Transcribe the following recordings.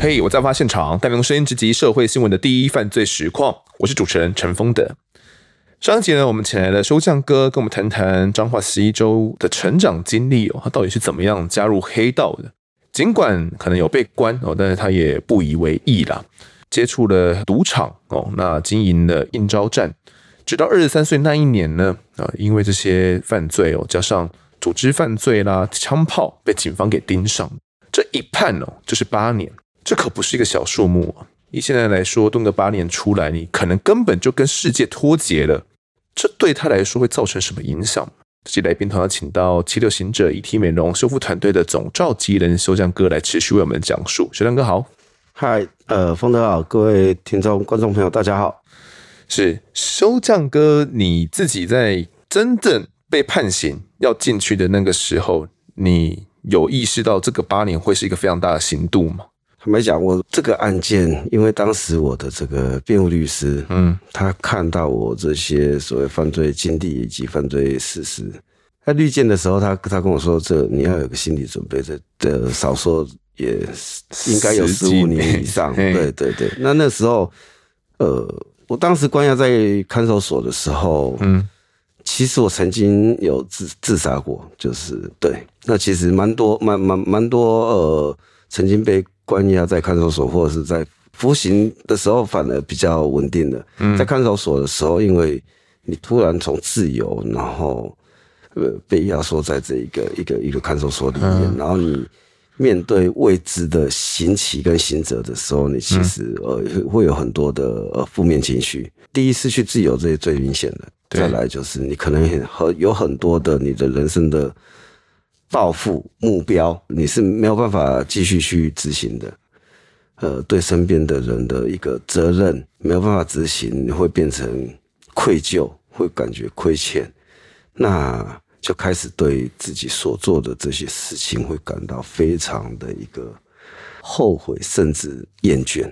嘿，我在案发现场，带您声音直击社会新闻的第一犯罪实况。我是主持人陈峰德。上一集呢，我们请来了收匠哥，跟我们谈谈彰化西州的成长经历哦，他到底是怎么样加入黑道的？尽管可能有被关哦，但是他也不以为意啦。接触了赌场哦，那经营了应招站，直到二十三岁那一年呢，啊，因为这些犯罪哦，加上组织犯罪啦、枪炮，被警方给盯上，这一判哦，就是八年。这可不是一个小数目啊！以现在来说，蹲个八年出来，你可能根本就跟世界脱节了。这对他来说会造成什么影响？这期来宾同样请到七六行者遗体美容修复团队的总召集人修匠哥来持续为我们讲述。修匠哥好，嗨，呃，丰德好，各位听众观众朋友大家好。是修匠哥，你自己在真正被判刑要进去的那个时候，你有意识到这个八年会是一个非常大的刑度吗？坦白讲，我这个案件，因为当时我的这个辩护律师，嗯，他看到我这些所谓犯罪经历以及犯罪事实，在律见的时候，他他跟我说：“这你要有个心理准备，这这少说也应该有十五年以上。”对对对。那那时候，呃，我当时关押在看守所的时候，嗯，其实我曾经有自自杀过，就是对。那其实蛮多，蛮蛮蛮多，呃，曾经被。关押在看守所或者是在服刑的时候，反而比较稳定的。在看守所的时候，因为你突然从自由，然后呃被压缩在这一个一个一个看守所里面，然后你面对未知的刑期跟刑责的时候，你其实呃会有很多的呃负面情绪。第一，失去自由这是最明显的；再来就是你可能很有很多的你的人生的。抱负目标，你是没有办法继续去执行的。呃，对身边的人的一个责任没有办法执行，你会变成愧疚，会感觉亏欠，那就开始对自己所做的这些事情会感到非常的一个后悔，甚至厌倦。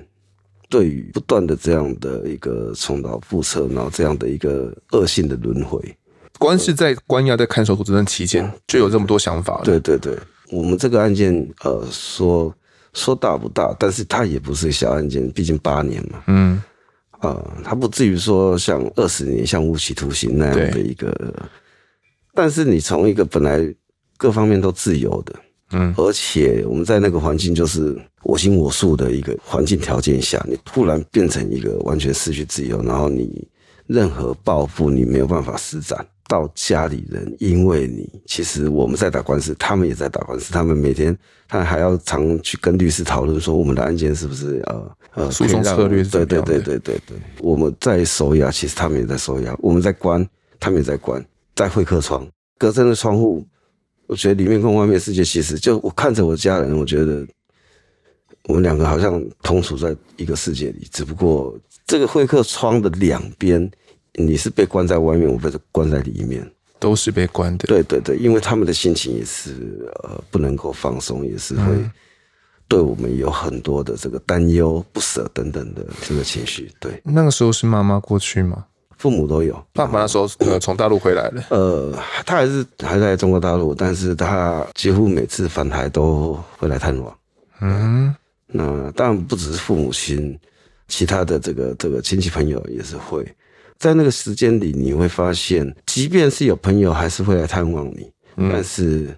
对于不断的这样的一个重蹈覆辙，然后这样的一个恶性的轮回。光是在关押在看守所这段期间，就有这么多想法了。对对对，我们这个案件，呃，说说大不大，但是它也不是小案件，毕竟八年嘛。嗯，呃，它不至于说像二十年，像无期徒刑那样的一个。但是你从一个本来各方面都自由的，嗯，而且我们在那个环境就是我行我素的一个环境条件下，你突然变成一个完全失去自由，然后你任何抱负你没有办法施展。到家里人，因为你其实我们在打官司，他们也在打官司，他们每天他还要常去跟律师讨论说我们的案件是不是呃呃诉讼策略？对对对对对对，我们在收押，其实他们也在收押，我们在关，他们也在关，在会客窗隔着的窗户，我觉得里面跟外面世界其实就我看着我家人，我觉得我们两个好像同处在一个世界里，只不过这个会客窗的两边。你是被关在外面，我被关在里面，都是被关的。对对对，因为他们的心情也是呃不能够放松，也是会对我们有很多的这个担忧、不舍等等的这个情绪。对，那个时候是妈妈过去吗？父母都有。爸爸那时候呃从大陆回来了，呃，他还是还在中国大陆，但是他几乎每次返台都会来探望。嗯，那当然不只是父母亲，其他的这个这个亲戚朋友也是会。在那个时间里，你会发现，即便是有朋友，还是会来探望你，嗯、但是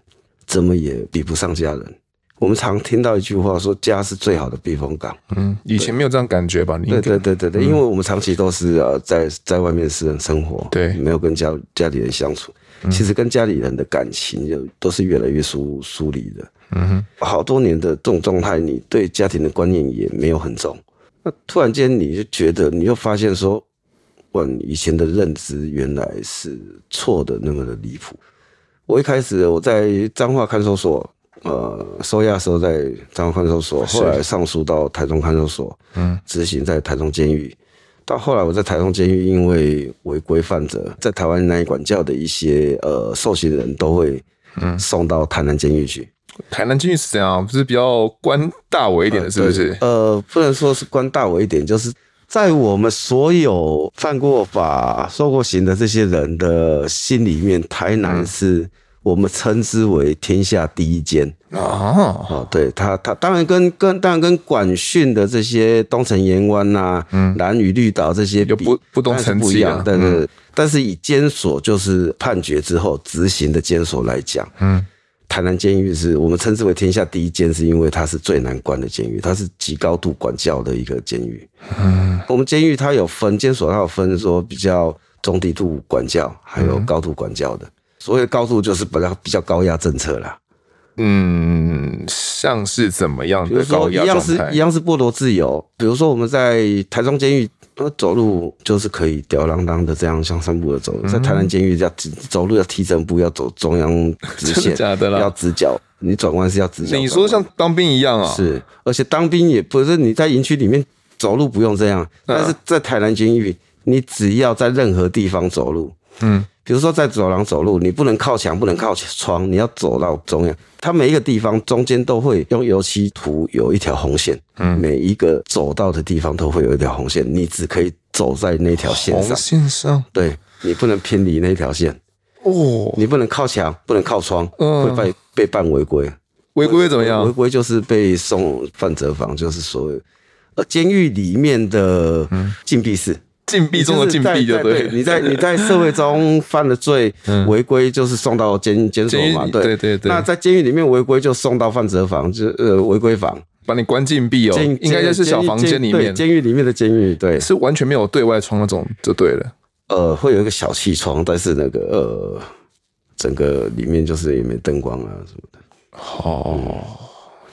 怎么也比不上家人。我们常听到一句话说：“家是最好的避风港。”嗯，以前没有这样感觉吧？你对对对对对，嗯、因为我们长期都是呃在在外面私人生活，对，没有跟家家里人相处。嗯、其实跟家里人的感情就都是越来越疏疏离的。嗯哼，好多年的这种状态，你对家庭的观念也没有很重。那突然间，你就觉得，你又发现说。以前的认知原来是错的，那么的离谱。我一开始我在彰化看守所，呃，收押时候在彰化看守所，后来上诉到台中看守所，嗯，执行在台中监狱。到后来我在台中监狱，因为违规犯者在台湾难以管教的一些呃受刑人都会，嗯，送到台南监狱去。台南监狱是怎样？不是比较官大我一点的，是不是？呃，呃，不能说是官大我一点，就是。在我们所有犯过法、受过刑的这些人的心里面，台南是我们称之为天下第一监啊。哦，对他，他当然跟跟当然跟管训的这些东城盐湾呐、嗯，兰屿绿岛这些就不不同层次不一样，但是、嗯、但是以监所就是判决之后执行的监所来讲，嗯。台南监狱是我们称之为天下第一监，是因为它是最难关的监狱，它是极高度管教的一个监狱。嗯，我们监狱它有分监所，它有分说比较中低度管教，还有高度管教的。嗯、所谓高度就是比较比较高压政策啦。嗯，像是怎么样的高压状态？一样是一样是剥夺自由。比如说我们在台中监狱。那走路就是可以吊儿郎当的这样像散步的走，在台南监狱要走路要提正步，要走中央直线，假的啦，要直角，你转弯是要直角。你说像当兵一样啊？是，而且当兵也不是你在营区里面走路不用这样，但是在台南监狱，你只要在任何地方走路，嗯。比如说在走廊走路，你不能靠墙，不能靠窗，你要走到中央。它每一个地方中间都会用油漆涂有一条红线，嗯，每一个走到的地方都会有一条红线，你只可以走在那条线上。红线上，对，你不能偏离那条线。哦，你不能靠墙，不能靠窗，嗯，会被被办违规。违规怎么样？违规就是被送犯责房，就是所谓呃监狱里面的禁闭室。禁闭中的禁闭，就对。你在你在社会中犯了罪，违规就是送到监监所嘛，对对对。那在监狱里面违规就送到犯责房，就呃违规房，把你关禁闭哦。应该就是小房间里面，监狱里面的监狱，对，是完全没有对外窗那种，就对了。呃，会有一个小气窗，但是那个呃，整个里面就是也没灯光啊什么的。哦，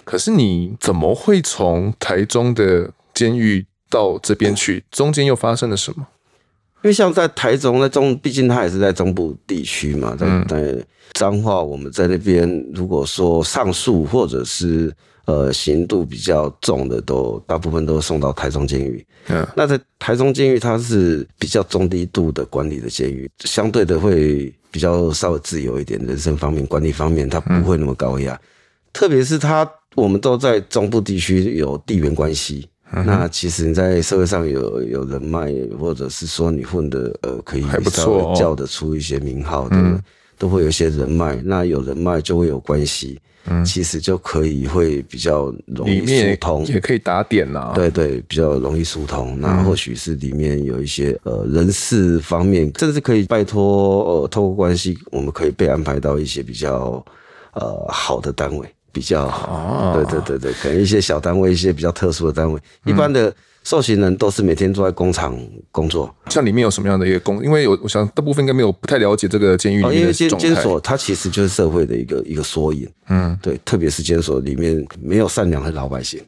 可是你怎么会从台中的监狱？到这边去，中间又发生了什么？因为像在台中在中，毕竟它也是在中部地区嘛，在在彰化，我们在那边，如果说上诉或者是呃刑度比较重的，都大部分都送到台中监狱。嗯，那在台中监狱，它是比较中低度的管理的监狱，相对的会比较稍微自由一点，人身方面、管理方面，它不会那么高压。嗯、特别是它，我们都在中部地区有地缘关系。那其实你在社会上有有人脉，或者是说你混的呃可以稍微叫得出一些名号的，哦、都会有一些人脉。那有人脉就会有关系，嗯，其实就可以会比较容易疏通，也可以打点呐。对对，比较容易疏通。那或许是里面有一些呃人事方面，甚至可以拜托呃透过关系，我们可以被安排到一些比较呃好的单位。比较好，对对对对，可能一些小单位，一些比较特殊的单位，一般的受刑人都是每天坐在工厂工作。像里面有什么样的一个工？因为有我想大部分应该没有不太了解这个监狱里面的状态。因为监监所它其实就是社会的一个一个缩影。嗯，对，特别是监所里面没有善良的老百姓，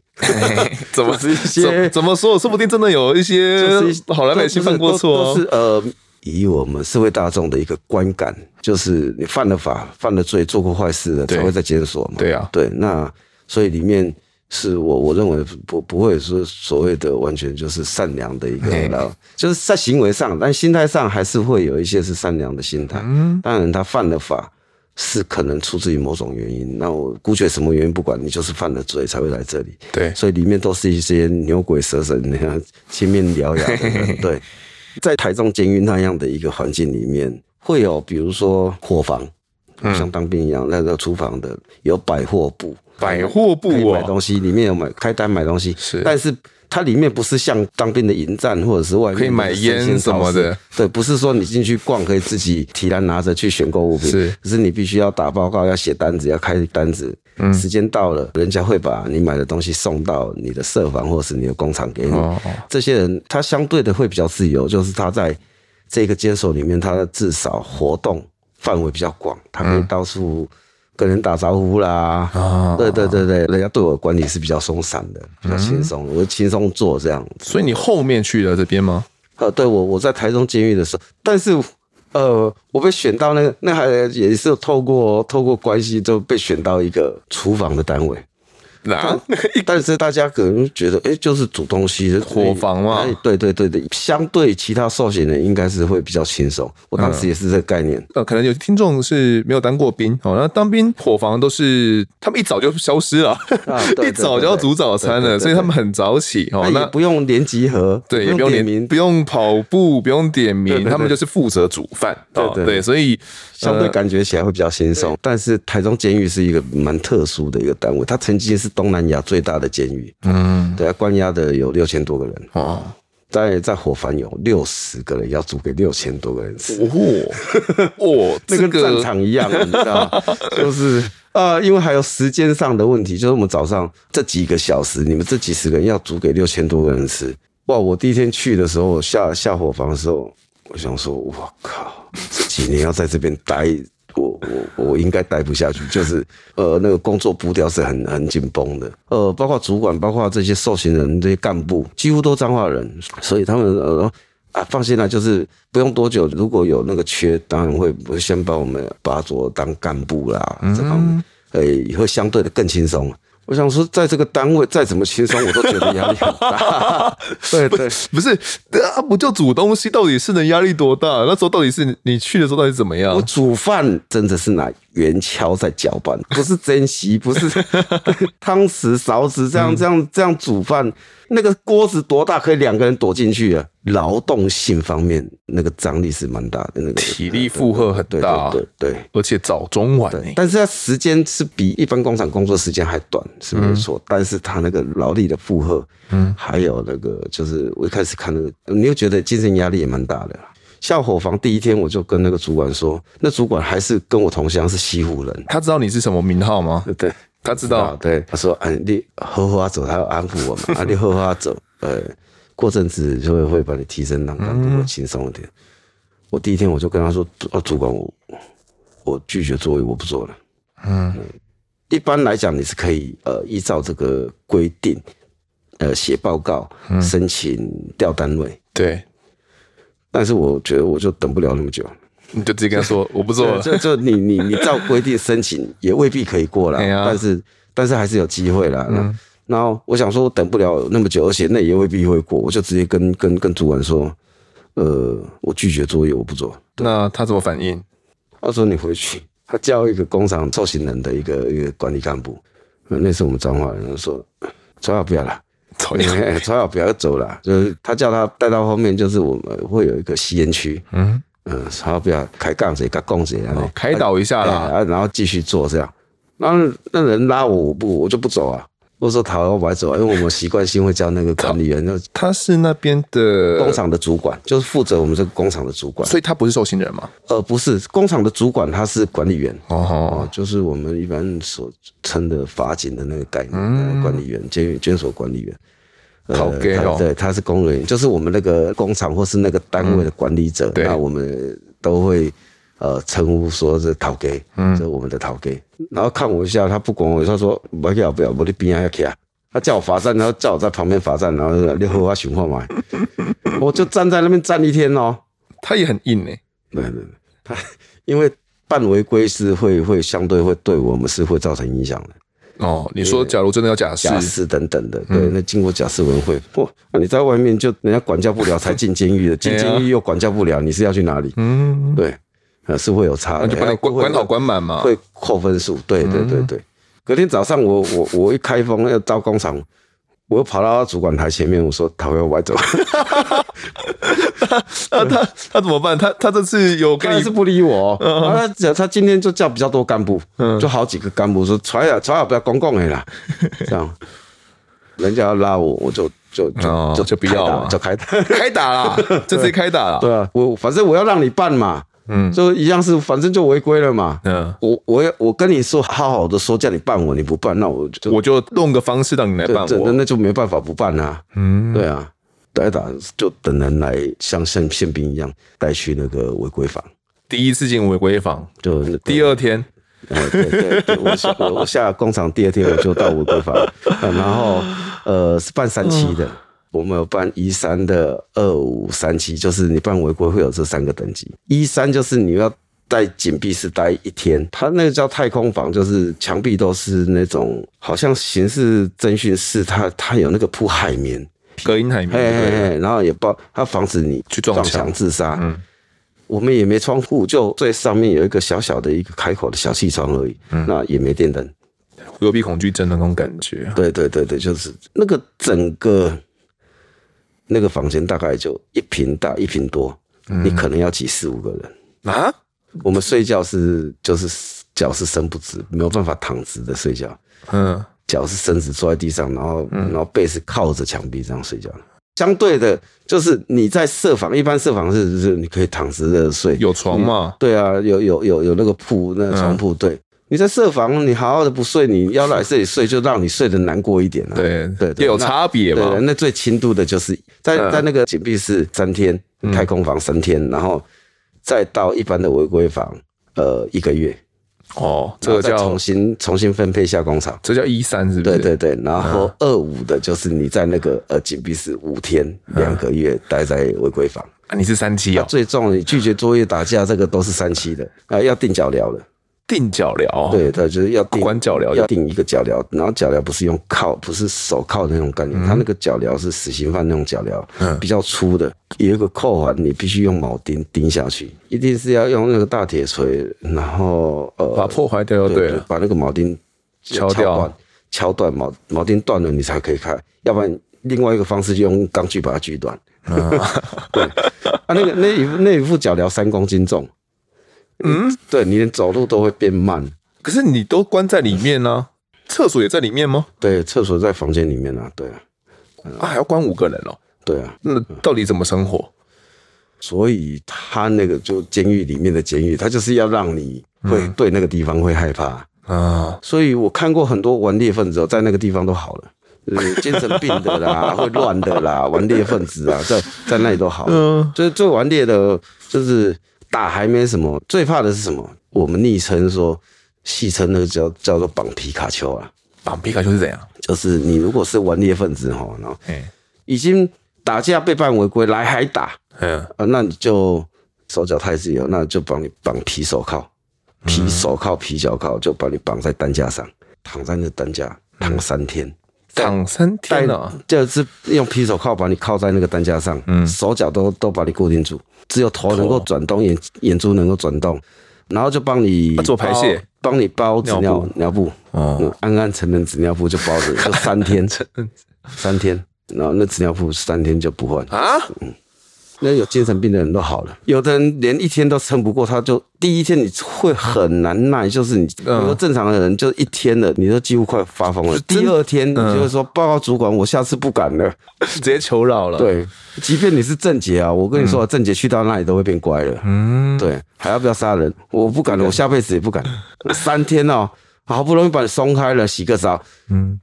怎么一些怎么说？说不定真的有一些好老百姓犯过错，哦。是呃。以我们社会大众的一个观感，就是你犯了法、犯了罪、做过坏事的才会在监所嘛。对啊，对，那所以里面是我我认为不不会说所谓的完全就是善良的一个，就是在行为上，但心态上还是会有一些是善良的心态。嗯，当然他犯了法是可能出自于某种原因，那我姑且什么原因不管，你就是犯了罪才会来这里。对，所以里面都是一些牛鬼蛇神那样 青面獠牙的。对。在台中监狱那样的一个环境里面，会有比如说伙房，像当兵一样，那个厨房的有百货部，百货部买东西，里面有买开单买东西，是，但是它里面不是像当兵的营站或者是外面可以买烟什么的，对，不是说你进去逛可以自己提篮拿着去选购物品，是，可是你必须要打报告，要写单子，要开单子。嗯，时间到了，人家会把你买的东西送到你的舍房或是你的工厂给你。哦哦，这些人他相对的会比较自由，就是他在这个监所里面，他至少活动范围比较广，他可以到处跟人打招呼啦。啊、对对对对，人家对我的管理是比较松散的，比较轻松，我轻松做这样。所以你后面去了这边吗？呃，对我我在台中监狱的时候，但是。呃，我被选到那个，那还也是透过透过关系就被选到一个厨房的单位，啊，但是大家可能觉得，哎、欸，就是煮东西，伙房嘛。对对对对，相对其他受刑人应该是会比较轻松。我当时也是这个概念。呃，可能有听众是没有当过兵哦，那当兵伙房都是他们一早就消失了，啊、一早就要煮早餐了，所以他们很早起哦，那不用连集合，对，也不用点名，不用跑步，不用点名，他们就是负责煮饭。对对对，所以相对感觉起来会比较轻松。但是台中监狱是一个蛮特殊的一个单位，它曾经是东南亚最大的监狱。嗯，对，关押的有六千多个人哦，在在伙房有六十个人要煮给六千多个人吃。哦，哦，那跟战场一样，你知道吗？就是呃，因为还有时间上的问题，就是我们早上这几个小时，你们这几十个人要煮给六千多个人吃。哇，我第一天去的时候，下下火房的时候，我想说，我靠，这几年要在这边待。我我我应该待不下去，就是呃那个工作步调是很很紧绷的，呃包括主管，包括这些受刑人这些干部，几乎都彰化人，所以他们呃啊放心啦，就是不用多久，如果有那个缺，当然会会先把我们拔擢当干部啦，这方面呃也会相对的更轻松。我想说，在这个单位再怎么轻松，我都觉得压力很大。对对，不是，啊，不就煮东西，到底是能压力多大？那时候到底是你去的时候到底怎么样？我煮饭真的是拿圆锹在搅拌，不是珍惜，不是 汤匙勺子这样这样这样煮饭。那个锅子多大，可以两个人躲进去啊？劳动性方面，那个张力是蛮大的，那个体力负荷很大，对对，而且早中晚，但是它时间是比一般工厂工作时间还短，是没错。但是它那个劳力的负荷，嗯，还有那个就是我一开始看那个，你又觉得精神压力也蛮大的。下伙房第一天，我就跟那个主管说，那主管还是跟我同乡，是西湖人，他知道你是什么名号吗？对。他知道，对他说：“啊，你喝花走，他要安抚我嘛。啊，你喝花走，呃，过阵子就会会把你提升，让干部轻松一点。嗯”我第一天我就跟他说：“啊，主管，我我拒绝作为，我不做了。嗯”嗯，一般来讲，你是可以呃依照这个规定，呃写报告，申请调单位。对，但是我觉得我就等不了那么久。你就直接跟他说 我不做了，就就你你你照规定申请也未必可以过了，但是但是还是有机会啦。嗯，然后我想说我等不了那么久，而且那也未必会过，我就直接跟跟跟主管说，呃，我拒绝作业，我不做。那他怎么反应？他说你回去，他叫一个工厂受刑人的一个一个管理干部，那是我们彰化人，他说最好不要了，最好 不要走了，就是他叫他带到后面，就是我们会有一个吸烟区，嗯。嗯，好，不要开杠子，开杠子，然后开导一下啦，然后继续做这样。那那人拉我，我不，我就不走啊。我说逃，我不走，因为我们习惯性会叫那个管理员，那他是那边的工厂的主管，就是负责我们这个工厂的主管。所以他不是受刑人吗？呃，不是，工厂的主管他是管理员哦，就是我们一般所称的法警的那个概念，嗯、管理员，监狱监所管理员。好对，他是工人员，就是我们那个工厂或是那个单位的管理者，那我们都会呃称呼说是头家，嗯，是我们的头家。然后看我一下，他不管我，他说不要不要，我的边要起啊，他叫我罚站，然后叫我在旁边罚站，然后你和我循环嘛，我就站在那边站一天哦。他也很硬哎，对对对，他 因为办违规是会会相对会对我们是会造成影响的。哦，你说假如真的要假释，假释等等的，对，那经过假释委员会，嚯，那你在外面就人家管教不了才进监狱的，进监狱又管教不了，你是要去哪里？嗯，对，是会有差，那就把你关关好关满嘛，会扣分数，对对对对。隔天早上我我我一开封要到工厂。我又跑到主管台前面，我说：“他要歪走。那他他怎么办？他他这次有跟你是不理我。他他今天就叫比较多干部，就好几个干部说：‘出来出来不要公共的啦。’这样，人家要拉我，我就就就就就不要了就开打开打了，这次开打了。对啊，我反正我要让你办嘛。”嗯，就一样是，反正就违规了嘛。嗯，我我要我跟你说，好好的说叫你办我，你不办，那我就我就弄个方式让你来办我，那那就没办法不办啊。嗯，对啊，打一打就等人来，像像宪兵一样带去那个违规房。第一次进违规房，就第二天，对对对，我下我下工厂第二天我就到违规房，然后呃是办三期的。我们有办一三的二五三七，就是你办违规会有这三个等级。一三就是你要在紧闭室待一天，它那个叫太空房，就是墙壁都是那种好像刑事侦讯室，它它有那个铺海绵，隔音海绵，然后也包它防止你去撞墙自杀。嗯，我们也没窗户，就最上面有一个小小的一个开口的小气窗而已，嗯，那也没电灯，幽闭恐惧症的那种感觉。对对对对，就是那个整个那个房间大概就一平大一平多，嗯，你可能要挤四五个人啊。我们睡觉是就是脚是伸不直，没有办法躺直的睡觉。嗯，脚是伸直坐在地上，然后然后背是靠着墙壁这样睡觉。相对的，就是你在设房，一般设房是是你可以躺直的睡，有床嘛？对啊，有有有有那个铺，那个床铺。对，你在设防，你好好的不睡，你要来这里睡，就让你睡得难过一点。对对，也有差别嘛。那最轻度的就是在在那个紧闭室三天，太空房三天，然后。再到一般的违规房，呃，一个月，哦，这个叫重新重新分配下工厂，这叫一三是不是？对对对，然后二五的就是你在那个呃紧闭室五天两个月待在违规房啊，你是三期啊，最重你拒绝作业打架这个都是三期的啊，要定脚镣的。定脚镣，对，他就是要定关脚镣，要定一个脚镣，然后脚镣不是用铐，不是手铐的那种概念，他、嗯、那个脚镣是死刑犯那种脚镣，嗯，比较粗的，有一个扣环，你必须用铆钉钉下去，一定是要用那个大铁锤，然后呃，把破坏掉，对，对，把那个铆钉敲掉，敲断铆铆钉断了，你才可以开，要不然另外一个方式就用钢锯把它锯断，嗯、对，啊，那个那一副那一副脚镣三公斤重。嗯，对，你连走路都会变慢。可是你都关在里面呢、啊？厕所也在里面吗？对，厕所在房间里面啊。对啊，啊，还要关五个人哦。对啊，那到底怎么生活？所以他那个就监狱里面的监狱，他就是要让你会对那个地方会害怕啊。嗯、所以我看过很多顽劣分子在那个地方都好了，精神病的啦，会乱的啦，顽劣分子啊，在在那里都好了。嗯，最最顽劣的就是。打还没什么，最怕的是什么？我们昵称说，戏称那个叫叫做绑皮卡丘啊。绑皮卡丘是怎样？就是你如果是顽劣分子哈，然后已经打架被判违规来还打，嗯啊，那你就手脚太自由，那就帮你绑皮手铐、皮手铐、皮脚铐，就把你绑在担架上，躺在那担架躺三天。躺三天了，就是用皮手铐把你铐在那个担架上，嗯，手脚都都把你固定住，只有头能够转动，眼眼珠能够转动，然后就帮你做排泄，帮你包纸尿尿布，嗯，安安成人纸尿布就包着，就三天，三天，然后那纸尿布三天就不换。啊，嗯。那有精神病的人都好了，有的人连一天都撑不过，他就第一天你会很难耐，就是你，比如说正常的人就一天了，你都几乎快发疯了。第二天你就会说报告主管，我下次不敢了，直接求饶了。对，即便你是正杰啊，我跟你说，正杰去到那里都会变乖了。嗯，对，还要不要杀人？我不敢了，我下辈子也不敢。三天哦，好不容易把你松开了，洗个澡，嗯，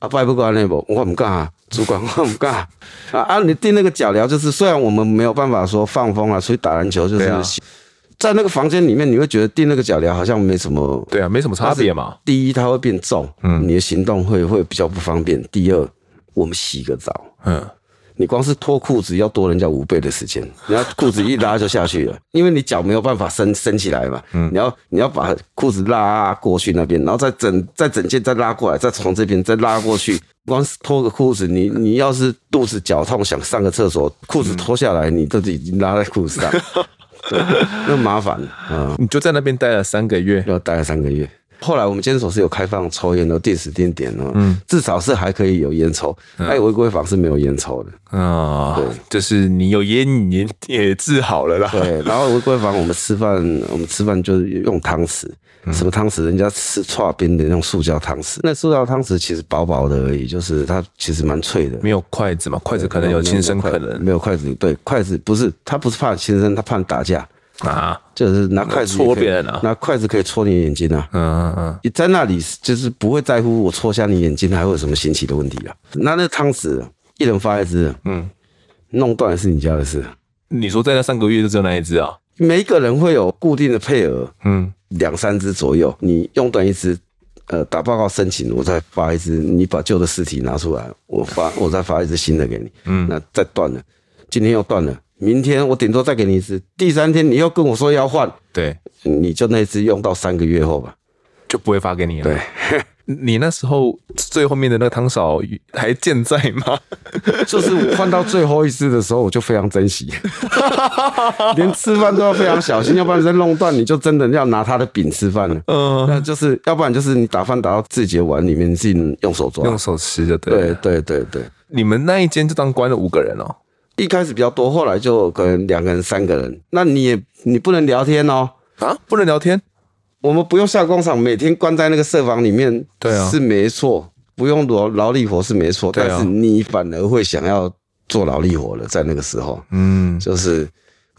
啊，拜不过那不，我不干啊。主管我们干 啊啊！你定那个脚镣，就是虽然我们没有办法说放风啊，出去打篮球，就是在那个房间里面，你会觉得定那个脚镣好像没什么，对啊，没什么差别嘛。第一，它会变重，嗯，你的行动会会比较不方便。第二，我们洗个澡，嗯。你光是脱裤子要多人家五倍的时间，你要裤子一拉就下去了，因为你脚没有办法伸伸起来嘛。嗯，你要你要把裤子拉过去那边，然后再整再整件再拉过来，再从这边再拉过去。光是脱个裤子，你你要是肚子绞痛想上个厕所，裤子脱下来，你都已经拉在裤子上，对，那麻烦啊。你就在那边待了三个月，要待了三个月。后来我们监所是有开放抽烟的，定时定点哦，嗯，至少是还可以有烟抽，还有违规房是没有烟抽的啊。对，就是你有烟，你也治好了啦。对，然后违规房我们吃饭，我们吃饭就是用汤匙，什么汤匙？人家吃串冰的那种塑胶汤匙，那塑胶汤匙其实薄薄的而已，就是它其实蛮脆的。没有筷子嘛？筷子可能有轻生可能，没有筷子。对，筷子不是，他不是怕轻生，他怕打架。啊，就是拿筷子戳别人啊，拿筷子可以戳你眼睛啊。嗯嗯嗯，你在那里就是不会在乎我戳瞎你眼睛，还会有什么新奇的问题啊？那那汤匙，一人发一支，嗯，弄断是你家的事。你说在那三个月就只有那一只啊？每一个人会有固定的配额，嗯，两三只左右。你用断一只，呃，打报告申请，我再发一只。你把旧的尸体拿出来，我发，我再发一只新的给你。嗯，那再断了，今天又断了。明天我顶多再给你一次，第三天你又跟我说要换，对，你就那次用到三个月后吧，就不会发给你了。对。你那时候最后面的那个汤勺还健在吗？就是我换到最后一次的时候，我就非常珍惜，连吃饭都要非常小心，要不然再弄断，你就真的要拿他的饼吃饭了。嗯，那就是要不然就是你打饭打到自己的碗里面，你自己用手抓，用手吃就对。对对对对，你们那一间就当关了五个人哦，一开始比较多，后来就可能两个人、三个人。那你也你不能聊天哦，啊，不能聊天。我们不用下工厂，每天关在那个设房里面，对啊，是没错，不用劳劳力活是没错，但是你反而会想要做劳力活了，在那个时候，嗯，就是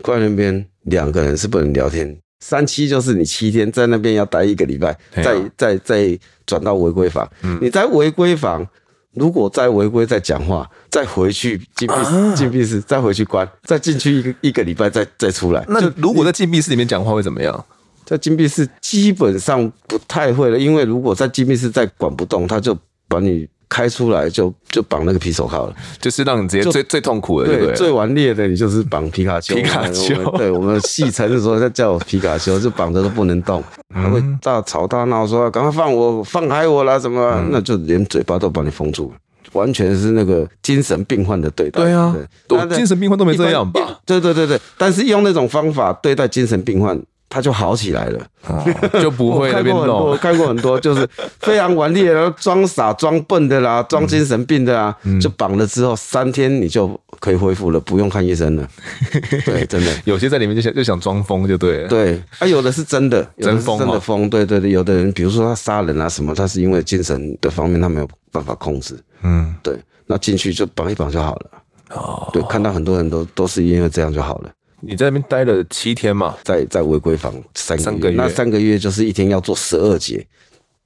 关那边两个人是不能聊天，三七就是你七天在那边要待一个礼拜，再再再转到违规房，你在违规房，如果再违规再讲话，再回去禁闭禁闭室，再回去关，再进去一个一个礼拜，再再出来。那如果在禁闭室里面讲话会怎么样？在禁闭室基本上不太会了，因为如果在禁闭室再管不动，他就把你开出来就，就就绑那个皮手铐了，就是让你直接最最痛苦的对，对，最顽劣的你就是绑皮卡丘。皮卡丘，对我们戏称的时候，他叫我皮卡丘，就绑着都不能动，还会大吵大闹说赶快放我，放开我啦什么，嗯、那就连嘴巴都把你封住了，完全是那个精神病患的对待。对啊，对，精神病患都没这样吧？对对对对，但是用那种方法对待精神病患。他就好起来了，哦、就不会那边 弄。我看过很多，就是非常顽劣，然后装傻、装笨的啦，装精神病的啦，嗯、就绑了之后三天你就可以恢复了，不用看医生了。对，真的，有些在里面就想就想装疯就对了。对，啊，有的是真的，真疯，真的疯。对对对，有的人比如说他杀人啊什么，他是因为精神的方面他没有办法控制。嗯，对，那进去就绑一绑就好了。哦，对，看到很多人都都是因为这样就好了。你在那边待了七天嘛？在在违规房三个月，三个月，那三个月就是一天要做十二节，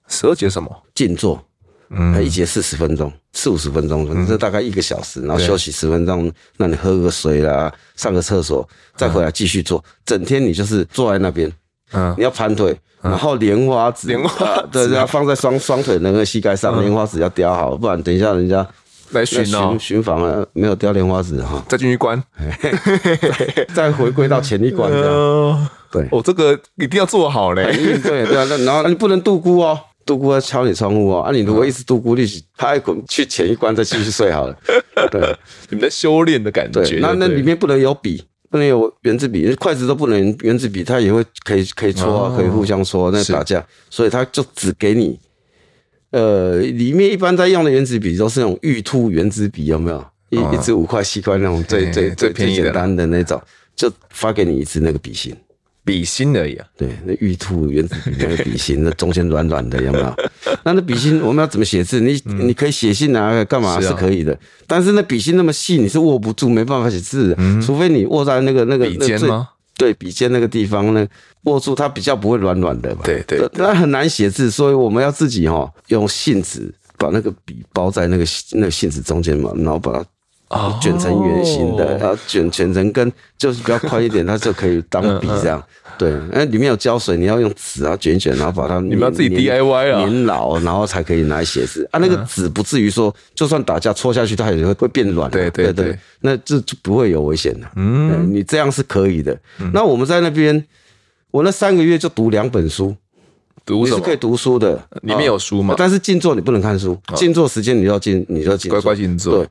十二节什么？静坐，嗯，一节四十分钟，四五十分钟，嗯，这大概一个小时，然后休息十分钟，那你喝个水啦，上个厕所，再回来继续做，整天你就是坐在那边，嗯，你要盘腿，然后莲花指，莲花指，对，要放在双双腿那个膝盖上，莲花指要雕好，不然等一下人家。来巡哦，巡房啊，没有雕莲花指哈，再进去关，再回归到前一关这样。对，哦这个一定要做好嘞。对对啊，那然后你不能度孤哦，度孤要敲你窗户哦。啊，你如果一直度孤，你他爱滚去前一关再继续睡好了。对，你们在修炼的感觉。那那里面不能有笔，不能有圆珠笔，筷子都不能圆珠笔，它也会可以可以戳啊，可以互相戳，那打架，所以他就只给你。呃，里面一般在用的原子笔都是那种玉兔原子笔，有没有？一一支五块、七块那种最最最最简单的那种，就发给你一支那个笔芯，笔芯而已啊。对，那玉兔原子笔那个笔芯，那中间软软的，有没有？那那笔芯我们要怎么写字？你你可以写信啊，干嘛是可以的。但是那笔芯那么细，你是握不住，没办法写字的，除非你握在那个那个笔尖吗？对，笔尖那个地方呢，握住它比较不会软软的吧？对对，那很难写字，所以我们要自己哈用信纸把那个笔包在那个那个信纸中间嘛，然后把它卷成圆形的，然后卷卷成跟，就是比较宽一点，它就可以当笔这样。对，那里面有胶水，你要用纸啊卷一卷，然后把它 你们要自己 DIY 啊，粘牢，然后才可以拿来写字啊。那个纸不至于说，就算打架戳下去，它也会会变软。对对对，那这就不会有危险的。嗯，你这样是可以的。那我们在那边，我那三个月就读两本书，读是可以读书的，里面有书吗？但是静坐你不能看书，静坐时间你要静，你要静，乖乖静坐。对，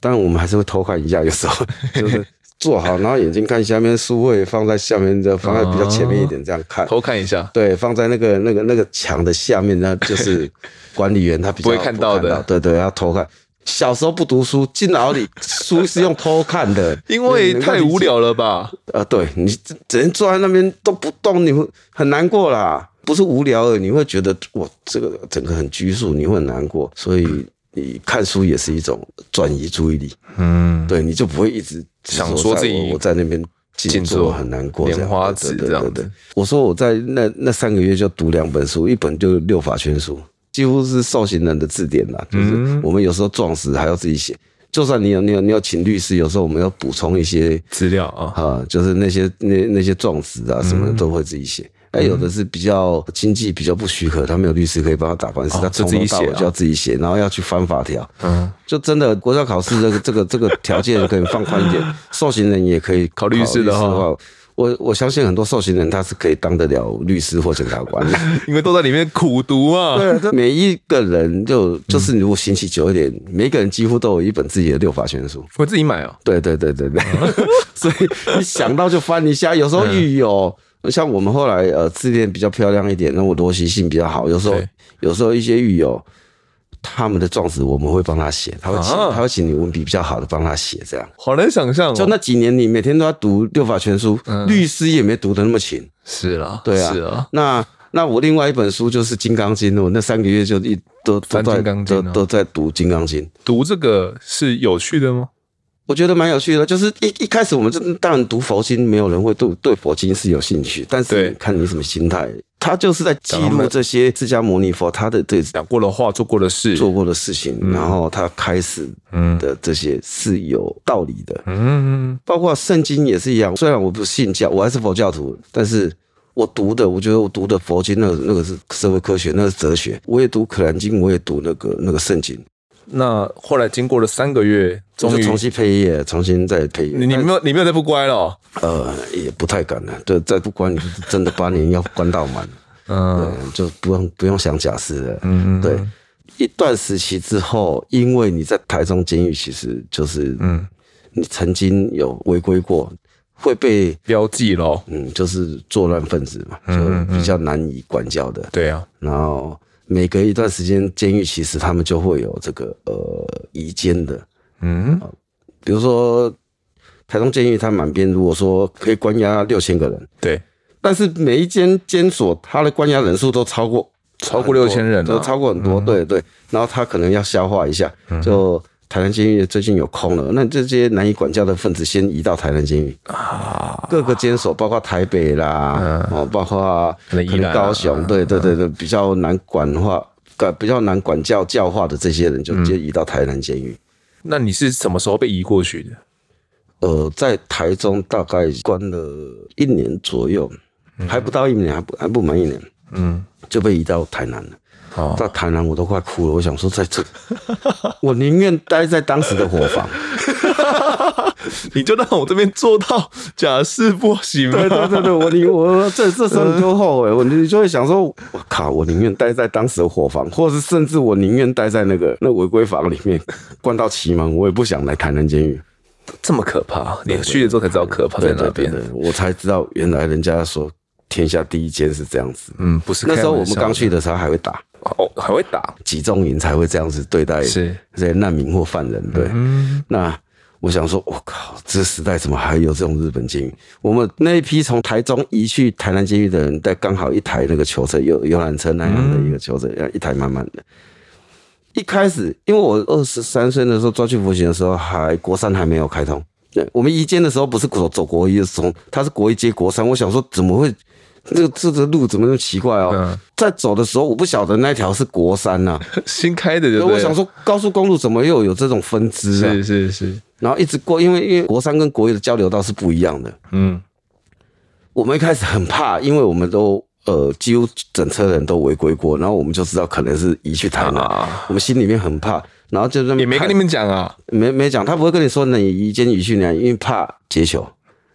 当然我们还是会偷看一下，有时候 就是。坐好，然后眼睛看下面，书会放在下面，就放在比较前面一点，这样看，偷看一下。对，放在那个那个那个墙的下面，那就是管理员他比较不会看到的。对对，要偷看。小时候不读书，进牢里，书是用偷看的，因为太无聊了吧？呃，对，你整天坐在那边都不动，你会很难过啦。不是无聊你会觉得哇，这个整个很拘束，你会很难过，所以。你看书也是一种转移注意力，嗯，对，你就不会一直想说自己我在那边静坐很难过，莲花指这样的。我说我在那那三个月就读两本书，一本就六法全书，几乎是受刑人的字典啦。就是我们有时候状词还要自己写，就算你有你有你要请律师，有时候我们要补充一些资料啊，啊，就是那些那那些状词啊什么的都会自己写。那有的是比较经济比较不许可，他没有律师可以帮他打官司，他从头到尾就要自己写，然后要去翻法条。嗯，就真的国家考试这个这个这个条件可以放宽一点，受刑人也可以考律师的话。我我相信很多受刑人他是可以当得了律师或检察官的，因为都在里面苦读 啊。对，每一个人就就是你如果刑期久一点，嗯、每一个人几乎都有一本自己的六法全书，我自己买哦。对对对对对，所以你想到就翻一下。有时候狱友，嗯、像我们后来呃字典比较漂亮一点，那我逻辑性比较好。有时候有时候一些狱友。他们的状子我们会帮他写，他会请、啊、他会请你文笔比较好的帮他写，这样好难想象、哦。就那几年，你每天都要读六法全书，嗯、律师也没读的那么勤。是了，对啊，是啊。那那我另外一本书就是《金刚经》，我那三个月就一都都在都都在读《金刚经》。读这个是有趣的吗？我觉得蛮有趣的，就是一一开始我们这当然读佛经，没有人会对对佛经是有兴趣，但是看你什么心态。他就是在记录这些释迦牟尼佛他的对讲过的话、做过的事、做过的事情，然后他开始的这些是有道理的。嗯，包括圣经也是一样。虽然我不信教，我还是佛教徒，但是我读的，我觉得我读的佛经，那个那个是社会科学，那个是哲学。我也读可兰经，我也读那个那个圣经。那后来经过了三个月，终于重新配乐，重新再配乐。你你没有你没有再不乖了、哦？呃，也不太敢了。对，再不乖，你就是真的八年要关到满。嗯，对，就不用不用想假释了。嗯嗯，对。一段时期之后，因为你在台中监狱，其实就是嗯，你曾经有违规过，会被标记咯。嗯，就是作乱分子嘛，就比较难以管教的。对啊，然后。每隔一段时间，监狱其实他们就会有这个呃移监的，嗯、呃，比如说台中监狱，它满编，如果说可以关押六千个人，对，但是每一间监所，它的关押人数都超过超过六千人，都超过很多，对对，然后他可能要消化一下，就。台南监狱最近有空了，那这些难以管教的分子先移到台南监狱啊。各个监所，包括台北啦，哦，包括可能高雄，对对对对，比较难管化、管比较难管教教化的这些人，就直接移到台南监狱。那你是什么时候被移过去的？呃，在台中大概关了一年左右，还不到一年，还不还不满一年，嗯，就被移到台南了。哦，到台南我都快哭了。我想说，在这，我宁愿待在当时的伙房。你就让我这边做到假释不行吗？对对对对，我你我这这时候你就后悔，我你就会想说，我靠，我宁愿待在当时的伙房，或者是甚至我宁愿待在那个那违规房里面关到期满，我也不想来台南监狱。这么可怕？你去了之后才知道可怕在哪边。我才知道原来人家说天下第一间是这样子。嗯，不是。那时候我们刚去的时候还会打。哦，还会打集中营才会这样子对待是这些难民或犯人，对。嗯、那我想说，我靠，这时代怎么还有这种日本监狱？我们那一批从台中移去台南监狱的人，带刚好一台那个囚车，游游览车那样的一个囚车，一台满满的。一开始，因为我二十三岁的时候抓去服刑的时候，还国三还没有开通。对，我们移监的时候不是走走国一，是从他是国一接国三。我想说，怎么会？这个这个路怎么那么奇怪哦？嗯、在走的时候，我不晓得那条是国三呐、啊，新开的就对。我想说，高速公路怎么又有这种分支啊？是是是。然后一直过，因为因为国三跟国一的交流道是不一样的。嗯。我们一开始很怕，因为我们都呃几乎整车人都违规过，然后我们就知道可能是移去台南，啊、我们心里面很怕。然后就是也没跟你们讲啊，没没讲，他不会跟你说你移监移去哪，因为怕劫囚。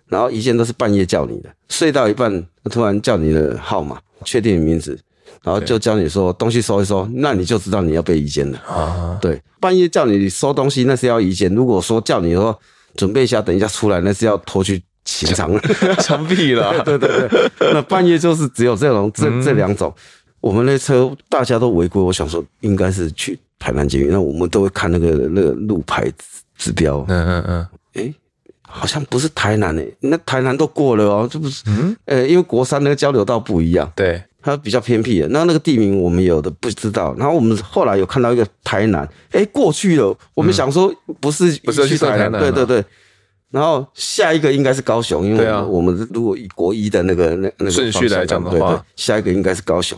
然后一件都是半夜叫你的，睡到一半突然叫你的号码，确定你名字，然后就叫你说东西收一收，那你就知道你要被移监了。啊，对，半夜叫你收东西那是要移监，如果说叫你说准备一下，等一下出来那是要拖去刑场枪毙了。对对对，那半夜就是只有这种这这两种。我们那车大家都违规，我想说应该是去台南监狱，那我们都会看那个那个路牌指标。嗯嗯嗯，诶好像不是台南诶、欸，那台南都过了哦、喔，这不是，嗯，呃，因为国三那个交流道不一样，对，它比较偏僻的，那那个地名我们有的不知道，然后我们后来有看到一个台南，哎、欸，过去了，我们想说不是不是去台南，对对对，然后下一个应该是高雄，因为我们如果以国一的那个那那个顺序来讲的话，对对，下一个应该是高雄，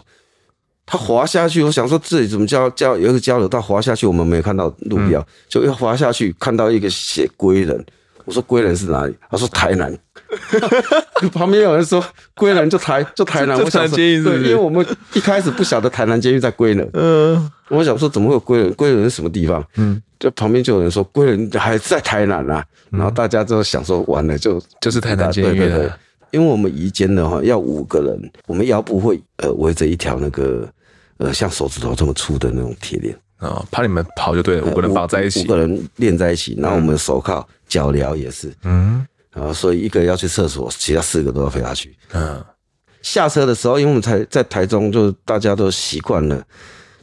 他滑下去，我想说这里怎么叫叫有一个交流道滑下去，我们没看到路标，嗯、就要滑下去看到一个写归仁。我说归人是哪里？他说台南。旁边有人说归人就台就台南，我想说对，因为我们一开始不晓得台南监狱在归仁。嗯，我想说怎么会有归仁？归仁是什么地方？嗯，就旁边就有人说归仁还在台南啊。然后大家就想说完了就就是台南监狱了。因为我们移监的话要五个人，我们腰部会呃围着一条那个呃像手指头这么粗的那种铁链啊，怕你们跑就对了，五个人绑在一起，五个人练在一起，然后我们手铐、脚镣也是，嗯，然后所以一个要去厕所，其他四个都要陪他去。嗯，下车的时候，因为我们台在台中，就大家都习惯了，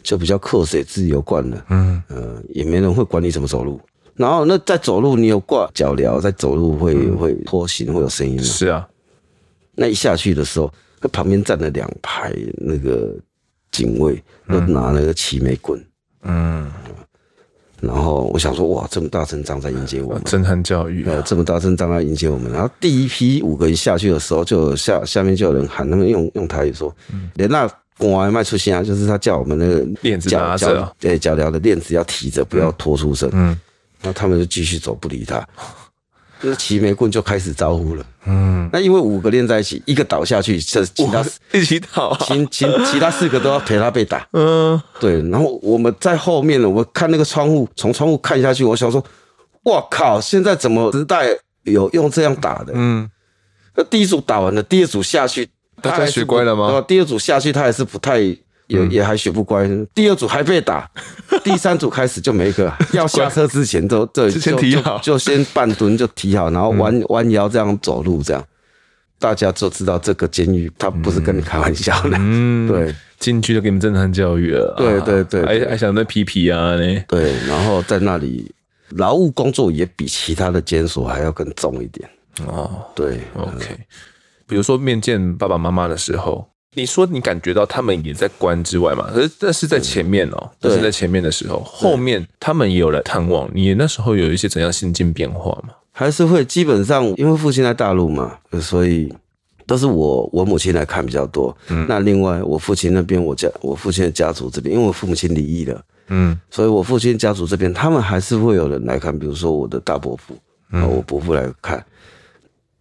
就比较客水自由惯了，嗯呃，也没人会管你怎么走路。然后那在走路，你有挂脚镣，在走路会会拖行，会有声音吗？是啊。那一下去的时候，那旁边站了两排那个警卫，都拿那个齐眉棍。嗯，然后我想说，哇，这么大阵仗在迎接我们，震撼教育啊！这么大阵仗在迎接我们。然后第一批五个人下去的时候，就下下面就有人喊，他们用用台语说：“连那关卖出现啊，就是他叫我们那个链子拿着，对，脚镣的链子要提着，不要拖出声。”嗯，那他们就继续走，不理他。那齐眉棍就开始招呼了，嗯，那因为五个连在一起，一个倒下去，这其他一起倒，啊，其其其他四个都要陪他被打，嗯，对。然后我们在后面呢，我看那个窗户，从窗户看下去，我想说，哇靠，现在怎么时代有用这样打的？嗯，那第一组打完了，第二组下去，大家学乖了吗？第二组下去，他还是不太。也也还学不乖，第二组还被打，第三组开始就没个 要下车之前都对就先提好，就先半蹲就提好，然后弯弯腰这样走路，这样大家就知道这个监狱他不是跟你开玩笑的。嗯，对，进去就给你们震撼教育了。对对对，还还想那皮皮啊呢？对，然后在那里劳务工作也比其他的监所还要更重一点。哦，对，OK，比如说面见爸爸妈妈的时候。你说你感觉到他们也在关之外嘛？可是那是在前面哦、喔，那是在前面的时候，后面他们也有来探望你。那时候有一些怎样心境变化吗？还是会基本上，因为父亲在大陆嘛，所以都是我我母亲来看比较多。嗯，那另外我父亲那边，我家我父亲的家族这边，因为我父母亲离异了，嗯，所以我父亲家族这边他们还是会有人来看，比如说我的大伯父，嗯，我伯父来看，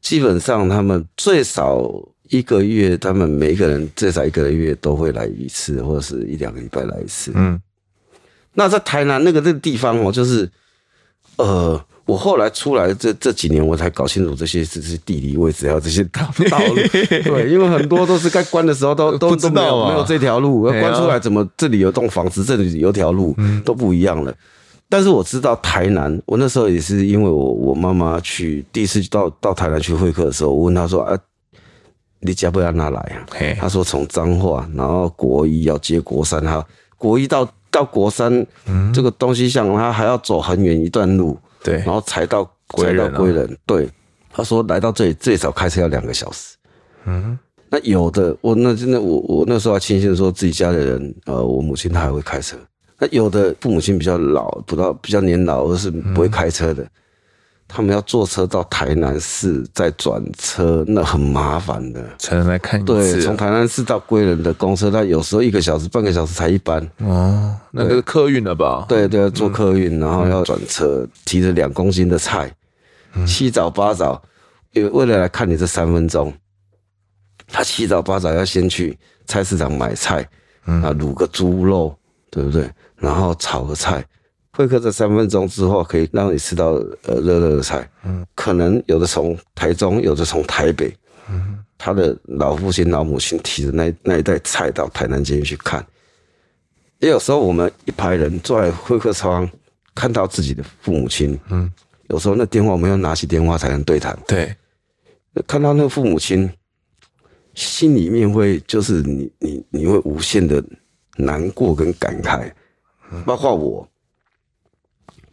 基本上他们最少。一个月，他们每一个人至少一个月都会来一次，或者是一两个礼拜来一次。嗯，那在台南那个那个地方哦，就是呃，我后来出来这这几年，我才搞清楚这些这些地理位置还有这些道道路。对，因为很多都是该关的时候都都都没有没有这条路，关出来怎么这里有栋房子，这里有条路都不一样了。但是我知道台南，我那时候也是因为我我妈妈去第一次到到台南去会客的时候，我问她说啊。你家不要拿来啊？他说从彰化，然后国一要接国三，哈，国一到到国三，嗯，这个东西像他还要走很远一段路，对，然后才到才到，归仁。对，他说来到这里最少开车要两个小时。嗯，那有的我那真的我我那时候还庆幸说自己家的人，呃，我母亲她还会开车。那有的父母亲比较老，不到比较年老，而是不会开车的。他们要坐车到台南市，再转车，那很麻烦的。才能来看一次。对，从台南市到归仁的公车，他有时候一个小时、半个小时才一班。哦，那个是客运了吧？对对，坐客运，然后要转车，提着两公斤的菜，七早八早，为为了来看你这三分钟，他七早八早要先去菜市场买菜，啊，卤个猪肉，对不对？然后炒个菜。会客这三分钟之后，可以让你吃到呃热热的菜。嗯，可能有的从台中，有的从台北。嗯，他的老父亲、老母亲提着那那一袋菜到台南监狱去看。也有时候我们一排人坐在会客窗，看到自己的父母亲。嗯，有时候那电话我们要拿起电话才能对谈。对，看到那个父母亲，心里面会就是你你你会无限的难过跟感慨，包括我。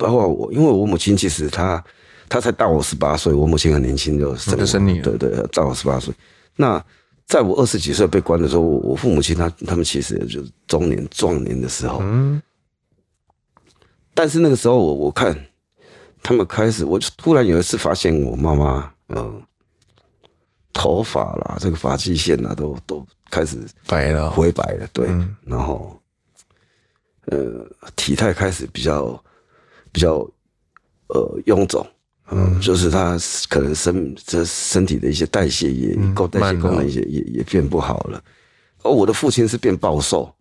包括我，因为我母亲其实她她才大我十八岁，我母亲很年轻就生生你，对对，大我十八岁。那在我二十几岁被关的时候，我父母亲他他们其实也就是中年壮年的时候。嗯。但是那个时候我我看他们开始，我就突然有一次发现我妈妈，嗯，头发啦，这个发际线啦，都都开始白了，灰白了，对，嗯、然后呃，体态开始比较。比较呃臃肿，嗯，就是他可能身这身体的一些代谢也够、嗯、代谢功能也也也变不好了。而我的父亲是变暴瘦，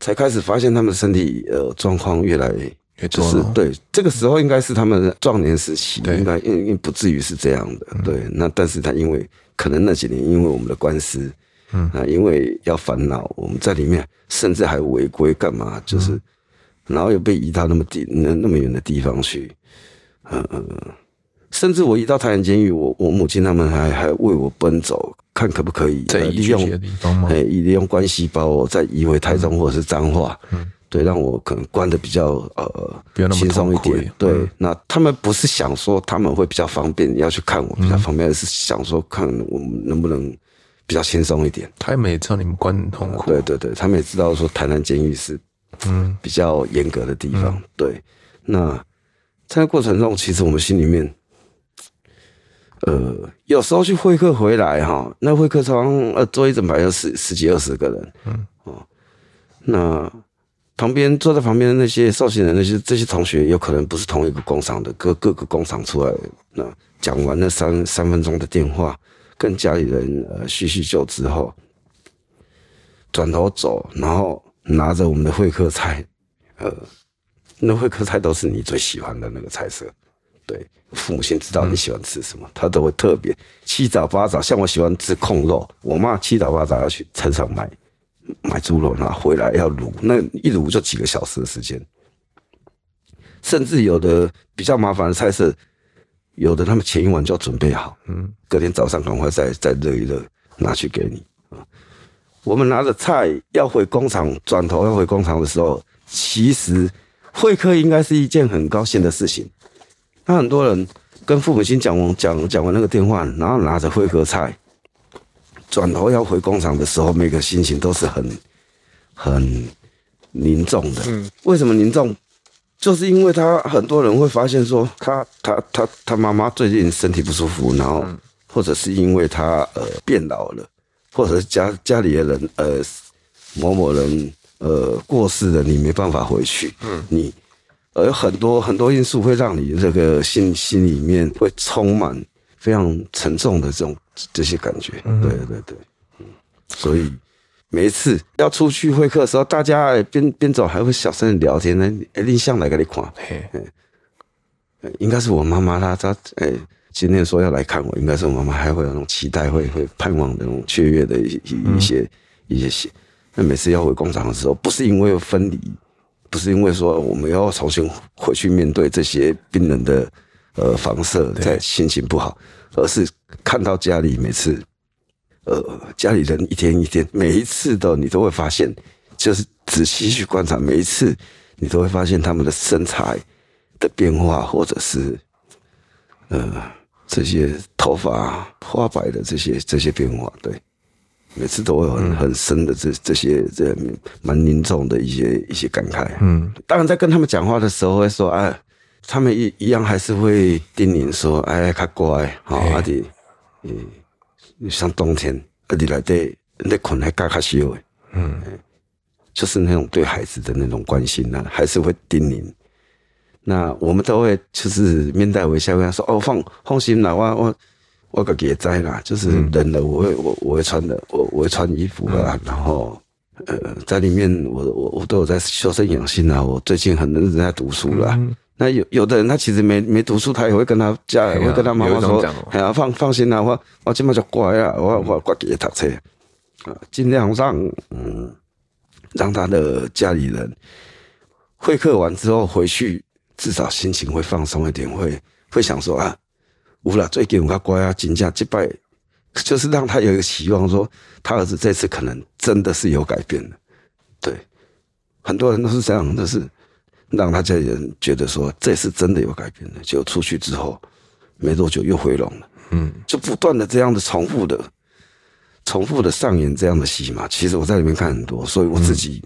才开始发现他们身体呃状况越来越就是对这个时候应该是他们壮年时期，应该应应不至于是这样的。对，那但是他因为可能那几年因为我们的官司，嗯，啊，因为要烦恼，我们在里面甚至还违规干嘛，就是。然后又被移到那么地那那么远的地方去，嗯嗯，甚至我移到台南监狱，我我母亲他们还还为我奔走，看可不可以利用哎，利用关系把我再移回台中或者是彰化，嗯，对，让我可能关的比较呃轻松一点。对，那他们不是想说他们会比较方便要去看我比较方便，而是想说看我们能不能比较轻松一点。他们也知道你们关很痛苦，对对对，他们也知道说台南监狱是。嗯，比较严格的地方，嗯、对。那在那过程中，其实我们心里面，呃，有时候去会客回来哈，那会客常呃坐一整排有十十几二十个人，嗯哦，那旁边坐在旁边的那些绍兴人，那些这些同学，有可能不是同一个工厂的，各各个工厂出来。那讲完那三三分钟的电话，跟家里人呃叙叙旧之后，转头走，然后。拿着我们的会客菜，呃，那会客菜都是你最喜欢的那个菜色，对，父母亲知道你喜欢吃什么，嗯、他都会特别七早八早，像我喜欢吃控肉，我妈七早八早要去菜场买买猪肉，然后回来要卤，那一卤就几个小时的时间，甚至有的比较麻烦的菜色，有的他们前一晚就要准备好，嗯，隔天早上赶快再再热一热拿去给你。我们拿着菜要回工厂，转头要回工厂的时候，其实会客应该是一件很高兴的事情。那很多人跟父母亲讲完讲讲完那个电话，然后拿着会客菜，转头要回工厂的时候，每个心情都是很很凝重的。嗯，为什么凝重？就是因为他很多人会发现说他，他他他他妈妈最近身体不舒服，然后或者是因为他呃变老了。或者是家家里的人，呃，某某人，呃，过世了，你没办法回去，嗯，你，而很多很多因素会让你这个心心里面会充满非常沉重的这种这些感觉，嗯，对对对，嗯，所以每一次要出去会客的时候，大家边边走还会小声的聊天呢，哎，你向来给你看，嘿，应该是我妈妈她她哎。今天说要来看我，应该是我妈妈还会有那种期待，会会盼望那种雀跃的一一些一些些。那每次要回工厂的时候，不是因为分离，不是因为说我们要重新回去面对这些病人的呃房舍，在心情不好，而是看到家里每次呃家里人一天一天，每一次的你都会发现，就是仔细去观察，每一次你都会发现他们的身材的变化，或者是呃。这些头发花白的这些这些变化，对，每次都会有很很深的这这些这蛮凝重的一些一些感慨。嗯，当然在跟他们讲话的时候会说，哎，他们一一样还是会叮咛说，哎，较乖，好阿弟，嗯，像冬天阿弟来对那困还嘎卡西的，嗯，就是那种对孩子的那种关心呢，还是会叮咛。那我们都会就是面带微笑跟他说：“哦，放放心啦，我我我个也在啦，就是冷了我会我我会穿的，我我会穿衣服啊。然后呃，在里面我我我都有在修身养性啊。我最近很认真在读书啦。那有有的人他其实没没读书，他也会跟他家，也会跟他妈妈说：哎呀，放放心啦，我我今麦就乖啊，我我乖给他读书啊，尽量让嗯让他的家里人会客完之后回去。”至少心情会放松一点，会会想说啊，无了，最近我乖啊，金价击败，就是让他有一个期望，说他儿子这次可能真的是有改变的。对，很多人都是这样，都是让他家里人觉得说这次真的有改变了。就出去之后没多久又回笼了，嗯，就不断的这样的重复的、重复的上演这样的戏嘛。其实我在里面看很多，所以我自己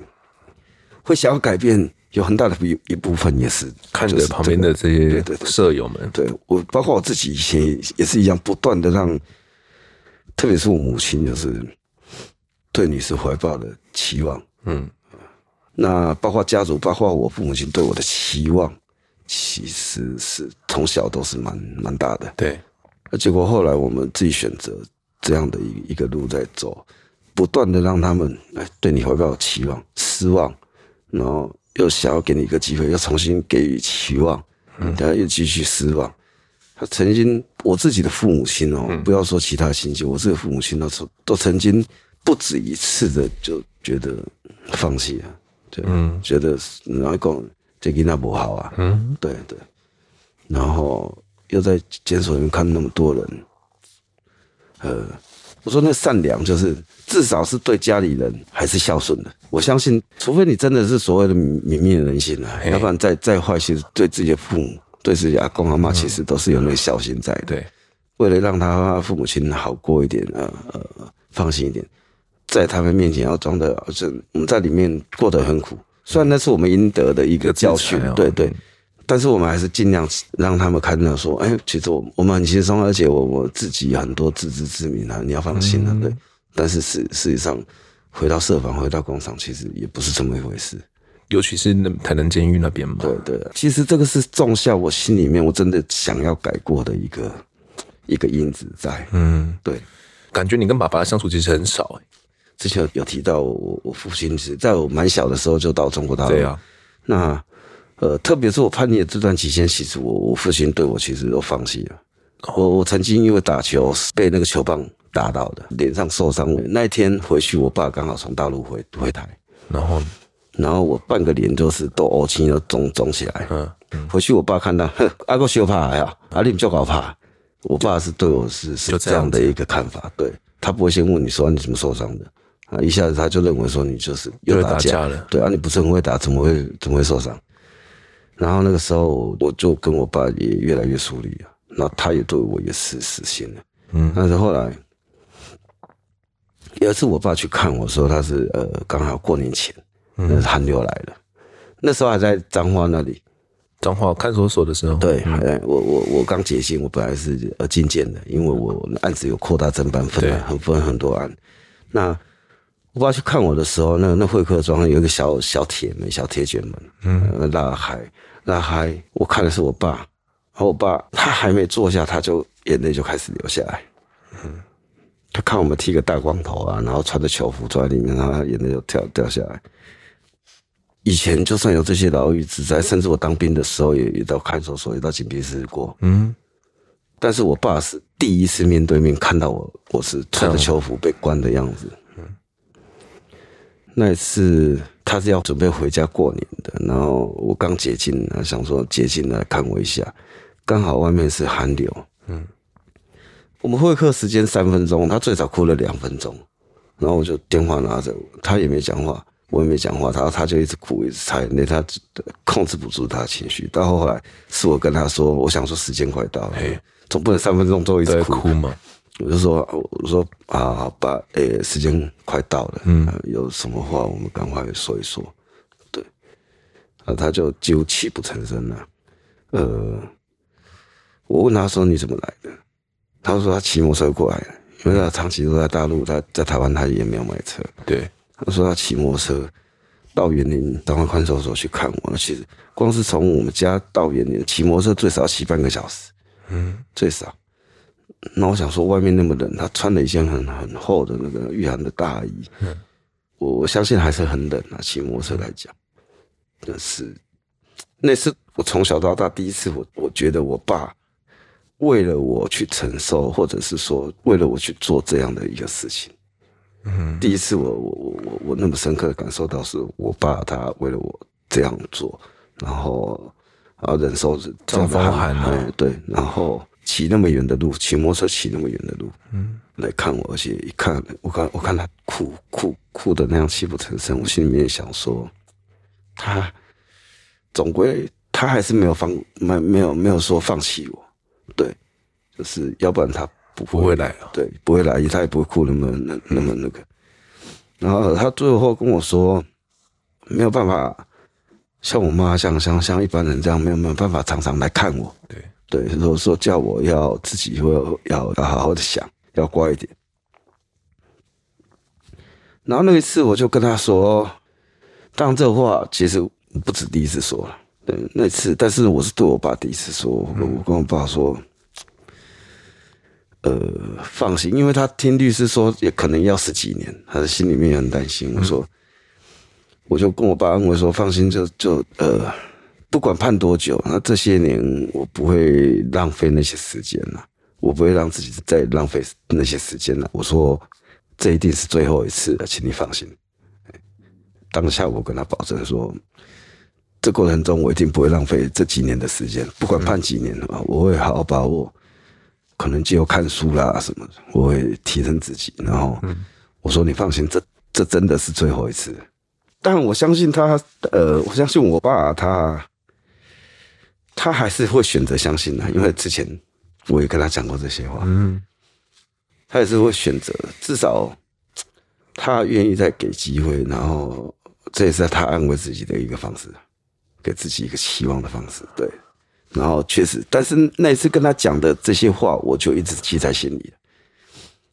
会想要改变。有很大的一一部分也是看着旁边的这些舍友们，对我包括我自己以前也是一样，不断的让，特别是我母亲，就是对你是怀抱的期望，嗯，那包括家族，包括我父母亲对我的期望，其实是从小都是蛮蛮大的。对，那结果后来我们自己选择这样的一一个路在走，不断的让他们哎对你怀抱期望、失望，然后又想要给你一个机会，又重新给予期望，嗯，然后又继续失望。他曾经，我自己的父母亲哦，嗯、不要说其他亲戚，我自己的父母亲都都曾经不止一次的就觉得放弃了，对，嗯，觉得然后讲这囡仔不好啊，嗯，对对，然后又在监所里面看那么多人，呃，我说那善良就是至少是对家里人还是孝顺的，我相信，除非你真的是所谓的泯灭人性啊，要不然再再坏，其实对自己的父母。对自己阿公阿妈，其实都是有那个孝心在的。对，为了让他父母亲好过一点，呃呃，放心一点，在他们面前要装的，是我们在里面过得很苦。虽然那是我们应得的一个教训，对对，但是我们还是尽量让他们看到说，哎，其实我我们很轻松，而且我我自己很多自知之明啊，你要放心啊，对。但是事事实上，回到社房，回到工厂，其实也不是这么一回事。尤其是那台南监狱那边嘛，对对，其实这个是种下我心里面我真的想要改过的一个一个因子在。嗯，对，感觉你跟爸爸的相处其实很少哎。之前有提到我我父亲是在我蛮小的时候就到中国大陆。对啊。那呃，特别是我叛逆的这段期间，其实我我父亲对我其实都放弃了。我我曾经因为打球被那个球棒打到的，脸上受伤。那一天回去，我爸刚好从大陆回回台，然后。然后我半个脸就是都凹青，都肿肿起来。嗯，嗯回去我爸看到，哼，阿哥羞怕呀，阿你就搞怕。我爸是对我是是这样的一个看法，对他不会先问你说你怎么受伤的，啊，一下子他就认为说你就是又打架了。对啊，你不是很会打，怎么会怎么会受伤？然后那个时候我就跟我爸也越来越疏离了，那他也对我也是死心了。嗯，但是后来有一次我爸去看我说他是呃刚好过年前。那是寒流来了，那时候还在彰化那里，彰化看守所的时候。对，我我我刚解禁，我本来是呃进监的，因为我案子有扩大侦办，分了很分很多案。那我爸去看我的时候，那那会客庄有一个小小铁门、小铁卷门，嗯，拉开拉开，我看的是我爸，然后我爸他还没坐下，他就眼泪就开始流下来。嗯，他看我们剃个大光头啊，然后穿着囚服坐在里面，然后他眼泪就掉掉下来。以前就算有这些牢狱之灾，甚至我当兵的时候也也到看守所，也到警闭室过。嗯，但是我爸是第一次面对面看到我，我是穿着囚服被关的样子。嗯，那一次他是要准备回家过年的，然后我刚解禁，想说解禁来看我一下，刚好外面是寒流。嗯，我们会客时间三分钟，他最早哭了两分钟，然后我就电话拿着，他也没讲话。我也没讲话，他他就一直哭，一直擦眼泪，他控制不住他的情绪。到后来是我跟他说，我想说时间快到了，总不能三分钟都一直哭，哭嘛。我就说，我说啊，好吧，诶、欸，时间快到了，嗯、啊，有什么话我们赶快说一说。对，啊，他就几乎泣不成声了。呃，我问他说你怎么来的？他说他骑摩托车过来的，因为他长期都在大陆，他在台湾他也没有买车。对。他说他骑摩托车到园林彰化看守所去看我，其实光是从我们家到园林骑摩托车最少要骑半个小时，嗯，最少。那我想说外面那么冷，他穿了一件很很厚的那个御寒的大衣，嗯，我我相信还是很冷啊。骑摩托车来讲，但是那是我从小到大第一次，我我觉得我爸为了我去承受，或者是说为了我去做这样的一个事情。嗯，第一次我我我我我那么深刻的感受到，是我爸他为了我这样做，然后啊忍受着这样的寒寒，对，然后骑那么远的路，骑摩托车骑那么远的路，嗯，来看我，而且一看我看我看他哭哭哭的那样泣不成声，我心里面想说，他总归他还是没有放没没有没有说放弃我，对，就是要不然他。不会，不会来了，对，不会来，他也不会哭那么那那么那个。然后他最后跟我说，没有办法像我妈像像像一般人这样，没有没有办法常常来看我。对对，所以说说叫我要自己会要要好好的想，要乖一点。然后那一次我就跟他说，当然这话其实不止第一次说了。对，那次，但是我是对我爸第一次说，我跟我爸说，呃，放心，因为他听律师说也可能要十几年，他的心里面也很担心。我说，我就跟我爸安慰说，放心，就就呃，不管判多久，那这些年我不会浪费那些时间了，我不会让自己再浪费那些时间了。我说，这一定是最后一次了，请你放心。当下我跟他保证说。这过程中，我一定不会浪费这几年的时间，不管判几年啊，我会好好把握。可能就看书啦什么的，我会提升自己。然后我说：“你放心，这这真的是最后一次。”但我相信他，呃，我相信我爸他，他还是会选择相信的，因为之前我也跟他讲过这些话。嗯，他也是会选择，至少他愿意再给机会，然后这也是他安慰自己的一个方式。给自己一个期望的方式，对，然后确实，但是那一次跟他讲的这些话，我就一直记在心里。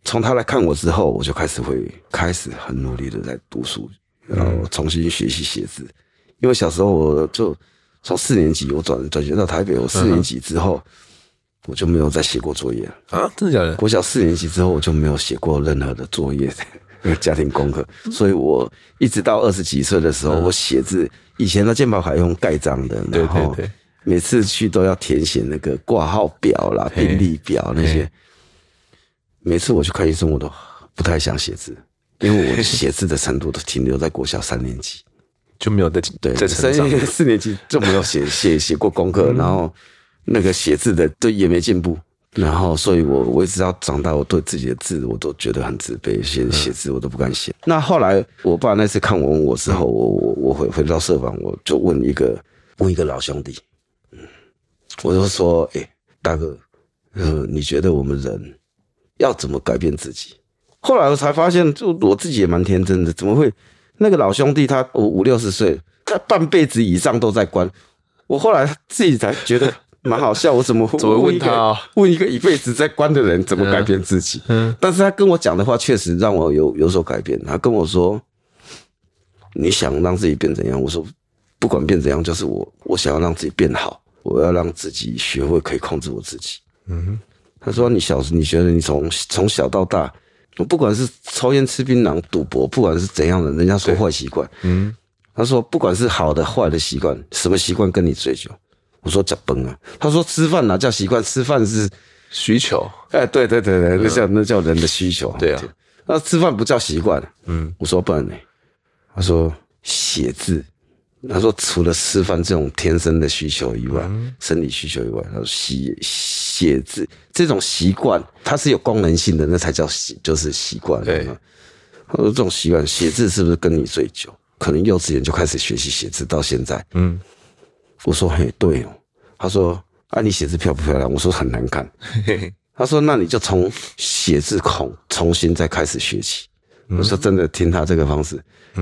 从他来看我之后，我就开始会开始很努力的在读书，然后重新学习写字。因为小时候我就从四年级我转转学到台北，我四年级之后我就没有再写过作业啊，真的假的？国小四年级之后我就没有写过任何的作业。家庭功课，所以我一直到二十几岁的时候，我写字，以前的健保卡用盖章的，然后每次去都要填写那个挂号表啦、病历表那些。每次我去看医生，我都不太想写字，因为我 写字的程度都停留在国小三年级，就没有在对在三四年级就没有写写写过功课，然后那个写字的都也没进步。然后，所以我我一直到长大，我对自己的字我都觉得很自卑，写写字我都不敢写。嗯、那后来，我爸那次看完我之后，我我我回回到社房，我就问一个问一个老兄弟，嗯，我就说，哎，大哥，呃，你觉得我们人要怎么改变自己？后来我才发现，就我自己也蛮天真的，怎么会？那个老兄弟他五五六十岁，他半辈子以上都在关，我后来自己才觉得。蛮好笑，我怎么会问他、哦？问一个一辈子在关的人怎么改变自己？嗯，嗯，但是他跟我讲的话确实让我有有所改变。他跟我说：“你想让自己变怎样？”我说：“不管变怎样，就是我，我想要让自己变好，我要让自己学会可以控制我自己。”嗯，他说：“你小时你觉得你从从小到大，不管是抽烟、吃槟榔、赌博，不管是怎样的，人家说坏习惯，嗯，他说不管是好的坏的习惯，什么习惯跟你追求？”我说脚崩啊，他说吃饭哪叫习惯，吃饭是需求。哎，对对对对，那叫那叫人的需求。对啊，那吃饭不叫习惯。嗯，我说不然呢？他说写字，他说除了吃饭这种天生的需求以外，生理需求以外，他说写写字这种习惯，它是有功能性的，那才叫习，就是习惯。对，我说这种习惯写字是不是跟你最久？可能幼稚园就开始学习写字到现在。嗯。我说嘿，对哦。他说啊，你写字漂不漂亮？我说很难看。他说那你就从写字孔重新再开始学起。我说真的，听他这个方式，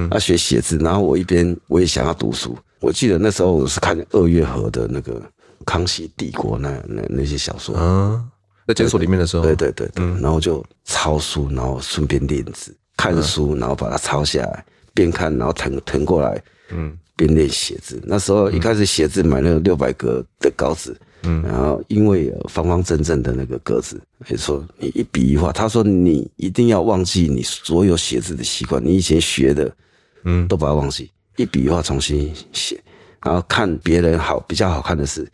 他学写字，然后我一边我也想要读书。我记得那时候我是看二月河的那个《康熙帝国》那那那些小说。啊，在监所里面的时候，对对对对，然后就抄书，然后顺便练字，看书，然后把它抄下来，边看然后腾腾过来，嗯。边练写字，那时候一开始写字买那个六百格的稿纸，嗯，然后因为有方方正正的那个格子，没错，你一笔一画，他说你一定要忘记你所有写字的习惯，你以前学的，嗯，都把它忘记，一笔一画重新写，然后看别人好比较好看的字，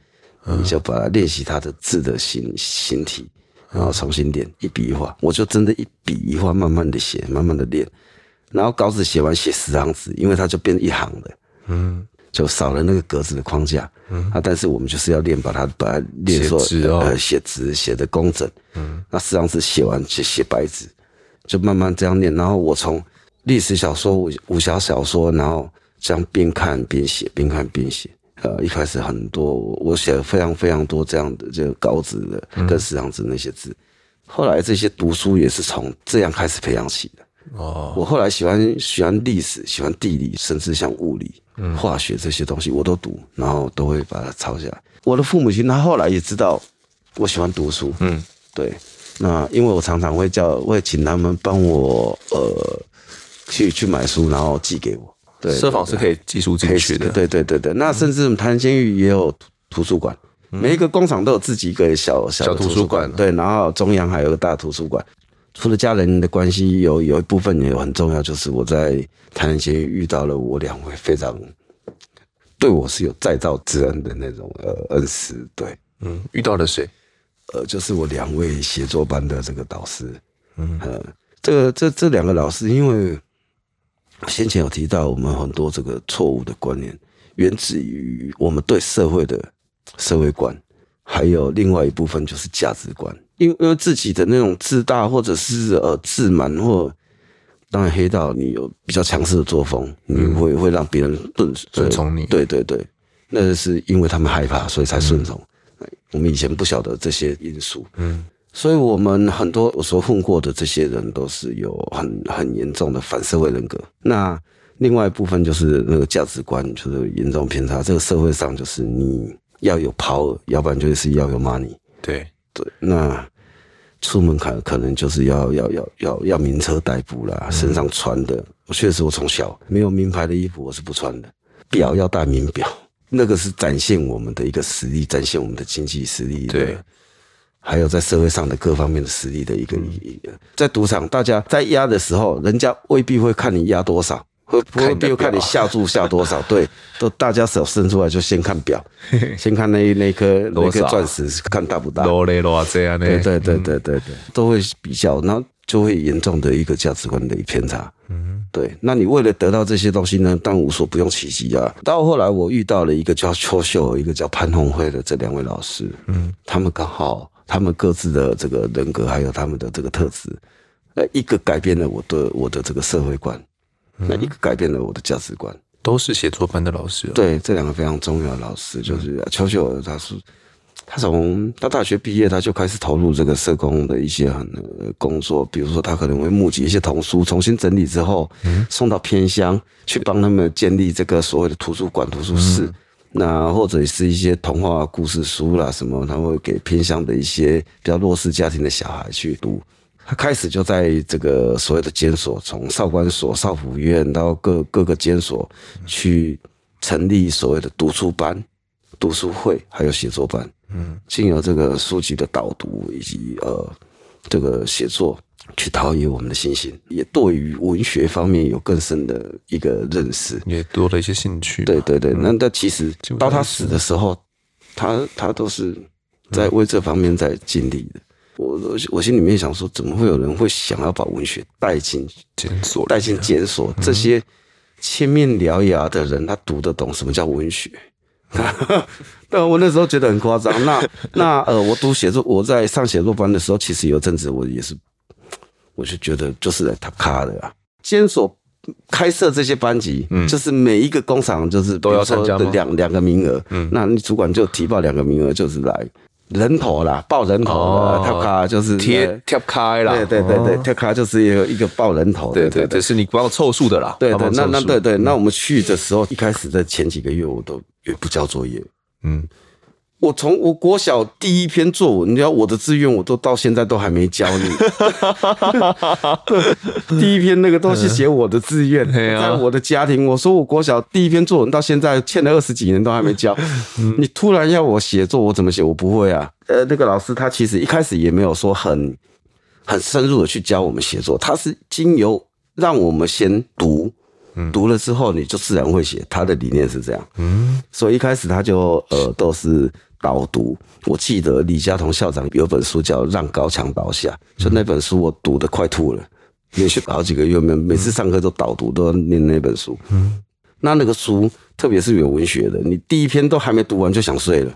你就把它练习它的字的形形体，然后重新练一笔一画，我就真的一笔一画慢慢的写，慢慢的练，然后稿子写完写十行字，因为它就变一行的。嗯，就少了那个格子的框架。嗯，啊，但是我们就是要练，把它把它练说呃写直写的工整。嗯，那十张纸写完就写白纸，就慢慢这样练。然后我从历史小说、武武侠小说，然后这样边看边写，边看边写。呃，一开始很多我写了非常非常多这样的这个稿子的跟实际字那些字。后来这些读书也是从这样开始培养起的。哦，我后来喜欢喜欢历史，喜欢地理，甚至像物理。化学这些东西我都读，然后都会把它抄下来。我的父母亲他后来也知道我喜欢读书，嗯，对。那因为我常常会叫，会请他们帮我呃去去买书，然后寄给我。对，设防是可以寄书进去的。对对对对，那甚至台南监狱也有图书馆，嗯、每一个工厂都有自己一个小小图书馆。对，然后中央还有个大图书馆。除了家人的关系，有有一部分也很重要，就是我在台南监狱遇到了我两位非常对我是有再造之恩的那种呃恩师。对，嗯，遇到了谁？呃，就是我两位写作班的这个导师。嗯，呃，这个这这两个老师，因为先前有提到，我们很多这个错误的观念，源自于我们对社会的社会观，还有另外一部分就是价值观。因为因为自己的那种自大，或者是呃自满，或当然黑道你有比较强势的作风，你会会让别人顺顺从你。对对对，那是因为他们害怕，所以才顺从。嗯、我们以前不晓得这些因素，嗯，所以我们很多我说混过的这些人都是有很很严重的反社会人格。那另外一部分就是那个价值观就是严重偏差。这个社会上就是你要有 power，要不然就是要有 money。对。对，那出门可可能就是要要要要要名车代步啦，身上穿的，我确实我从小没有名牌的衣服我是不穿的，表要戴名表，那个是展现我们的一个实力，展现我们的经济实力，对，还有在社会上的各方面的实力的一个一个，在赌场大家在押的时候，人家未必会看你押多少。会 不会又看你下注下多少？对，都大家手伸出来就先看表，先看那那颗那颗钻石看大不大？多嘞多这样对对对对对对，都会比较，然后就会严重的一个价值观的一偏差。嗯，对。那你为了得到这些东西呢，当然无所不用其极啊。到后来我遇到了一个叫邱秀，一个叫潘鸿辉的这两位老师，嗯，他们刚好他们各自的这个人格还有他们的这个特质，呃，一个改变了我的我的这个社会观。那一个改变了我的价值观，都是写作班的老师。对，这两个非常重要的老师，就是邱秀，他是他从他大学毕业，他就开始投入这个社工的一些很工作，比如说他可能会募集一些童书，重新整理之后，送到偏乡去帮他们建立这个所谓的图书馆、图书室，那或者是一些童话故事书啦什么，他会给偏乡的一些比较弱势家庭的小孩去读。他开始就在这个所谓的监所，从少管所、少辅院到各各个监所去成立所谓的读书班、读书会，还有写作班。嗯，经由这个书籍的导读以及呃这个写作，去陶冶我们的心性，也对于文学方面有更深的一个认识，也多了一些兴趣。对对对，那那其实到他死的时候，他他都是在为这方面在尽力的。我我心里面想说，怎么会有人会想要把文学带进检索？带进检索，这些千面獠牙的人，他读得懂什么叫文学？但我那时候觉得很夸张。那那呃，我读写作，我在上写作班的时候，其实有阵子我也是，我就觉得就是来他卡的啊。监所开设这些班级，嗯，就是每一个工厂就是都要参加两两个名额，嗯，那你主管就提报两个名额，就是来。人头啦，报人头的，贴卡就是贴贴开啦。对对对对，贴卡就是一个一个报人头。对对对，是你光凑数的啦。对对，那那对对，那我们去的时候，一开始在前几个月，我都也不交作业。嗯。我从我国小第一篇作文，你知道我的志愿，我都到现在都还没教你。第一篇那个都是写我的志愿，在我的家庭。我说我国小第一篇作文到现在欠了二十几年都还没教。你突然要我写作，我怎么写？我不会啊。呃，那个老师他其实一开始也没有说很很深入的去教我们写作，他是经由让我们先读，读了之后你就自然会写。他的理念是这样。嗯，所以一开始他就呃都是。导读，我记得李家彤校长有本书叫《让高墙倒下》，就那本书我读得快吐了，连续好几个月，每每次上课都导读，都要念那本书。嗯，那那个书，特别是有文学的，你第一篇都还没读完就想睡了。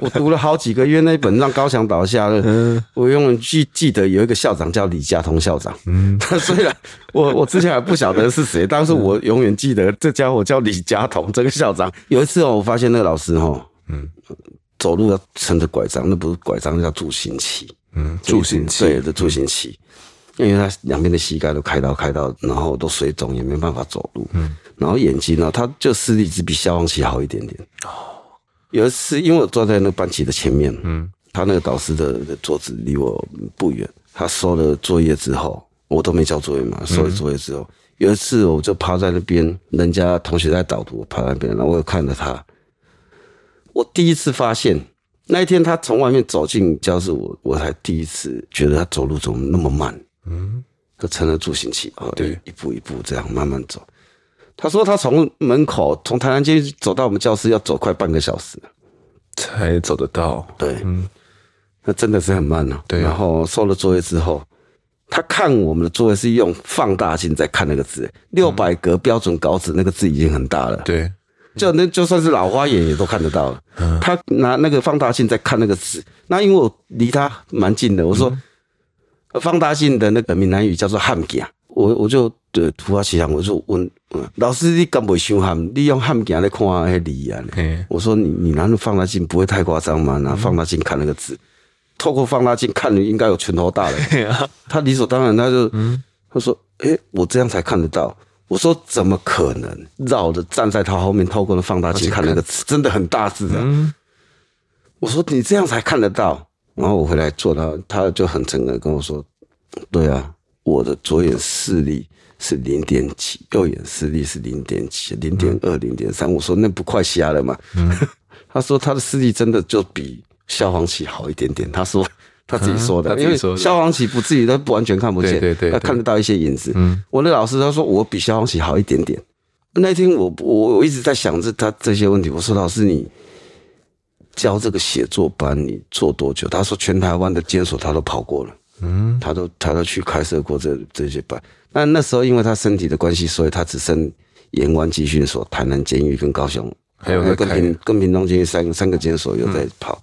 我读了好几个月那本《让高墙倒下》了，我永远记记得有一个校长叫李家彤校长。嗯，他虽然我我之前还不晓得是谁，但是我永远记得这家伙叫李家彤这个校长。有一次哦，我发现那个老师哦。嗯，走路要撑着拐杖，那不是拐杖，那叫助行器。嗯，助行器，对的，助行器。因为他两边的膝盖都开刀，开刀，然后都水肿，也没办法走路。嗯，然后眼睛呢，他就视力只比消防器好一点点。哦，有一次，因为我坐在那个班级的前面，嗯，他那个导师的桌子离我不远，他收了作业之后，我都没交作业嘛，收了作业之后，有一次，我就趴在那边，人家同学在导读，我趴在那边，然后我又看着他。我第一次发现，那一天他从外面走进教室，我我才第一次觉得他走路怎么那么慢。嗯，他撑着助行器，哦，对，一步一步这样慢慢走。他说他从门口从台南街走到我们教室要走快半个小时才走得到。对，嗯，那真的是很慢啊。对，然后收了作业之后。他看我们的作业是用放大镜在看那个字，六百格标准稿纸那个字已经很大了。对，就那就算是老花眼也都看得到了。他拿那个放大镜在看那个字，那因为我离他蛮近的，我说放大镜的那个闽南语叫做汉镜，我我就对突发奇想，我就问老师你敢不会修汉？你用汉镜来看那字啊？我说你你拿那放大镜不会太夸张吗？拿放大镜看那个字。透过放大镜看，你应该有拳头大了。他理所当然，他就他说：“哎，我这样才看得到。”我说：“怎么可能？绕着站在他后面，透过那放大镜看那个字，真的很大字啊！”我说：“你这样才看得到。”然后我回来做他，他就很诚恳跟我说：“对啊，我的左眼视力是零点几，右眼视力是零点几，零点二、零点三。”我说：“那不快瞎了吗？” 他说：“他的视力真的就比。”消防器好一点点，他说他自己说的，因为萧煌奇不自己都不完全看不见，对对，他看得到一些影子。嗯，我的老师他说我比萧煌奇好一点点。那天我我我一直在想着他这些问题，我说老师你教这个写作班你做多久？他说全台湾的监所他都跑过了，嗯，他都他都去开设过这这些班。但那时候因为他身体的关系，所以他只剩盐湾集训所、台南监狱跟高雄，还有跟平跟平东监狱三三个监所有在跑。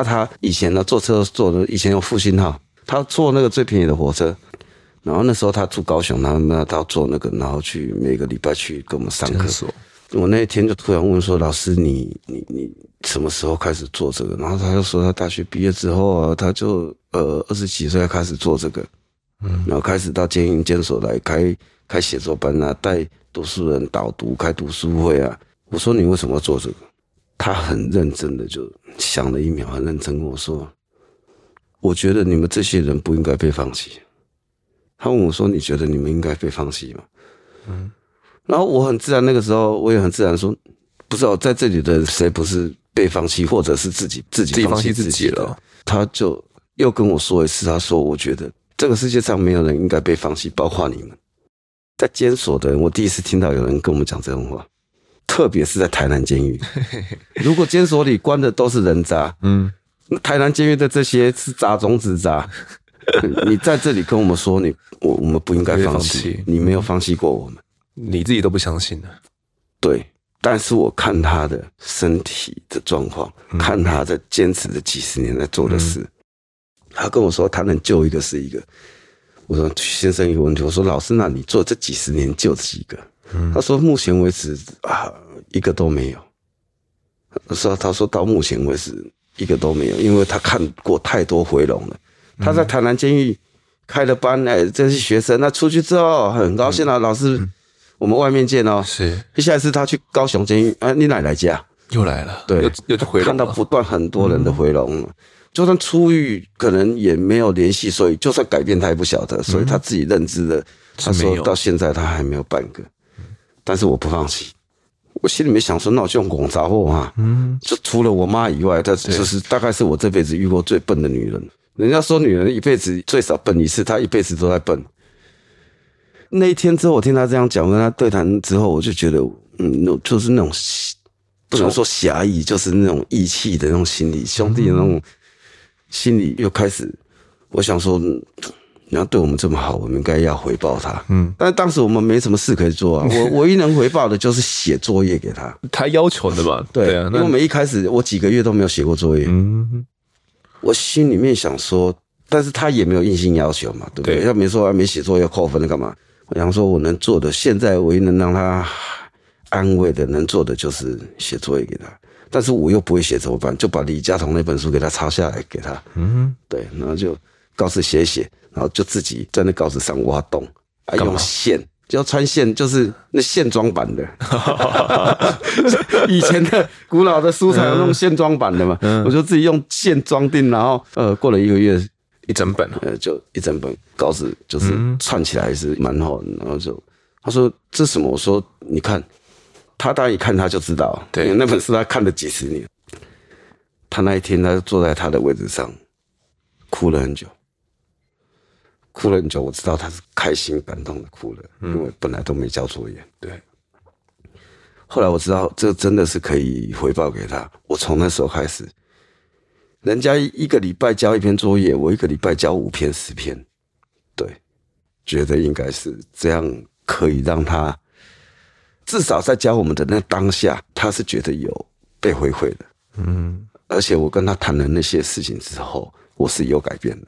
那、啊、他以前呢，坐车坐的，以前有复兴号，他坐那个最便宜的火车，然后那时候他住高雄，然后那他坐那个，然后去每个礼拜去跟我们上课。我那一天就突然问说：“老师你，你你你什么时候开始做这个？”然后他就说：“他大学毕业之后啊，他就呃二十几岁开始做这个，嗯，然后开始到监营监所来开开写作班啊，带读书人导读，开读书会啊。”我说：“你为什么要做这个？”他很认真的就想了一秒，很认真跟我说：“我觉得你们这些人不应该被放弃。”他问我说：“你觉得你们应该被放弃吗？”嗯，然后我很自然，那个时候我也很自然说：“不知道在这里的谁不是被放弃，或者是自己自己放弃自己了。”他就又跟我说一次：“他说，我觉得这个世界上没有人应该被放弃，包括你们在监所的人。”我第一次听到有人跟我们讲这种话。特别是在台南监狱，如果监所里关的都是人渣，嗯，那台南监狱的这些是杂种子渣。你在这里跟我们说你我我们不应该放弃，你没有放弃过我们，你自己都不相信的。对，但是我看他的身体的状况，看他在坚持的几十年在做的事，他跟我说他能救一个是一个。我说先生一个问题，我说老师，那你做这几十年救几个？他说目前为止啊。一个都没有，说他说到目前为止一个都没有，因为他看过太多回笼了。他在台南监狱开了班，哎，这些学生那出去之后很高兴啊，老师，我们外面见哦。是，下一次他去高雄监狱，啊，你奶奶家。又来了，对，又又回看到不断很多人的回笼，就算出狱可能也没有联系，所以就算改变他也不晓得，所以他自己认知的，他说到现在他还没有半个，但是我不放弃。我心里面想说，那我就用广杂货嘛，嗯，就除了我妈以外，她就是大概是我这辈子遇过最笨的女人。人家说女人一辈子最少笨一次，她一辈子都在笨。那一天之后，我听她这样讲，跟她对谈之后，我就觉得，嗯，那就是那种不能说侠义，就是那种义气的那种心理，兄弟的那种心理又开始，我想说。你要对我们这么好，我们应该要回报他。嗯，但是当时我们没什么事可以做啊。我唯一能回报的就是写作业给他。他要求的嘛？对啊，因为我们一开始我几个月都没有写过作业。嗯，我心里面想说，但是他也没有硬性要求嘛，对不对？要没说没写作业要扣分的干嘛？我想说，我能做的，现在唯一能让他安慰的，能做的就是写作业给他。但是我又不会写怎么办？就把李嘉彤那本书给他抄下来给他。嗯，对，然后就告诉写写。然后就自己在那稿纸上挖洞，啊，用线，就要穿线，就是那线装版的。以前的古老的书才有那种线装版的嘛，嗯、我就自己用线装订，然后呃，过了一个月，一整本，呃，就一整本稿纸，就是串起来是蛮好的，然后就他说这什么？我说你看，他当然一看他就知道，对，那本书他看了几十年。他那一天，他就坐在他的位置上，哭了很久，哭了很久。我知道他是开心感动的哭了，因为本来都没交作业。对。后来我知道，这真的是可以回报给他。我从那时候开始，人家一个礼拜交一篇作业，我一个礼拜交五篇、十篇。对，觉得应该是这样，可以让他至少在教我们的那当下，他是觉得有被回馈的。嗯，而且我跟他谈了那些事情之后，我是有改变的。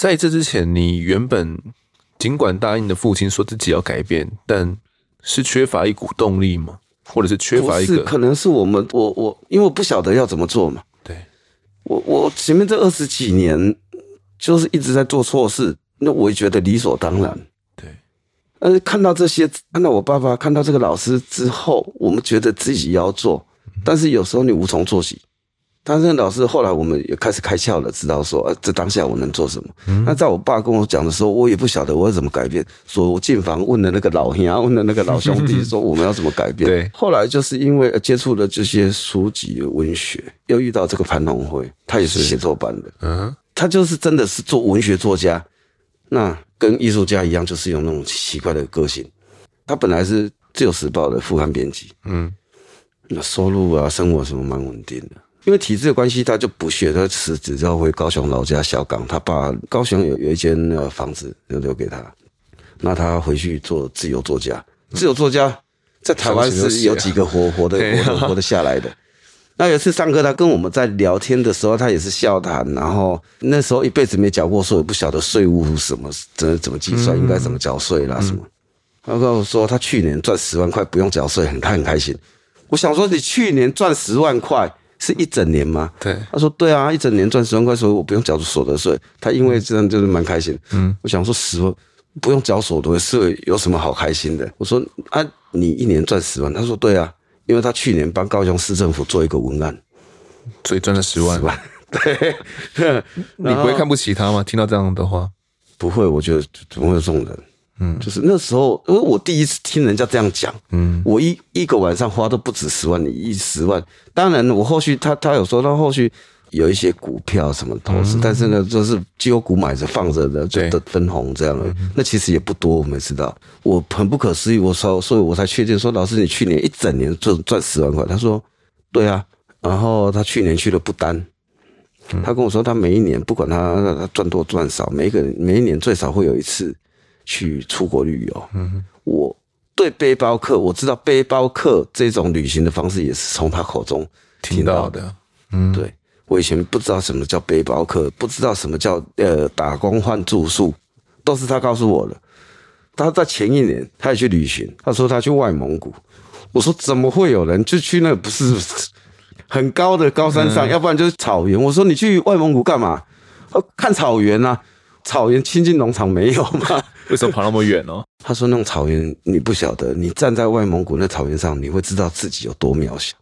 在这之前，你原本尽管答应的父亲说自己要改变，但是缺乏一股动力吗？或者是缺乏一个？可能是我们，我我，因为我不晓得要怎么做嘛。对，我我前面这二十几年就是一直在做错事，那我也觉得理所当然。对，但是看到这些，看到我爸爸，看到这个老师之后，我们觉得自己要做，但是有时候你无从做起。但是老师后来我们也开始开窍了，知道说，呃，这当下我能做什么？嗯、那在我爸跟我讲的时候，我也不晓得我要怎么改变，所以我进房问了那个老兄，问了那个老兄弟，说我们要怎么改变？对。后来就是因为接触了这些书籍、文学，又遇到这个潘龙辉，他也是写作班的，嗯，他就是真的是做文学作家，那跟艺术家一样，就是有那种奇怪的个性。他本来是自由时报的副刊编辑，嗯，那收入啊、生活什么蛮稳定的。因为体制的关系，他就不屑，他辞职之后回高雄老家小港。他爸高雄有有一间呃房子，就留给他。那他回去做自由作家，自由作家在台湾是有几个活活的活的活得下来的。那有一次上课，他跟我们在聊天的时候，他也是笑谈。然后那时候一辈子没缴过税，也不晓得税务什么怎怎么计算，应该怎么缴税啦什么。他跟我说，他去年赚十万块不用缴税，他很开心。我想说，你去年赚十万块。是一整年吗？对，他说对啊，一整年赚十万块，所以我不用缴所得税。他因为这样就是蛮开心。嗯，我想说十万不用缴所得税有什么好开心的？我说啊，你一年赚十万？他说对啊，因为他去年帮高雄市政府做一个文案，所以赚了十万。十万，对，你不会看不起他吗？听到这样的话，不会，我觉得怎么会有这种人？嗯，就是那时候，因为我第一次听人家这样讲，嗯，我一一个晚上花都不止十万，你一十万。当然，我后续他他有说，他后续有一些股票什么投资，嗯、但是呢，就是绩优股买着放着的，就的分红这样的。那其实也不多，我们知道。我很不可思议，我说，所以我才确定说，老师，你去年一整年赚赚十万块。他说，对啊。然后他去年去了不丹，他跟我说，他每一年不管他他赚多赚少，每一个每一年最少会有一次。去出国旅游，嗯，我对背包客，我知道背包客这种旅行的方式也是从他口中听到的。嗯，对，我以前不知道什么叫背包客，不知道什么叫呃打工换住宿，都是他告诉我的。他在前一年他也去旅行，他说他去外蒙古，我说怎么会有人就去那不是 很高的高山上，嗯，要不然就是草原。我说你去外蒙古干嘛？看草原啊，草原亲近农场没有吗？为什么跑那么远哦？他说：“那种草原你不晓得，你站在外蒙古那草原上，你会知道自己有多渺小。”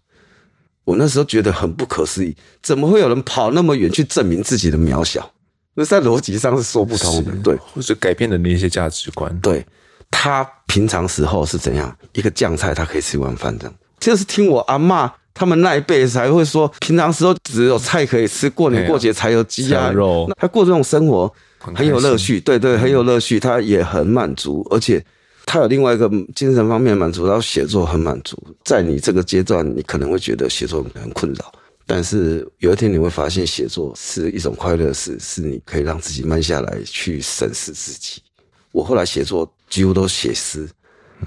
我那时候觉得很不可思议，怎么会有人跑那么远去证明自己的渺小？那在逻辑上是说不通的。对，或者改变了那些价值观。对，他平常时候是怎样一个酱菜，他可以吃一碗饭这样。就是听我阿嬷他们那一辈才会说，平常时候只有菜可以吃，过年过节才有鸡鸭肉。他过这种生活。很有乐趣，对对，很有乐趣，他也很满足，而且他有另外一个精神方面满足，然后写作很满足。在你这个阶段，你可能会觉得写作很困扰，但是有一天你会发现，写作是一种快乐，是是你可以让自己慢下来去审视自己。我后来写作几乎都写诗，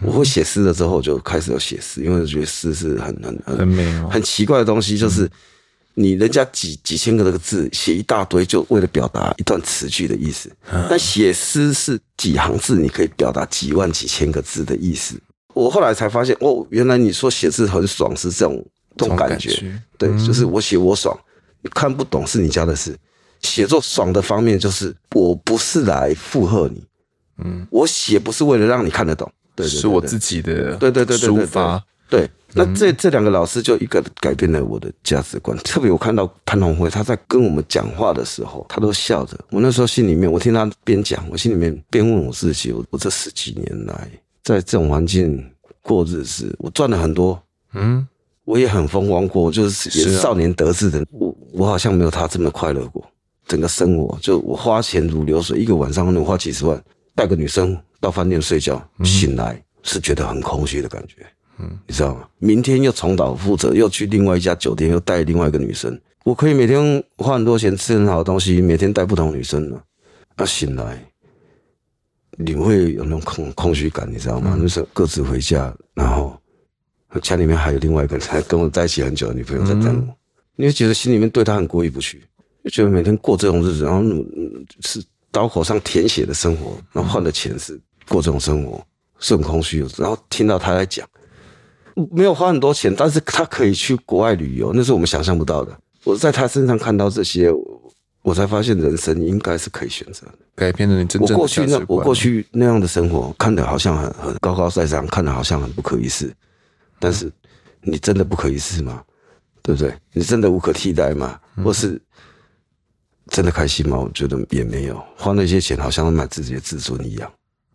我会写诗了之后就开始有写诗，因为我觉得诗是很很很美、很奇怪的东西，就是。你人家几几千个这个字写一大堆，就为了表达一段词句的意思。但写诗是几行字，你可以表达几万几千个字的意思。我后来才发现，哦，原来你说写字很爽是这种这种感觉。对，就是我写我爽，你看不懂是你家的事。写作爽的方面就是，我不是来附和你，嗯，我写不是为了让你看得懂，对，是我自己的，对对对对抒发。对，那这这两个老师就一个改变了我的价值观。特别我看到潘鸿辉他在跟我们讲话的时候，他都笑着。我那时候心里面，我听他边讲，我心里面边问我自己：我我这十几年来在这种环境过日子，我赚了很多，嗯，我也很风光过，就是也是少年得志的。我我好像没有他这么快乐过。整个生活就我花钱如流水，一个晚上能花几十万，带个女生到饭店睡觉，醒来是觉得很空虚的感觉。嗯，你知道吗？明天又重蹈覆辙，又去另外一家酒店，又带另外一个女生。我可以每天花很多钱吃很好的东西，每天带不同女生呢。啊，醒来你会有那种空空虚感，你知道吗？那时候各自回家，然后家里面还有另外一个人，还跟我在一起很久的女朋友在等我，你会觉得心里面对她很过意不去，就觉得每天过这种日子，然后是刀口上舔血的生活，然后换的钱是过这种生活，是很空虚。然后听到他在讲。没有花很多钱，但是他可以去国外旅游，那是我们想象不到的。我在他身上看到这些，我才发现人生应该是可以选择的，改变了你真正的。我过去那我过去那样的生活，看的好像很很高高在上，看的好像很不可一世。但是你真的不可一世吗？对不对？你真的无可替代吗？或是真的开心吗？我觉得也没有，花那些钱好像买自己的自尊一样。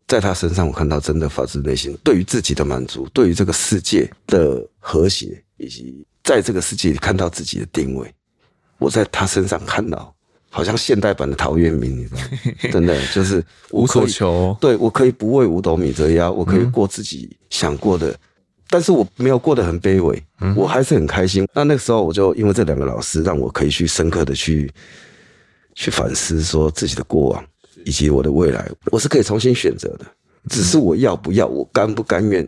在他身上，我看到真的发自内心对于自己的满足，对于这个世界的和谐，以及在这个世界里看到自己的定位。我在他身上看到，好像现代版的陶渊明，你知道吗？真的就是无所求。对，我可以不为五斗米折腰，我可以过自己想过的，嗯、但是我没有过得很卑微，我还是很开心。那那个时候，我就因为这两个老师，让我可以去深刻的去去反思，说自己的过往。以及我的未来，我是可以重新选择的，只是我要不要，我甘不甘愿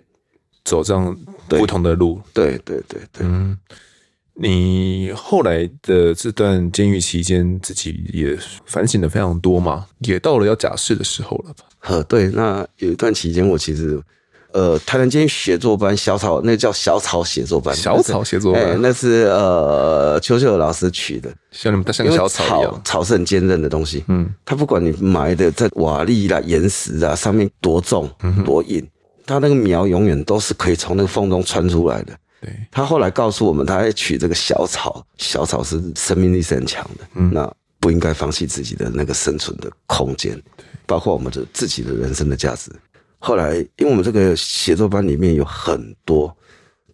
走这样不同的路？对对对对。嗯，你后来的这段监狱期间，自己也反省的非常多嘛，也到了要假释的时候了吧？呵，对，那有一段期间，我其实。呃，台南监狱写作班小草，那个、叫小草写作班。小草写作班，欸、那是呃邱秀老师取的，像你们像小草一样。草草是很坚韧的东西，嗯，它不管你埋的在瓦砾啦、岩石啊上面多重多硬，它那个苗永远都是可以从那个缝中穿出来的。对，他后来告诉我们，他还取这个小草，小草是生命力是很强的，嗯，那不应该放弃自己的那个生存的空间，包括我们的自己的人生的价值。后来，因为我们这个写作班里面有很多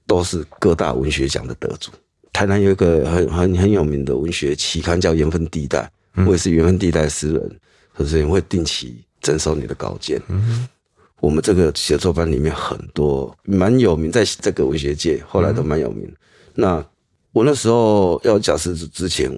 都是各大文学奖的得主。台南有一个很很很有名的文学期刊叫《缘分地带》，我也是缘分地带诗人，所以会定期征收你的稿件。我们这个写作班里面很多蛮有名，在这个文学界后来都蛮有名。那我那时候要假释之前，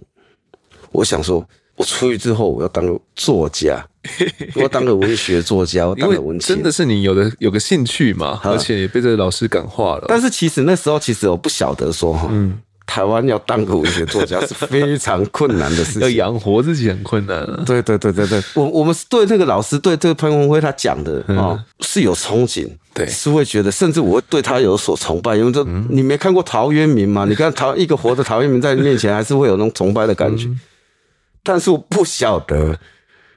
我想说。我出去之后，我要当个作家，我要当个文学作家，我当个文青。真的是你有的有个兴趣嘛，而且也被这个老师感化了。但是其实那时候，其实我不晓得说，嗯，台湾要当个文学作家 是非常困难的事情，要养活自己很困难啊。对对对对对，我我们是对这个老师，对这个潘文辉他讲的啊，是有憧憬，对，是会觉得，甚至我会对他有所崇拜，因为这你没看过陶渊明吗？你看陶一个活的陶渊明在你面前，还是会有那种崇拜的感觉。但是我不晓得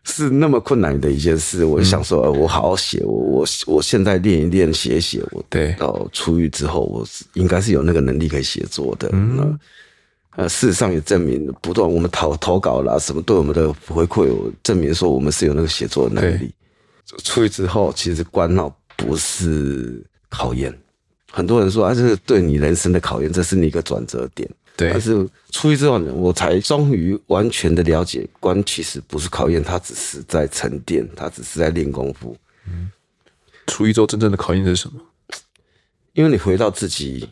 是那么困难的一件事，我想说，我好好写，我我我现在练一练写一写，我对到出狱之后，我是应该是有那个能力可以写作的。嗯，呃，事实上也证明，不断我们投投稿啦，什么对我们的回馈，我证明说我们是有那个写作的能力。出狱之后，其实关闹不是考验，很多人说啊，这是对你人生的考验，这是你一个转折点。对，但是出狱之后呢，我才终于完全的了解，关其实不是考验，他只是在沉淀，他只是在练功夫。嗯，出一周真正的考验是什么？因为你回到自己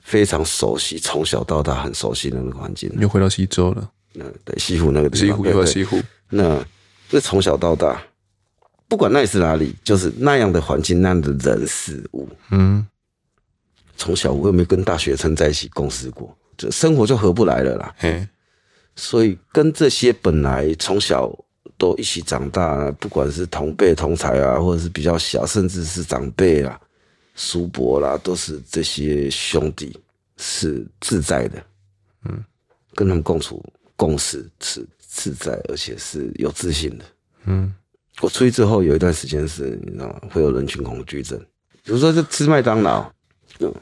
非常熟悉，从小到大很熟悉的那个环境，又回到西周了。那对西湖那个地方，西湖又到西湖。那那从小到大，不管那里是哪里，就是那样的环境，那样的人事物。嗯，从小我又没跟大学生在一起共事过。就生活就合不来了啦，嘿，所以跟这些本来从小都一起长大，不管是同辈同才啊，或者是比较小，甚至是长辈啊、叔伯啦，都是这些兄弟，是自在的，嗯，跟他们共处共事是自在，而且是有自信的，嗯。我出去之后有一段时间是，你知道吗？会有人群恐惧症，比如说就吃麦当劳，嗯。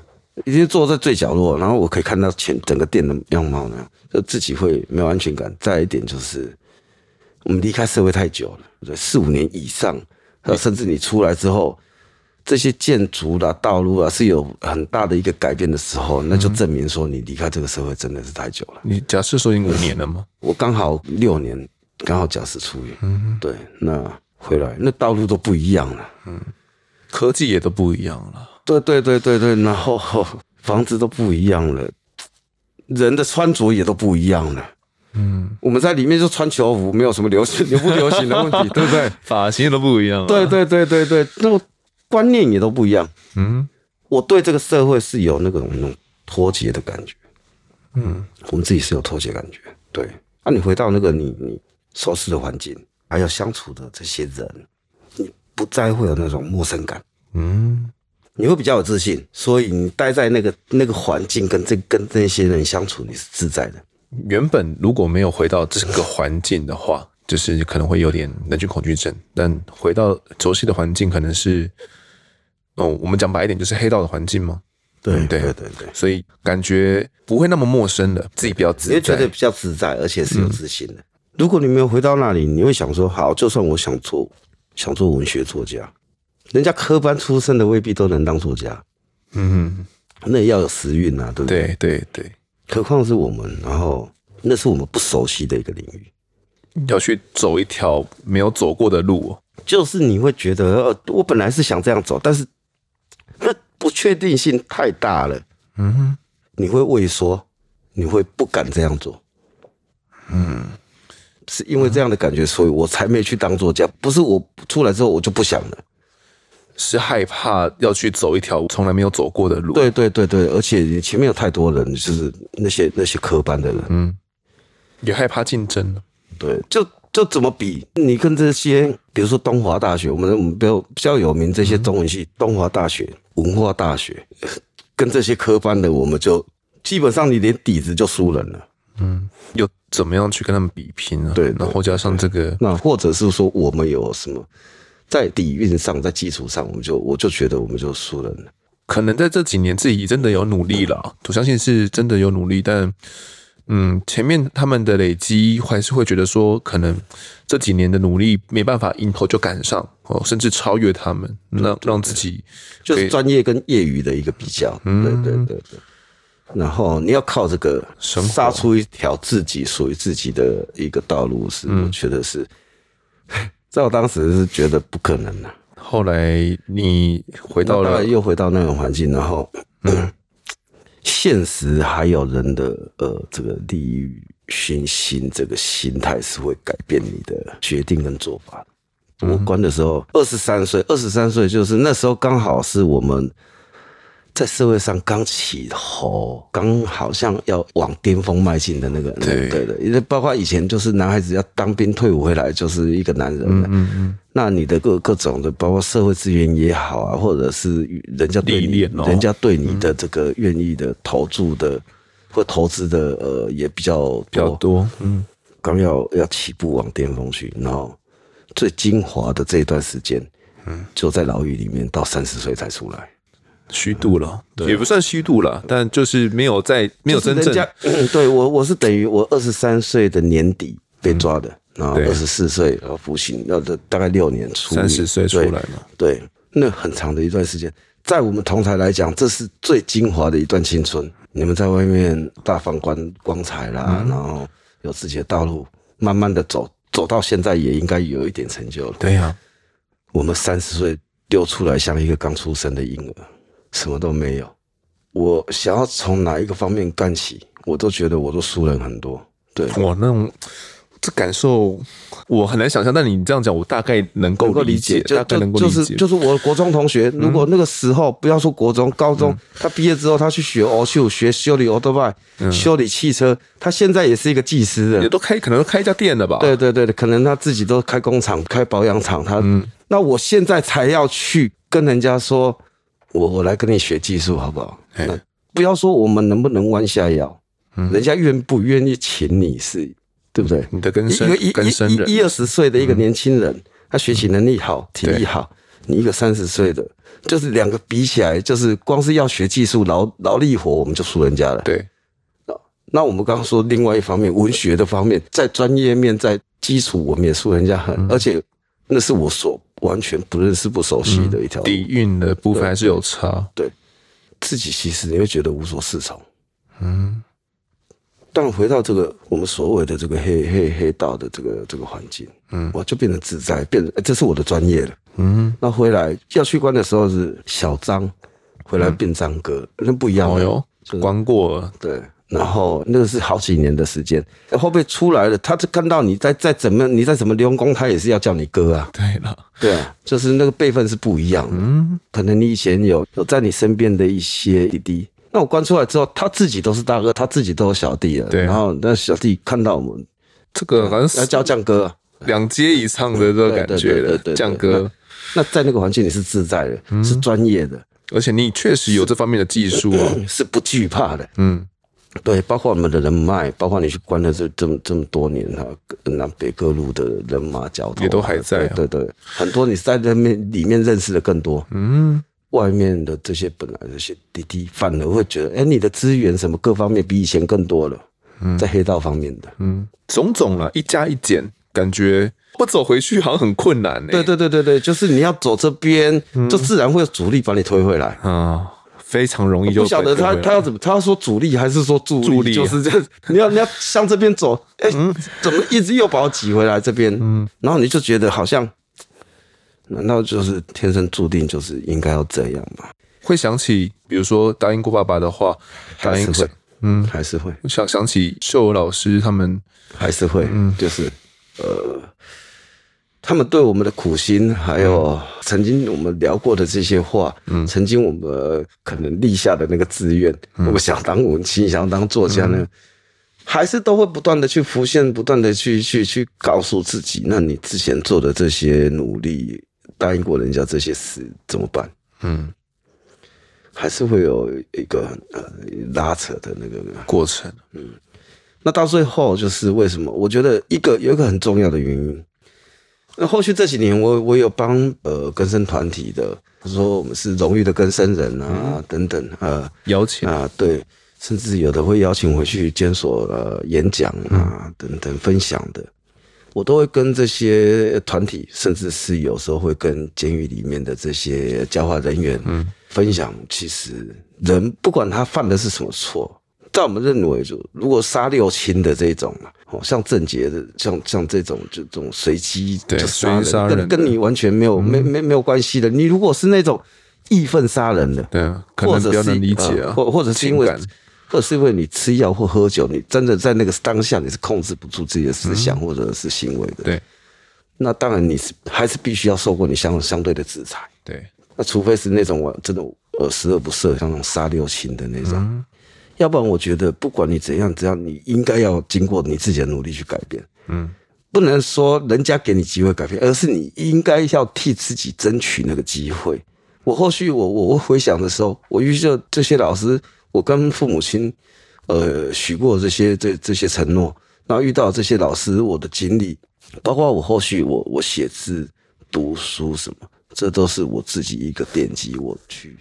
已经坐在最角落，然后我可以看到前整个店的样貌呢，就自己会没有安全感。再一点就是，我们离开社会太久了，对，四五年以上，甚至你出来之后，这些建筑啦、道路啊是有很大的一个改变的时候，那就证明说你离开这个社会真的是太久了。你假设说已经五年了吗？我刚好六年，刚好假释出狱。嗯，对，那回来那道路都不一样了，嗯，科技也都不一样了。对对对对对，然后 房子都不一样了，人的穿着也都不一样了。嗯，我们在里面就穿球服，没有什么流行流不流行的问题，对不对？发型都不一样。对对对对对，那个观念也都不一样。嗯，我对这个社会是有那种那种脱节的感觉。嗯，我们自己是有脱节感觉。对，那、啊、你回到那个你你熟悉的环境，还有相处的这些人，你不再会有那种陌生感。嗯。你会比较有自信，所以你待在那个那个环境，跟这跟这些人相处，你是自在的。原本如果没有回到这个环境的话，就是可能会有点人群恐惧症。但回到熟悉的环境，可能是哦，我们讲白一点，就是黑道的环境吗？对对对对，对，所以感觉不会那么陌生的，自己比较自在，也觉得比较自在，而且是有自信的。嗯。如果你没有回到那里，你会想说：好，就算我想做，想做文学作家。人家科班出身的未必都能当作家，嗯，那也要有时运啊，对不对？对对对，何况是我们，然后那是我们不熟悉的一个领域，要去走一条没有走过的路，就是你会觉得，呃，我本来是想这样走，但是那不确定性太大了，嗯哼，你会畏缩，你会不敢这样做，嗯，是因为这样的感觉，所以我才没去当作家，不是我出来之后我就不想了。是害怕要去走一条从来没有走过的路，对对对对，而且前面有太多人，就是那些那些科班的人，嗯，也害怕竞争，对，就就怎么比？你跟这些，比如说东华大学，我们我们比较比较有名这些中文系，嗯、东华大学、文化大学，跟这些科班的，我们就基本上你连底子就输人了，嗯，又怎么样去跟他们比拼呢？对，然后加上这个，那或者是说我们有什么？在底蕴上，在基础上，我们就我就觉得我们就输了。可能在这几年自己真的有努力了，我相信是真的有努力，但嗯，前面他们的累积还是会觉得说，可能这几年的努力没办法迎头就赶上哦，甚至超越他们，让让自己就是专业跟业余的一个比较。嗯，对对对对。然后你要靠这个杀出一条自己属于自己的一个道路，是我觉得是。在我当时是觉得不可能的，后来你回到了，又回到那个环境，然后，嗯，现实还有人的呃这个利欲熏心，这个心态是会改变你的决定跟做法。我关的时候二十三岁，二十三岁就是那时候刚好是我们。在社会上刚起头，刚好像要往巅峰迈进的那个，对。对的，因为包括以前就是男孩子要当兵退伍回来就是一个男人，嗯嗯嗯，那你的各各种的，包括社会资源也好啊，或者是人家对你，人家对你的这个愿意的投注的或投资的，呃，也比较比较多，嗯，刚要要起步往巅峰去，然后最精华的这一段时间，嗯，就在牢狱里面，到三十岁才出来。虚度了，也不算虚度了，但就是没有在没有真正。就是、对我，我是等于我二十三岁的年底被抓的，然后二十四岁然后服刑，要的大概六年出。三十岁出来嘛？对，那很长的一段时间，在我们同台来讲，这是最精华的一段青春。你们在外面大放光光彩啦，嗯、然后有自己的道路，慢慢的走，走到现在也应该有一点成就了。对呀、啊，我们三十岁丢出来像一个刚出生的婴儿。什么都没有，我想要从哪一个方面干起，我都觉得我都输人很多。对，我那种这感受我很难想象，但你这样讲，我大概能够理解，大概能够理解。就是就是我国中同学，如果那个时候、嗯、不要说国中、高中，嗯、他毕业之后他去学奥修，学修理欧多拜，修理汽车，他现在也是一个技师的，也都开可能都开一家店了吧？对对对，可能他自己都开工厂、开保养厂。他、嗯、那我现在才要去跟人家说。我我来跟你学技术好不好？那不要说我们能不能弯下腰，嗯、人家愿不愿意请你是，对不对？你的跟生一个一一一二十岁的一个年轻人，嗯、他学习能力好，体力好，你一个三十岁的，就是两个比起来，就是光是要学技术、劳劳力活，我们就输人家了。对。那我们刚刚说另外一方面，文学的方面，在专业面，在基础，我们也输人家很，而且那是我所完全不认识、不熟悉的一条路。底蕴的部分还是有差。对，自己其实你会觉得无所适从。嗯。但回到这个我们所谓的这个黑黑黑道的这个这个环境，嗯，我就变得自在，变得这是我的专业了。嗯。那回来要去关的时候是小张，回来变张哥，那不一样哦哟，关过了，对。然后那个是好几年的时间，后背出来了，他就看到你在在怎么你在怎么练功，他也是要叫你哥啊。对了，对啊，就是那个辈分是不一样的。嗯，可能你以前有有在你身边的一些弟弟，那我关出来之后，他自己都是大哥，他自己都有小弟了。对，然后那小弟看到我们，这个好像是要叫将哥，两阶以上的这个感觉的将哥。那在那个环境里是自在的，是专业的，而且你确实有这方面的技术啊，是不惧怕的。嗯。对，包括我们的人脉，包括你去关了这这么这么多年哈，南北各路的人马交通也都还在、啊。对对，很多你在那面里面认识的更多。嗯，外面的这些本来这些弟弟，反而会觉得，哎，你的资源什么各方面比以前更多了。嗯，在黑道方面的，嗯，种种了，一加一减，感觉不走回去好像很困难、欸。对对对对对，就是你要走这边，嗯、就自然会有阻力把你推回来。啊。非常容易就，就不晓得他他要怎么，他要说主力还是说助力，助力就是这样。你要你要向这边走，哎、欸，嗯、怎么一直又把我挤回来这边？嗯，然后你就觉得好像，难道就是天生注定就是应该要这样吗？会想起，比如说答应过爸爸的话，答应会，嗯，还是会想想起秀娥老师他们，还是会，嗯，就是呃。他们对我们的苦心，还有曾经我们聊过的这些话，嗯，曾经我们可能立下的那个志愿，嗯、我们想当文青，想当作家呢，嗯、还是都会不断的去浮现，不断的去去去告诉自己，那你之前做的这些努力，答应过人家这些事怎么办？嗯，还是会有一个呃拉扯的那个过程。嗯，那到最后就是为什么？我觉得一个有一个很重要的原因。那后续这几年我，我我有帮呃更生团体的，他说我们是荣誉的更生人啊，嗯、等等呃邀请啊，对，甚至有的会邀请回去监所呃演讲啊，嗯、等等分享的，我都会跟这些团体，甚至是有时候会跟监狱里面的这些教化人员嗯分享，其实人不管他犯的是什么错。在我们认为，就如果杀六亲的这种嘛，哦，像郑杰的，像像这种，就这种随机就杀人，跟跟你完全没有没没没有关系的。你如果是那种义愤杀人的，对，可能比较能理解啊，或或者是因为，或者是因为你吃药或喝酒，你真的在那个当下你是控制不住自己的思想或者是行为的，对，那当然你是还是必须要受过你相相对的制裁，对，那除非是那种我真的呃十恶不赦，像那种杀六亲的那种。要不然，我觉得不管你怎样，只要你应该要经过你自己的努力去改变，嗯，不能说人家给你机会改变，而是你应该要替自己争取那个机会。我后续我我回想的时候，我遇到这些老师，我跟父母亲呃许过这些这这些承诺，然后遇到这些老师，我的经历，包括我后续我我写字、读书什么。这都是我自己一个奠基，我去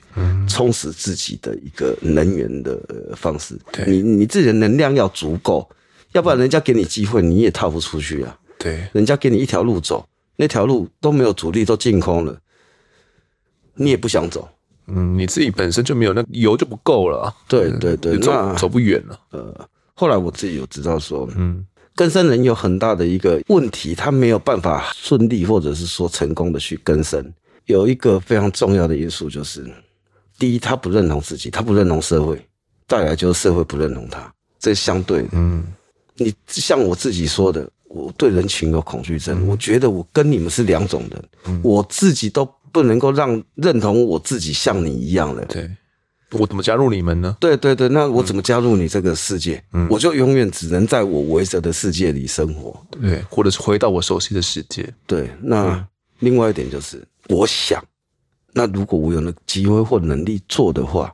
充实自己的一个能源的方式。对，你你自己的能量要足够，要不然人家给你机会你也套不出去啊。对，人家给你一条路走，那条路都没有阻力，都净空了，你也不想走。嗯，你自己本身就没有那油就不够了。对对对，走走不远了。呃，后来我自己有知道说，嗯。更生人有很大的一个问题，他没有办法顺利或者是说成功的去更生。有一个非常重要的因素就是，第一，他不认同自己，他不认同社会；再来就是社会不认同他，这是相对的。嗯，你像我自己说的，我对人群有恐惧症，我觉得我跟你们是两种人，我自己都不能够让认同我自己像你一样的。对。我怎么加入你们呢？对对对，那我怎么加入你这个世界？嗯，我就永远只能在我围着的世界里生活，对，或者是回到我熟悉的世界。对，那另外一点就是，我想，那如果我有那个机会或能力做的话，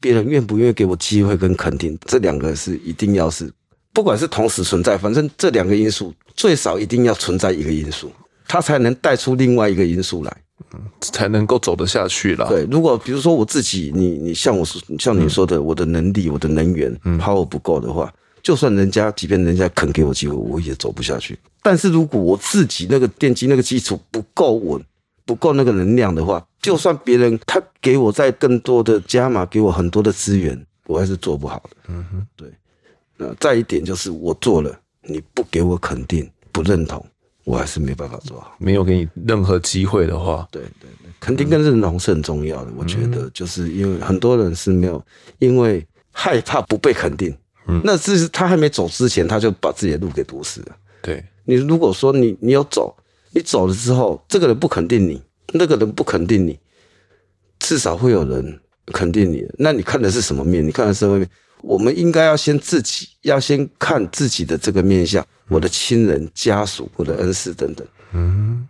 别人愿不愿意给我机会跟肯定，这两个是一定要是，不管是同时存在，反正这两个因素最少一定要存在一个因素，它才能带出另外一个因素来。嗯，才能够走得下去了。对，如果比如说我自己，你你像我说，像你说的，我的能力、我的能源、嗯、power 不够的话，就算人家，即便人家肯给我机会，我也走不下去。但是如果我自己那个奠基那个基础不够稳，不够那个能量的话，就算别人他给我再更多的加码，给我很多的资源，我还是做不好的。嗯哼，对。那再一点就是我做了，你不给我肯定、不认同，我还是没办法做好。没有给你任何机会的话，对对对，肯定跟认同是很重要的。嗯、我觉得就是因为很多人是没有，因为害怕不被肯定，嗯，那是他还没走之前，他就把自己的路给堵死了。对。你如果说你你有走，你走了之后，这个人不肯定你，那个人不肯定你，至少会有人肯定你。那你看的是什么面？你看的是社会面。我们应该要先自己，要先看自己的这个面相，我的亲人、家属、我的恩师等等，嗯，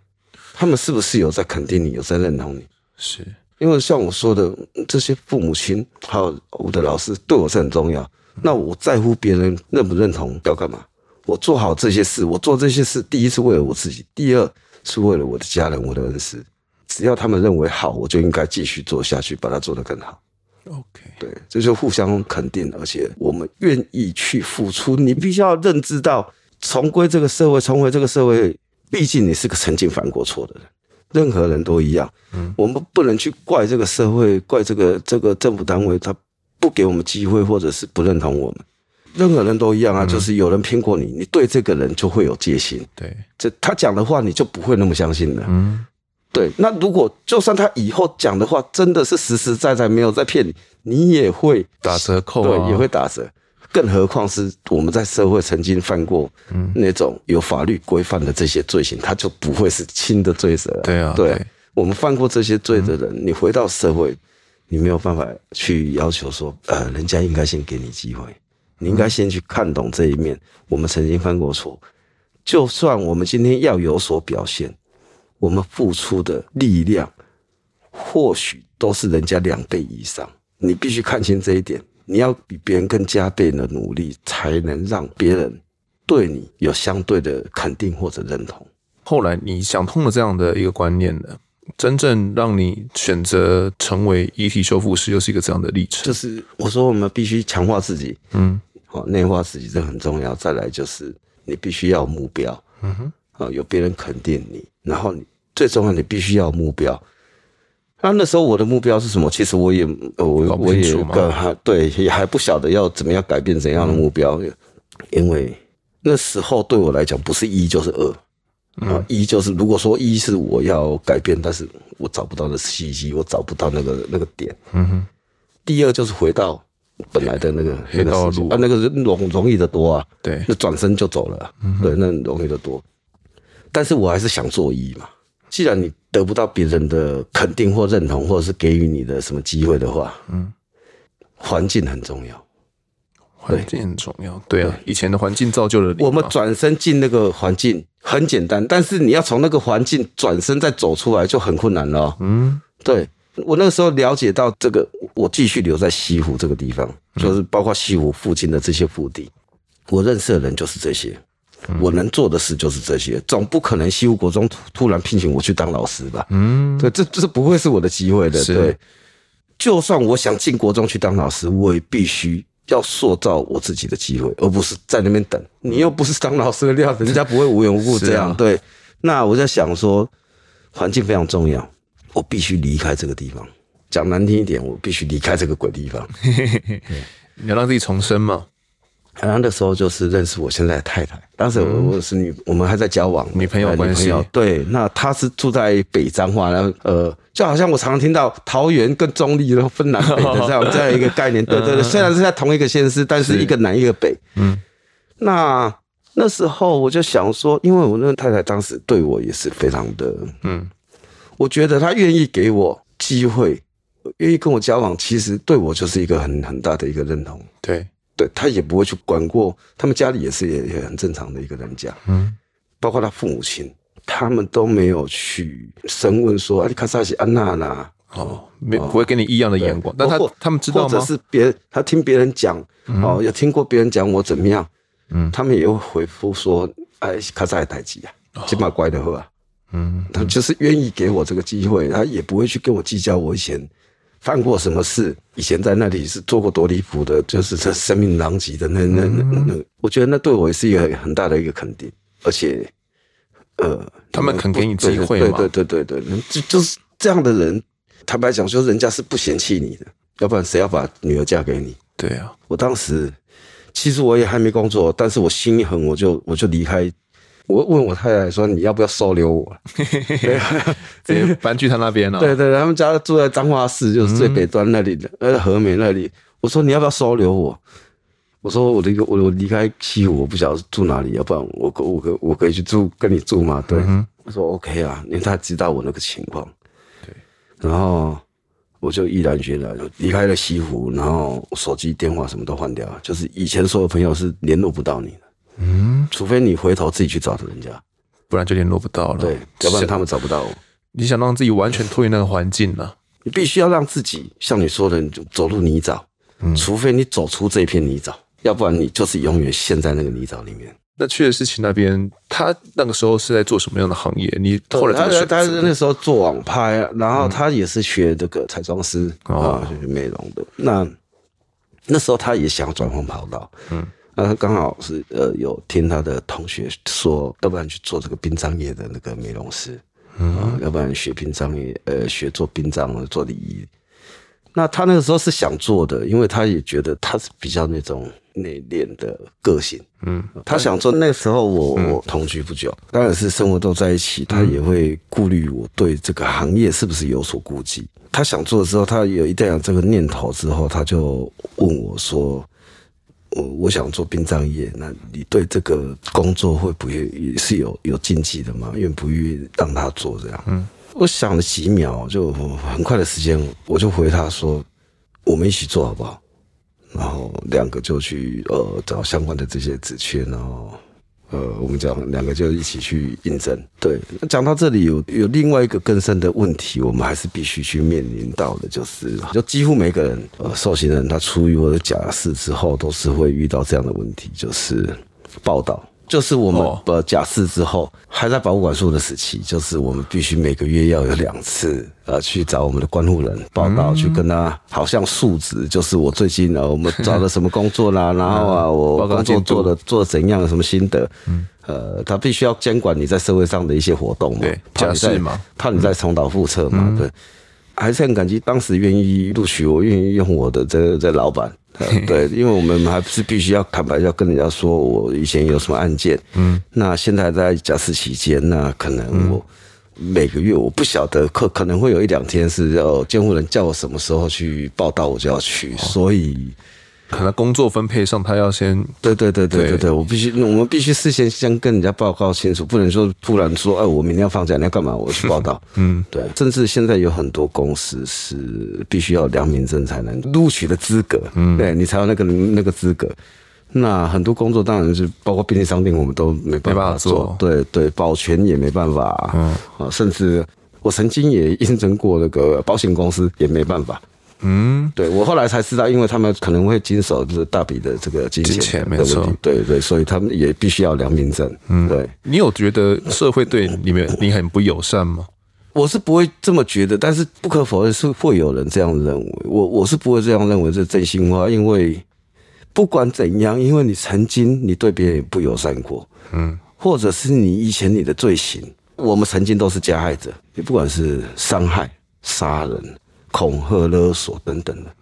他们是不是有在肯定你，有在认同你？是因为像我说的，这些父母亲还有我的老师对我是很重要。那我在乎别人认不认同要干嘛？我做好这些事，我做这些事，第一是为了我自己，第二是为了我的家人、我的恩师。只要他们认为好，我就应该继续做下去，把它做得更好。OK，对，这就互相肯定，而且我们愿意去付出。你必须要认知到，重归这个社会，重回这个社会，毕竟你是个曾经犯过错的人，任何人都一样。嗯，我们不能去怪这个社会，怪这个这个政府单位，他不给我们机会，或者是不认同我们。任何人都一样啊，就是有人骗过你，你对这个人就会有戒心。对，这他讲的话你就不会那么相信了。嗯，对。那如果就算他以后讲的话真的是实实在在没有在骗你，你也会打折扣，对，也会打折。更何况是我们在社会曾经犯过那种有法律规范的这些罪行，他就不会是轻的罪责。对啊，对，我们犯过这些罪的人，你回到社会，你没有办法去要求说，呃，人家应该先给你机会。你应该先去看懂这一面。我们曾经犯过错，就算我们今天要有所表现，我们付出的力量或许都是人家两倍以上。你必须看清这一点。你要比别人更加倍的努力，才能让别人对你有相对的肯定或者认同。后来你想通了这样的一个观念呢？真正让你选择成为遗体修复师，又是一个怎样的历程。就是我说，我们必须强化自己，嗯，好，内化自己，这很重要。再来就是你必须要有目标，嗯哼，啊，有别人肯定你，然后你最重要，你必须要有目标。那那时候我的目标是什么？其实我也，我我也个还对，也还不晓得要怎么样改变怎样的目标，嗯，因为那时候对我来讲，不是一就是二。啊，一就是如果说一是我要改变，但是我找不到的契机，我找不到那个那个点。嗯哼。第二就是回到本来的那个那个道路啊，那个容容易的多啊。对。那转身就走了。嗯。对，那容易的多。但是我还是想做一嘛。既然你得不到别人的肯定或认同，或者是给予你的什么机会的话，嗯，环境很重要。环境很重要。对啊，以前的环境造就了。我们转身进那个环境。很简单，但是你要从那个环境转身再走出来就很困难了哦。嗯，对，我那个时候了解到这个，我继续留在西湖这个地方，就是包括西湖附近的这些腹地，我认识的人就是这些，我能做的事就是这些，总不可能西湖国中突然聘请我去当老师吧？嗯，对，这这不会是我的机会的。对，就算我想进国中去当老师，我也必须。要塑造我自己的机会，而不是在那边等。你又不是当老师的料，人家不会无缘无故这样。对，那我在想说，环境非常重要，我必须离开这个地方。讲难听一点，我必须离开这个鬼地方。你要让自己重生吗？然后那时候就是认识我现在的太太，当时我我是女，我们还在交往，女朋友关系。对，那她是住在北彰化，然后呃，就好像我常常听到桃园跟中立然后分南北的这样这样一个概念。对对对，虽然是在同一个县市，但是一个南一个北。嗯，那那时候我就想说，因为我那个太太当时对我也是非常的，嗯，我觉得她愿意给我机会，愿意跟我交往，其实对我就是一个很很大的一个认同。对。对，他也不会去管过，他们家里也是也也很正常的一个人家，嗯，包括他父母亲，他们都没有去审问说啊，你卡萨西安娜啦，哦，没不会给你异样的眼光，但他他们知道吗？或者是别人他听别人讲，哦，有听过别人讲我怎么样，嗯，他们也会回复说，哎，卡萨也太急啊，起码乖的喝啊，嗯，他就是愿意给我这个机会，他也不会去跟我计较我以前犯过什么事，以前在那里是做过多离谱的，就是这声名狼藉的那那那那，我觉得那对我也是一个很大的一个肯定，而且，呃，他们肯给你机会吗？对对对对对，就就是这样的人，坦白讲，说人家是不嫌弃你的，要不然谁要把女儿嫁给你？对啊，我当时其实我也还没工作，但是我心一狠，我就我就离开。我问我太太说：“你要不要收留我？” 直接搬去他那边了。对对，他们家住在彰化市，就是最北端那里的，呃，和美那里。我说：“你要不要收留我？”我说：“我离我我离开西湖，我不晓得住哪里，要不然我可我可我可以去住跟你住嘛？”对，我说：“OK 啊，因为他知道我那个情况。”对，然后我就毅然决然离开了西湖，然后手机电话什么都换掉，就是以前所有朋友是联络不到你的。嗯，除非你回头自己去找人家，不然就联络不到了。对，要不然他们找不到我。你想让自己完全脱离那个环境呢？你必须要让自己像你说的，你就走入泥沼。嗯，除非你走出这片泥沼，要不然你就是永远陷在那个泥沼里面。那确实是那边，他那个时候是在做什么样的行业？你后来他他是那时候做网拍，然后他也是学这个彩妆师啊，学美容的。那那时候他也想转换跑道，嗯。那他刚好是呃，有听他的同学说，要不然去做这个殡葬业的那个美容师，嗯，要不然学殡葬业，呃，学做殡葬做礼仪。那他那个时候是想做的，因为他也觉得他是比较那种内敛的个性，嗯，他想做。那个时候我我同居不久，当然是生活都在一起，他也会顾虑我对这个行业是不是有所顾忌。他想做的时候，他有一旦有这个念头之后，他就问我说。我我想做殡葬业，那你对这个工作会不会也是有有禁忌的吗？愿不愿意让他做这样？嗯，我想了几秒，就很快的时间，我就回他说：“我们一起做好不好？”然后两个就去呃找相关的这些职缺，然后。呃，我们讲两个就一起去应征。对，那讲到这里有有另外一个更深的问题，我们还是必须去面临到的，就是就几乎每个人呃受刑人他出狱或者假释之后，都是会遇到这样的问题，就是报到。就是我们呃假释之后还在保护管束的时期，就是我们必须每个月要有两次呃去找我们的关护人报道，去跟他好像述职，就是我最近呃我们找了什么工作啦，然后啊我工作做的做怎样，什么心得，呃他必须要监管你在社会上的一些活动嘛，对，假释嘛，怕你在重蹈覆辙嘛，对，还是很感激当时愿意录取我，愿意用我的这这老板。对，因为我们还是必须要坦白，要跟人家说我以前有什么案件。嗯，那现在在假释期间，那可能我每个月我不晓得可可能会有一两天是要监护人叫我什么时候去报道，我就要去，所以。可能工作分配上，他要先对对对对对对，我必须我们必须事先先跟人家报告清楚，不能说突然说，哎，我明天要放假，你要干嘛？我去报道。嗯，对。甚至现在有很多公司是必须要良民证才能录取的资格，嗯，对你才有那个那个资格。那很多工作当然是包括便利商店，我们都没办法做。对对，保全也没办法。嗯啊，甚至我曾经也应征过那个保险公司，也没办法。嗯，对，我后来才知道，因为他们可能会经手就是大笔的这个金钱没错，对对，所以他们也必须要良民证。嗯，对。你有觉得社会对你们你很不友善吗？我是不会这么觉得，但是不可否认是会有人这样认为。我我是不会这样认为，这是真心话。因为不管怎样，因为你曾经你对别人也不友善过，嗯，或者是你以前你的罪行，我们曾经都是加害者。你不管是伤害、杀人。恐吓、勒索等等的，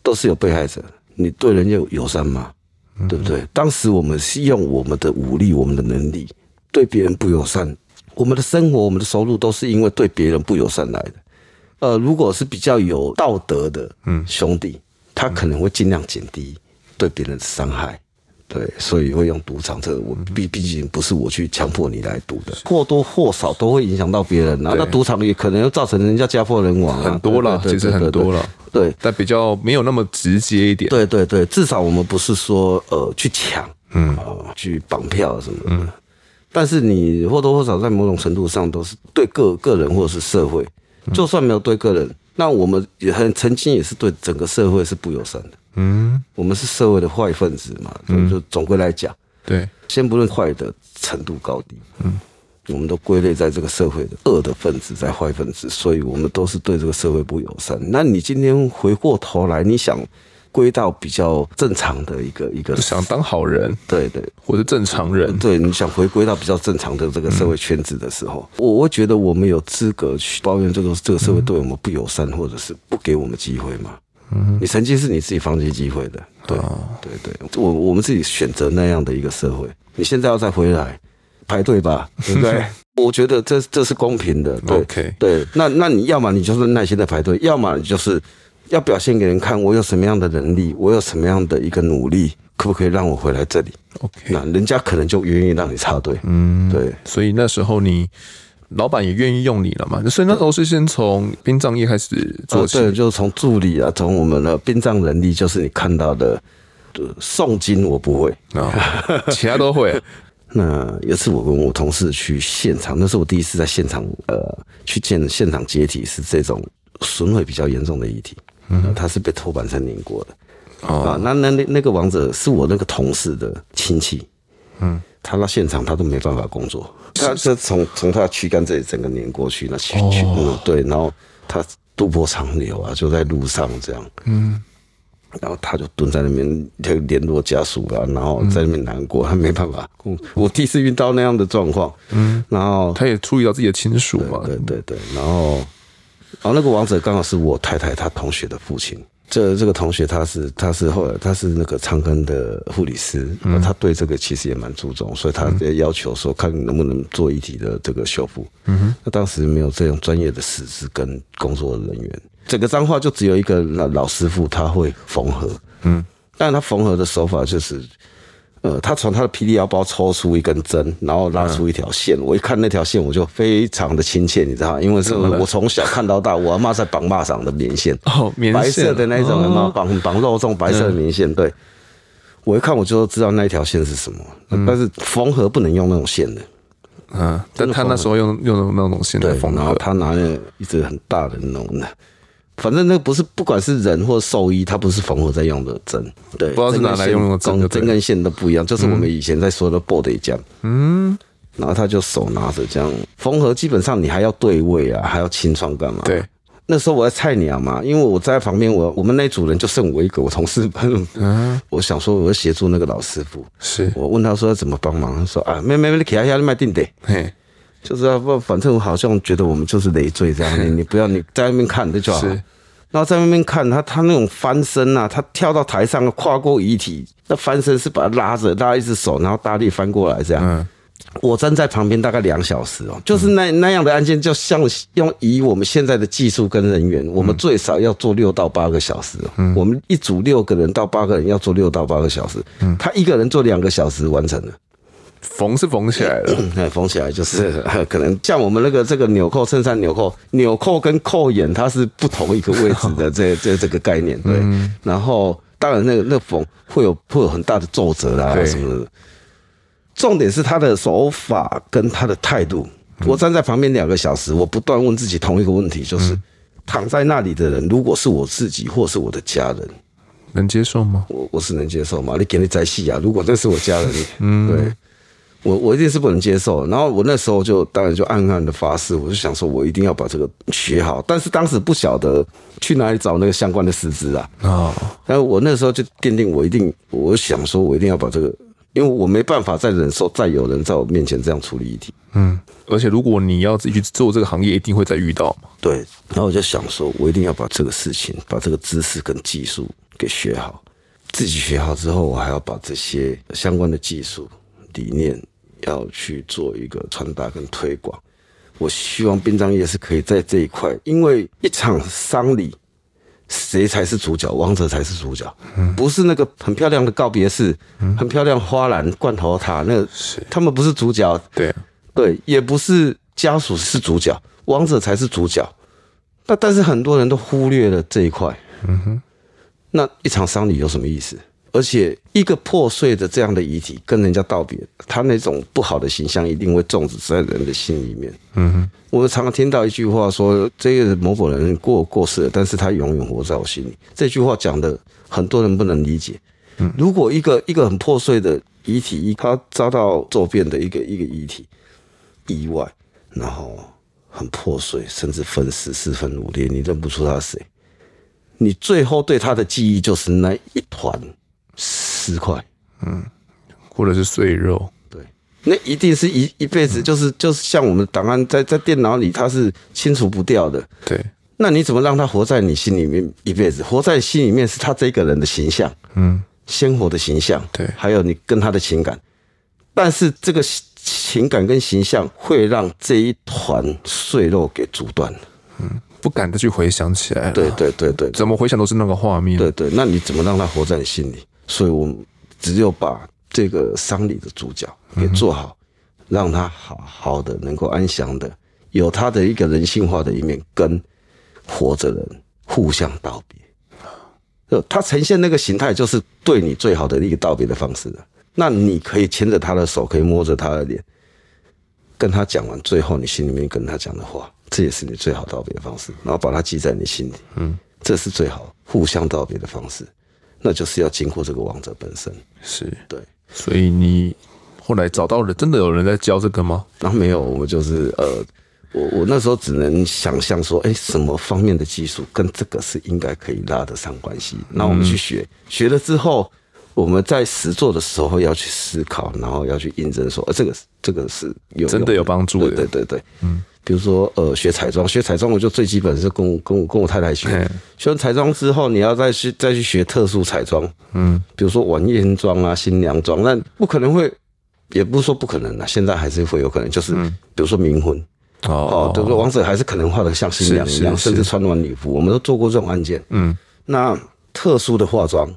都是有被害者。你对人有友善吗？对不对？当时我们是用我们的武力、我们的能力对别人不友善，我们的生活、我们的收入都是因为对别人不友善来的。呃，如果是比较有道德的兄弟，他可能会尽量减低对别人的伤害。对，所以会用赌场。这个我毕毕竟不是我去强迫你来赌的，或多或少都会影响到别人。啊那赌场也可能又造成人家家破人亡，很多了，其实很多了。对，但比较没有那么直接一点。对对对，至少我们不是说呃去抢，嗯，去绑票什么的。嗯，但是你或多或少在某种程度上都是对个个人或者是社会，就算没有对个人，那我们也很曾经也是对整个社会是不友善的。嗯，我们是社会的坏分子嘛，就就总归来讲，对，先不论坏的程度高低，嗯，我们都归类在这个社会的恶的分子，在坏分子，所以我们都是对这个社会不友善。那你今天回过头来，你想归到比较正常的一个一个，想当好人，对对，或者正常人，对，你想回归到比较正常的这个社会圈子的时候，我我觉得我们有资格去抱怨这个这个社会对我们不友善，或者是不给我们机会吗？嗯，你曾经是你自己放弃机会的，对对对，我我们自己选择那样的一个社会，你现在要再回来。排队吧，对不对？我觉得这这是公平的。对那那你要么你就是耐心的排队，要么你就是要表现给人看，我有什么样的能力，我有什么样的一个努力，可不可以让我回来这里？OK，那人家可能就愿意让你插队。嗯，对。所以那时候你老板也愿意用你了嘛？所以那时候是先从殡葬业开始做起，对，就是从助理啊，从我们的殡葬能力，就是你看到的诵经我不会。啊，其他都会。那有一次我跟我同事去现场，那是我第一次在现场，呃，去见现场解体是这种损毁比较严重的遗体，嗯，他是被拖板车碾过的，哦，啊，那那那那个亡者是我那个同事的亲戚，嗯，他到现场他都没办法工作，他是从从他躯干这里整个碾过去，那去去，嗯，对，然后他渡破长流啊，就在路上这样，嗯。然后他就蹲在那边，就联络家属啊，然后在那边难过，他没办法。我第一次遇到那样的状况，嗯，然后他也注意到自己的亲属嘛，对对对，然后，然后那个王者刚好是我太太她同学的父亲。这这个同学他是他是后来他是那个长庚的护理师，嗯，他对这个其实也蛮注重，所以他也要求说看能不能做一体的这个修复。嗯哼，那当时没有这种专业的师资跟工作人员，整个彰化就只有一个老老师傅他会缝合，嗯，但他缝合的手法就是。呃，他从他的霹雳腰包抽出一根针，然后拉出一条线。我一看那条线，我就非常的亲切，你知道，因为是我从小看到大，我阿妈在绑蚂蚱的棉线，哦，棉线白色的那种，绑绑肉粽白色的棉线。对，我一看我就知道那一条线是什么。但是缝合不能用那种线的，嗯，但他那时候用用那种线来缝，然后他拿了一只很大的那种的。反正那不是，不管是人或兽医，它不是缝合在用的针，对，不知道是拿来用的针，针跟线都不一样，就是我们以前在说的 body 这样，嗯，然后他就手拿着这样缝合，基本上你还要对位啊，还要清创干嘛？对，那时候我在菜鸟嘛，因为我在旁边，我我们那组人就剩我一个，我同事，嗯，我想说我要协助那个老师傅，是。我问他说要怎么帮忙，他说啊，没没没，你起来下你卖定的，嘿。就是啊不，反正我好像觉得我们就是累赘这样，你你不要你在那边看就好。是，然后在那边看他他那种翻身啊，他跳到台上跨过遗体，那翻身是把他拉着拉一只手，然后大力翻过来这样。嗯，我站在旁边大概两小时哦，就是那那样的案件，就像用以我们现在的技术跟人员，我们最少要做六到八个小时。嗯，我们一组六个人到八个人要做六到八个小时。嗯，他一个人做两个小时完成了。缝是缝起来了，哎，缝起来就是 可能像我们那个这个纽扣衬衫纽扣，纽扣跟扣眼它是不同一个位置的，这这这个概念对。然后当然那个那缝会有会有很大的皱褶啊什么的，重点是他的手法跟他的态度。我站在旁边两个小时，我不断问自己同一个问题，就是躺在那里的人，如果是我自己或是我的家人，能接受吗？我我是能接受吗？你给你摘戏啊！如果这是我家人，嗯，对。我我一定是不能接受，然后我那时候就当然就暗暗的发誓，我就想说，我一定要把这个学好。但是当时不晓得去哪里找那个相关的师资啊。哦，然后我那时候就奠定，我一定，我想说，我一定要把这个，因为我没办法再忍受再有人在我面前这样处理议题。嗯，而且如果你要自己去做这个行业，一定会再遇到嘛。对，然后我就想说，我一定要把这个事情，把这个知识跟技术给学好。自己学好之后，我还要把这些相关的技术理念。要去做一个传达跟推广，我希望殡葬业是可以在这一块，因为一场丧礼，谁才是主角？王者才是主角，不是那个很漂亮的告别式，很漂亮花篮、罐头塔，那个他们不是主角，对对，也不是家属是主角，王者才是主角。那但是很多人都忽略了这一块，嗯哼，那一场丧礼有什么意思？而且一个破碎的这样的遗体跟人家道别，他那种不好的形象一定会种植在人的心里面。嗯哼，我常常听到一句话说，这个某某人过过世了，但是他永远活在我心里。这句话讲的很多人不能理解。嗯，如果一个一个很破碎的遗体，他遭到骤变的一个一个遗体，意外，然后很破碎，甚至分尸四分五裂，你认不出他是谁。你最后对他的记忆就是那一团尸块，嗯，或者是碎肉，对，那一定是一一辈子，就是就是像我们档案在在电脑里，它是清除不掉的，对。那你怎么让他活在你心里面一辈子？活在心里面是他这个人的形象，嗯，鲜活的形象，对，还有你跟他的情感，但是这个情感跟形象会让这一团碎肉给阻断，嗯。不敢再去回想起来了。对对对对，怎么回想都是那个画面。对对，那你怎么让他活在你心里？所以我们只有把这个丧礼的主角给做好，让他好好的能够安详的有他的一个人性化的一面，跟活着人互相道别。就他呈现那个形态，就是对你最好的一个道别的方式了。那你可以牵着他的手，可以摸着他的脸，跟他讲完最后你心里面跟他讲的话。这也是你最好道别的方式，然后把它记在你心里。嗯，这是最好互相道别的方式，那就是要经过这个王者本身。是对，所以你后来找到了，真的有人在教这个吗？然后没有，我们就是呃，我我那时候只能想象说，哎，什么方面的技术跟这个是应该可以拉得上关系？那我们去学，学了之后，我们在实做的时候要去思考，然后要去印证说，呃，这个这个是有真的有帮助的。对对对对，嗯。比如说，呃，学彩妆，学彩妆我就最基本是跟我跟我跟我太太学。学完彩妆之后，你要再去再去学特殊彩妆，嗯，比如说晚宴妆啊、新娘妆，那不可能会，也不是说不可能啊，现在还是会有可能，就是比如说冥婚，哦，对不对？王者还是可能画的像新娘一样，甚至穿晚礼服，我们都做过这种案件。嗯，那特殊的化妆。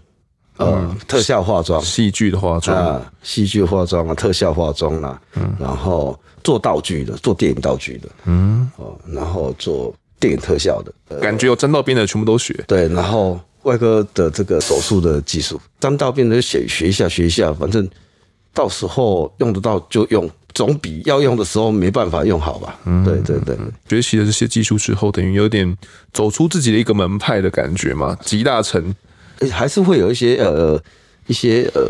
呃，特效化妆、戏剧的化妆。啊，戏剧化妆啊，特效化妆啊，嗯，然后做道具的，做电影道具的，嗯，哦，然后做电影特效的，呃、感觉有沾到边的全部都学。对，然后外科的这个手术的技术，沾到边的学学一下，学一下，反正到时候用得到就用，总比要用的时候没办法用好吧？嗯，对对对，学习了这些技术之后，等于有点走出自己的一个门派的感觉嘛，集大成。还是会有一些呃一些呃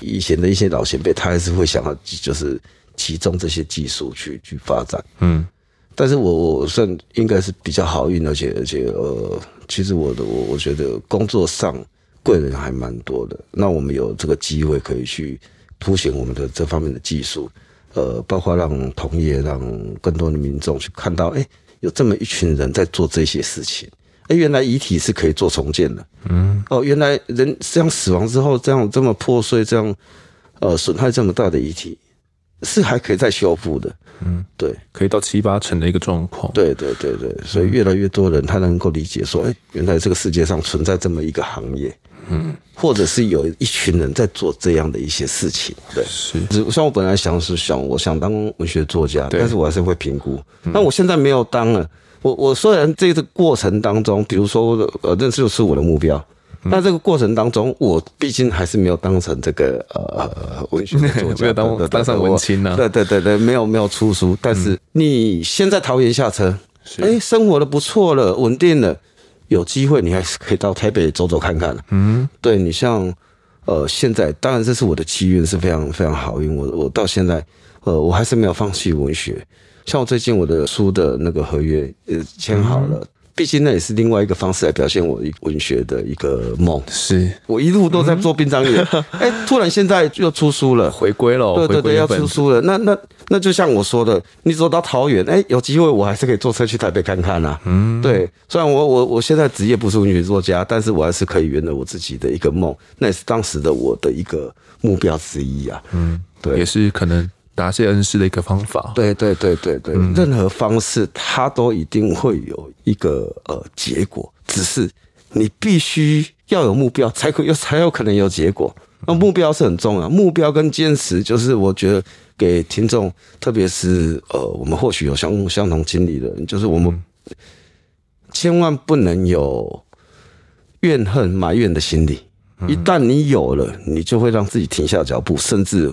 以前的一些老前辈，他还是会想要就是集中这些技术去去发展。嗯，但是我我算应该是比较好运，而且而且呃，其实我的我我觉得工作上贵人还蛮多的。那我们有这个机会可以去凸显我们的这方面的技术，呃，包括让同业让更多的民众去看到，哎，有这么一群人在做这些事情。哎，原来遗体是可以做重建的。嗯，哦，原来人这样死亡之后，这样这么破碎，这样呃损害这么大的遗体，是还可以再修复的。嗯，对，可以到七八成的一个状况。对对对对，所以越来越多人他能够理解说，哎，原来这个世界上存在这么一个行业。嗯，或者是有一群人在做这样的一些事情。对，是。像我本来想是想，我想当文学作家，但是我还是会评估。那我现在没有当了。我我虽然这个过程当中，比如说呃，这就是我的目标，那、嗯、这个过程当中，我毕竟还是没有当成这个呃文学作家，没有当当上文青呢、啊。对对对对，没有没有出书，但是你现在桃园下车，哎、生活的不错了，稳定了，有机会你还是可以到台北走走看看。嗯，对你像呃现在，当然这是我的机运是非常非常好运，我我到现在呃我还是没有放弃文学。像我最近我的书的那个合约呃签好了，毕竟那也是另外一个方式来表现我一文学的一个梦。是我一路都在做殡葬业，哎、欸，突然现在又出书了，回归了，对对对，要出书了。那那那就像我说的，你走到桃园，哎、欸，有机会我还是可以坐车去台北看看啊。嗯，对，虽然我我我现在职业不是文学作家，但是我还是可以圆了我自己的一个梦，那也是当时的我的一个目标之一啊。嗯，对，也是可能。答谢恩师的一个方法，对对对对对，嗯、任何方式它都一定会有一个呃结果，只是你必须要有目标，才可有才有可能有结果。那目标是很重要，目标跟坚持，就是我觉得给听众，特别是呃我们或许有相相同经历的人，就是我们千万不能有怨恨埋怨的心理。一旦你有了，你就会让自己停下脚步，甚至。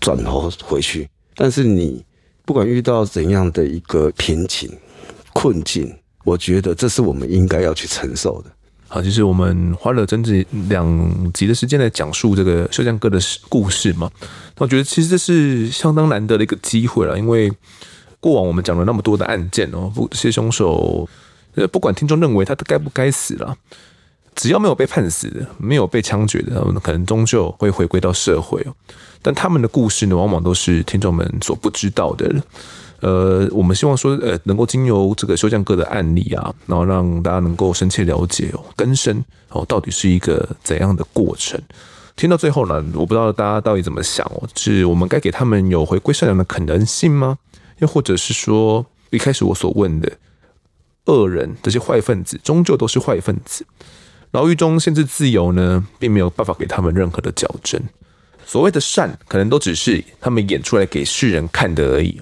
转头回去，但是你不管遇到怎样的一个瓶颈、困境，我觉得这是我们应该要去承受的。好，其实我们花了整整两集的时间来讲述这个修匠哥的故事嘛。那我觉得其实这是相当难得的一个机会了，因为过往我们讲了那么多的案件哦，这些凶手，呃，不管听众认为他该不该死了，只要没有被判死的，没有被枪决的，他们可能终究会回归到社会哦。但他们的故事呢，往往都是听众们所不知道的。呃，我们希望说，呃，能够经由这个修匠哥的案例啊，然后让大家能够深切了解哦，更深哦，到底是一个怎样的过程？听到最后呢，我不知道大家到底怎么想哦，是我们该给他们有回归善良的可能性吗？又或者是说，一开始我所问的恶人这些坏分子，终究都是坏分子，牢狱中限制自由呢，并没有办法给他们任何的矫正。所谓的善，可能都只是他们演出来给世人看的而已。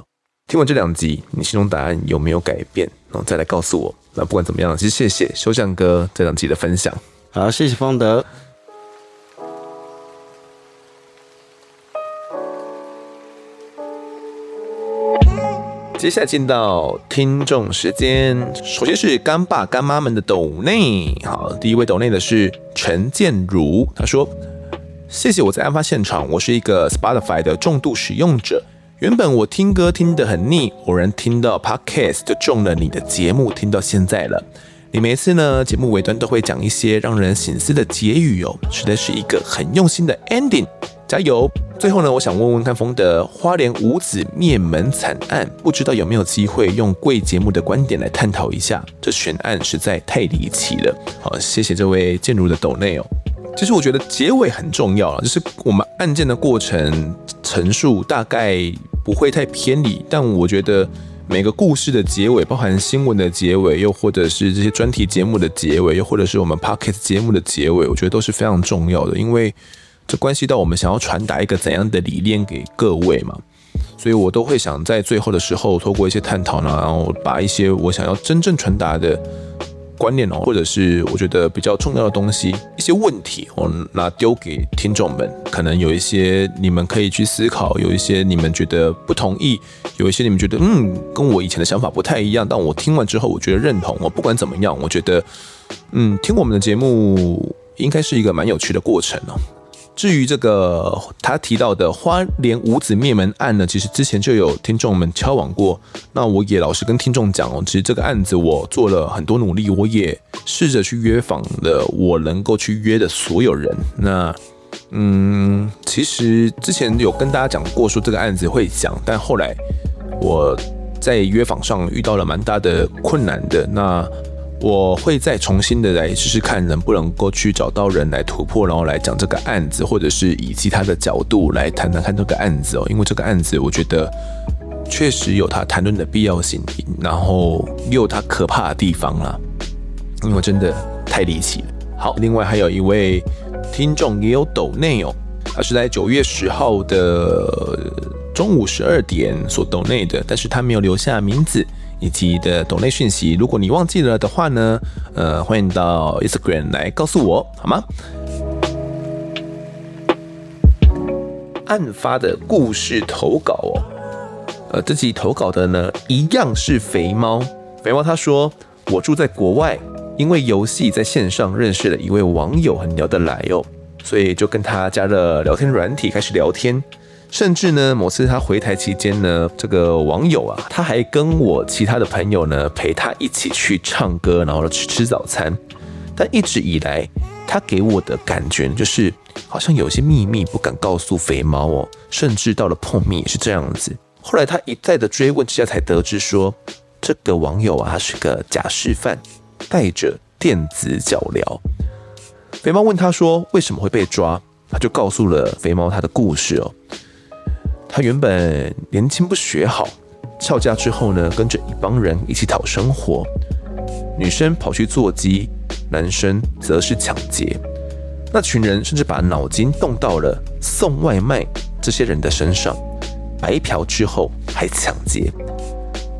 听完这两集，你心中答案有没有改变？然后再来告诉我。那不管怎么样，其实谢谢修匠哥这两集的分享。好，谢谢方德。接下来进到听众时间，首先是干爸干妈们的抖内。好，第一位抖内的是陈建如，他说：“谢谢我在案发现场，我是一个 Spotify 的重度使用者。”原本我听歌听得很腻，偶然听到 Podcast 就中了你的节目，听到现在了。你每次呢节目尾端都会讲一些让人省思的结语哦，实在是一个很用心的 ending，加油！最后呢，我想问问看丰德花莲五子灭门惨案，不知道有没有机会用贵节目的观点来探讨一下，这悬案实在太离奇了。好，谢谢这位建如的抖内哦。其实我觉得结尾很重要了，就是我们案件的过程陈述大概不会太偏离，但我觉得每个故事的结尾，包含新闻的结尾，又或者是这些专题节目的结尾，又或者是我们 Podcast 节目的结尾，我觉得都是非常重要的，因为这关系到我们想要传达一个怎样的理念给各位嘛，所以我都会想在最后的时候，透过一些探讨呢，然后把一些我想要真正传达的。观念哦，或者是我觉得比较重要的东西，一些问题哦，那丢给听众们，可能有一些你们可以去思考，有一些你们觉得不同意，有一些你们觉得嗯，跟我以前的想法不太一样，但我听完之后，我觉得认同。我不管怎么样，我觉得嗯，听我们的节目应该是一个蛮有趣的过程哦。至于这个他提到的花莲五子灭门案呢，其实之前就有听众们敲往过。那我也老实跟听众讲哦，其实这个案子我做了很多努力，我也试着去约访了我能够去约的所有人。那嗯，其实之前有跟大家讲过说这个案子会讲，但后来我在约访上遇到了蛮大的困难的。那我会再重新的来试试看，能不能够去找到人来突破，然后来讲这个案子，或者是以其他的角度来谈谈看这个案子哦。因为这个案子，我觉得确实有它谈论的必要性，然后也有它可怕的地方啦。因为真的太离奇了。好，另外还有一位听众也有抖内哦，他是在九月十号的中午十二点所抖内的，但是他没有留下名字。以及的抖内讯息，如果你忘记了的话呢，呃，欢迎到 Instagram 来告诉我，好吗？案发的故事投稿哦，呃，这集投稿的呢，一样是肥猫。肥猫他说，我住在国外，因为游戏在线上认识了一位网友，很聊得来哦，所以就跟他加了聊天软体，开始聊天。甚至呢，某次他回台期间呢，这个网友啊，他还跟我其他的朋友呢，陪他一起去唱歌，然后去吃早餐。但一直以来，他给我的感觉就是，好像有些秘密不敢告诉肥猫哦。甚至到了碰面也是这样子。后来他一再的追问之下，才得知说，这个网友啊，他是个假释犯，带着电子脚镣。肥猫问他说，为什么会被抓？他就告诉了肥猫他的故事哦。他原本年轻不学好，翘家之后呢，跟着一帮人一起讨生活。女生跑去做鸡，男生则是抢劫。那群人甚至把脑筋动到了送外卖这些人的身上，白嫖之后还抢劫。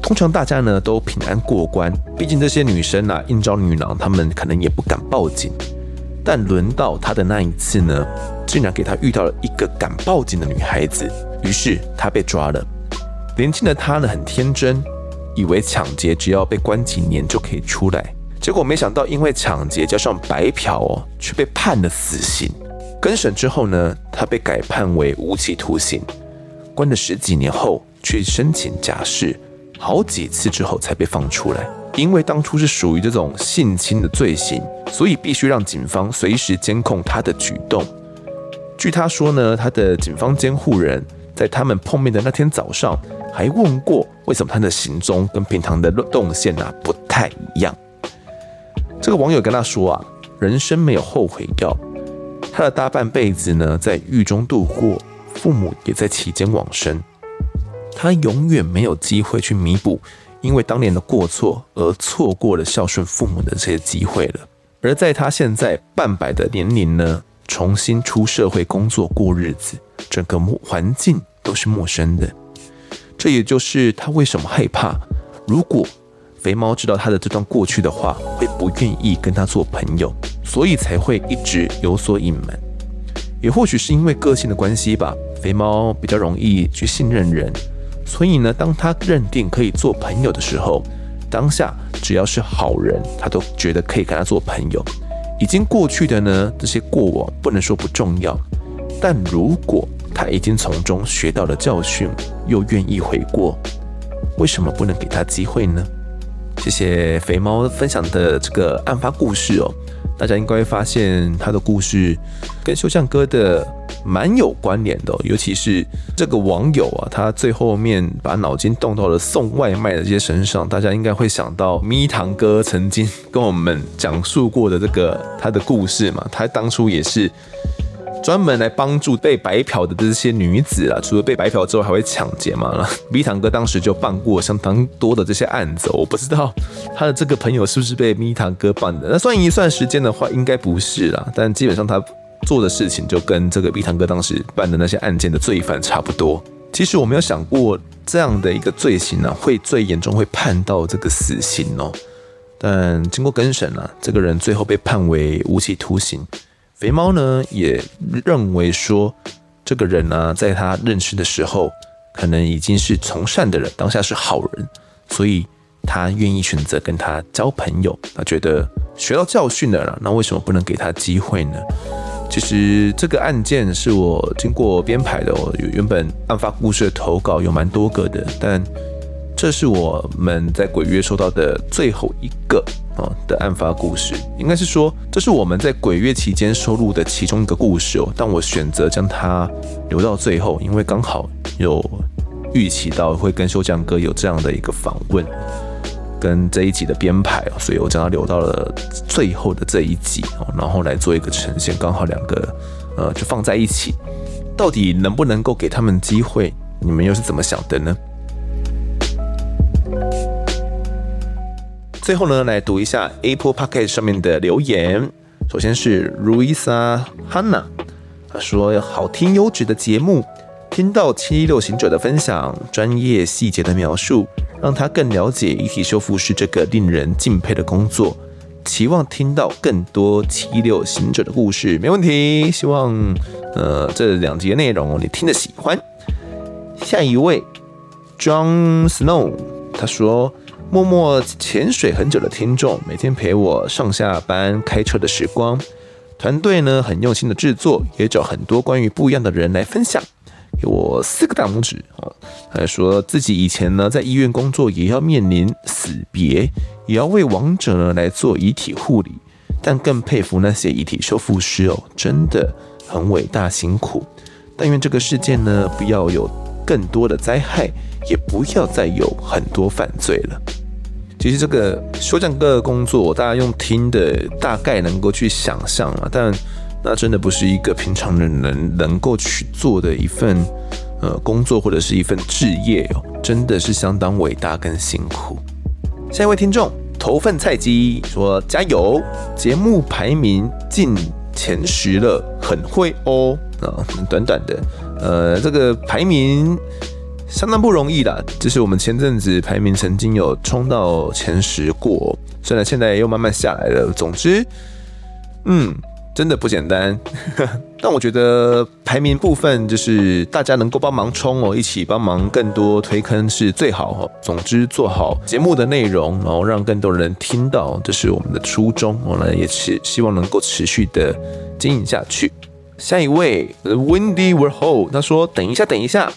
通常大家呢都平安过关，毕竟这些女生啊，应召女郎，她们可能也不敢报警。但轮到他的那一次呢，竟然给他遇到了一个敢报警的女孩子。于是他被抓了。年轻的他呢，很天真，以为抢劫只要被关几年就可以出来。结果没想到因为抢劫加上白嫖哦，却被判了死刑。更审之后呢，他被改判为无期徒刑，关了十几年后去申请假释，好几次之后才被放出来。因为当初是属于这种性侵的罪行，所以必须让警方随时监控他的举动。据他说呢，他的警方监护人在他们碰面的那天早上，还问过为什么他的行踪跟平常的动线啊不太一样。这个网友跟他说啊，人生没有后悔药，他的大半辈子呢在狱中度过，父母也在期间往生，他永远没有机会去弥补。因为当年的过错而错过了孝顺父母的这些机会了，而在他现在半百的年龄呢，重新出社会工作过日子，整个环境都是陌生的。这也就是他为什么害怕，如果肥猫知道他的这段过去的话，会不愿意跟他做朋友，所以才会一直有所隐瞒。也或许是因为个性的关系吧，肥猫比较容易去信任人。所以呢，当他认定可以做朋友的时候，当下只要是好人，他都觉得可以跟他做朋友。已经过去的呢，这些过往不能说不重要，但如果他已经从中学到了教训，又愿意悔过，为什么不能给他机会呢？谢谢肥猫分享的这个案发故事哦。大家应该会发现他的故事跟修相哥的蛮有关联的，尤其是这个网友啊，他最后面把脑筋动到了送外卖的这些身上，大家应该会想到咪糖哥曾经跟我们讲述过的这个他的故事嘛，他当初也是。专门来帮助被白嫖的这些女子啊，除了被白嫖之后，还会抢劫嘛。咪堂哥当时就办过相当多的这些案子，我不知道他的这个朋友是不是被咪堂哥办的。那算一算时间的话，应该不是啦。但基本上他做的事情就跟这个咪堂哥当时办的那些案件的罪犯差不多。其实我没有想过这样的一个罪行呢、会最严重会判到这个死刑哦。但经过更审啊，这个人最后被判为无期徒刑。肥猫呢也认为说，这个人呢、在他认识的时候，可能已经是从善的人，当下是好人，所以他愿意选择跟他交朋友。他觉得学到教训了啦，那为什么不能给他机会呢？其实这个案件是我经过编排的，我原本案发故事的投稿有蛮多个的，但。这是我们在鬼月收到的最后一个啊的案发故事，应该是说，这是我们在鬼月期间收录的其中一个故事哦。但我选择将它留到最后，因为刚好有预期到会跟修将哥有这样的一个访问，跟这一集的编排，所以我将它留到了最后的这一集哦，然后来做一个呈现，刚好两个呃就放在一起，到底能不能够给他们机会？你们又是怎么想的呢？最后呢，来读一下 Apple Podcast 上面的留言。首先是 Ruisa Hanna，他说：“好听优质的节目，听到七一六行者的分享，专业细节的描述，让他更了解遗体修复师这个令人敬佩的工作。期望听到更多七一六行者的故事，没问题。希望呃这两集的内容你听得喜欢。”下一位 John Snow，他说。默默潜水很久的听众，每天陪我上下班开车的时光，团队呢很用心的制作，也找很多关于不一样的人来分享，给我四个大拇指啊！还说自己以前呢在医院工作，也要面临死别，也要为亡者呢来做遗体护理，但更佩服那些遗体修复师哦，真的很伟大辛苦。但愿这个世界呢不要有更多的灾害。也不要再有很多犯罪了。其实这个修将哥的工作，大家用听的大概能够去想象啊，但那真的不是一个平常人能能够去做的一份呃工作或者是一份职业哦，真的是相当伟大跟辛苦。下一位听众头份菜鸡说加油，节目排名进前十了，很会哦啊，短短的呃这个排名。相当不容易的，就是我们前阵子排名曾经有冲到前十过，虽然现在又慢慢下来了。总之，嗯，真的不简单，但我觉得排名部分就是大家能够帮忙冲哦，一起帮忙更多推坑是最好哦。总之做好节目的内容，然后让更多人听到，这是我们的初衷。我呢也是希望能够持续的经营下去。下一位，Windy Warhol，他说：“等一下，等一下。”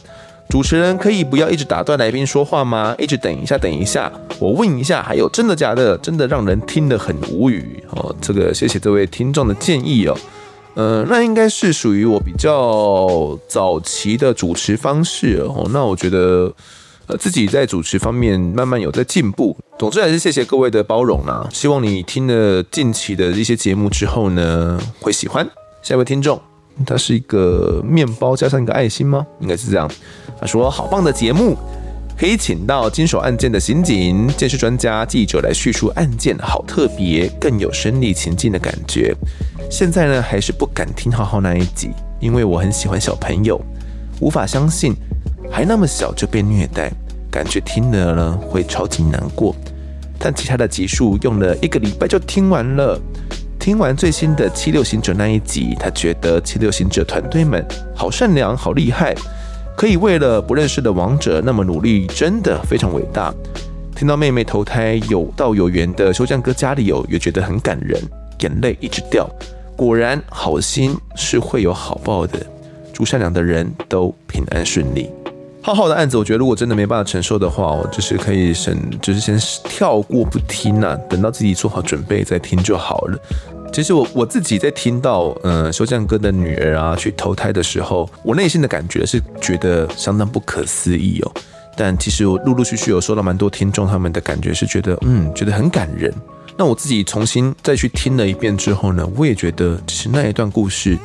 主持人可以不要一直打断来宾说话吗？一直等一下，等一下，我问一下，还有真的假的？真的让人听得很无语哦。这个谢谢这位听众的建议哦。呃，那应该是属于我比较早期的主持方式哦。那我觉得呃自己在主持方面慢慢有在进步。总之还是谢谢各位的包容啦。希望你听了近期的一些节目之后呢，会喜欢。下一位听众。它是一个面包加上一个爱心吗？应该是这样。他说：“好棒的节目，可以请到经手案件的刑警、鉴识专家、记者来叙述案件，好特别，更有身历其境的感觉。现在呢，还是不敢听浩浩那一集，因为我很喜欢小朋友，无法相信还那么小就被虐待，感觉听了呢会超级难过。但其他的集数用了一个礼拜就听完了。”听完最新的七六行者那一集，他觉得七六行者团队们好善良、好厉害，可以为了不认识的王者那么努力，真的非常伟大。听到妹妹投胎有道有缘的修匠哥家里有，也觉得很感人，眼泪一直掉。果然，好心是会有好报的，祝善良的人都平安顺利。浩浩的案子，我觉得如果真的没办法承受的话，我就是可以先，就是先跳过不听啊，等到自己做好准备再听就好了。其实我我自己在听到，嗯，修匠哥的女儿啊去投胎的时候，我内心的感觉是觉得相当不可思议哦。但其实我陆陆续续有收到蛮多听众他们的感觉是觉得，嗯，觉得很感人。那我自己重新再去听了一遍之后呢，我也觉得其实那一段故事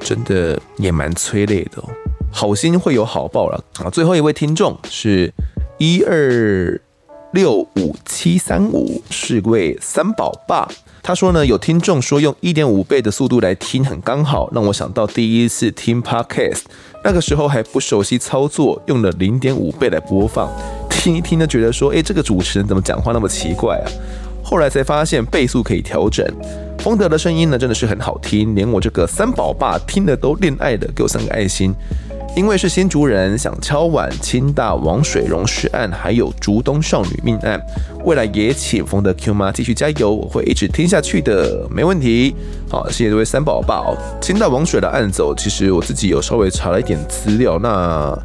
真的也蛮催泪的哦。好心会有好报了啊！最后一位听众是一二六五七三五，是位三宝爸。他说呢，有听众说用一点五倍的速度来听很刚好，让我想到第一次听 Podcast，那个时候还不熟悉操作，用了零点五倍来播放，听一听呢，觉得说，诶，这个主持人怎么讲话那么奇怪啊？后来才发现倍速可以调整。丰德的声音呢，真的是很好听，连我这个三宝爸听了都恋爱了，给我三个爱心。因为是新竹人，想敲碗清大王水溶尸案，还有竹东少女命案，未来也请丰德 Q 妈继续加油，我会一直听下去的，没问题。好，谢谢这位三宝宝。清大王水的案子，其实我自己有稍微查了一点资料，那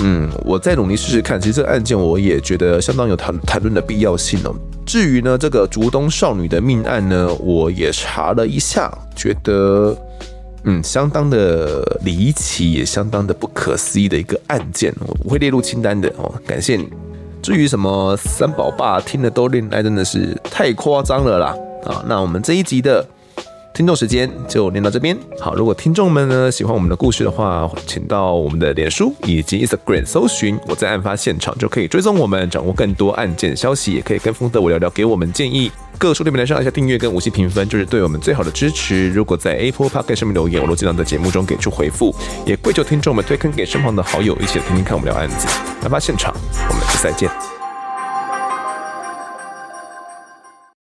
嗯，我再努力试试看。其实这个案件我也觉得相当有谈谈论的必要性哦。至于呢，这个竹东少女的命案呢，我也查了一下，觉得。嗯，相当的离奇，也相当的不可思议的一个案件，我会列入清单的哦。感谢你。至于什么三宝爸听了都恋爱，真的是太夸张了啦！啊，那我们这一集的。听众时间就念到这边。好，如果听众们呢喜欢我们的故事的话，请到我们的脸书以及 Instagram 搜寻“我在案发现场”，就可以追踪我们，掌握更多案件消息。也可以跟风德我聊聊，给我们建议。各书店平台上按下订阅跟五星评分，就是对我们最好的支持。如果在 Apple Podcast 上面留言，我都尽量在节目中给出回复。也跪求听众们推坑给身旁的好友，一起听听看我们聊案子。案发现场，我们下次再见。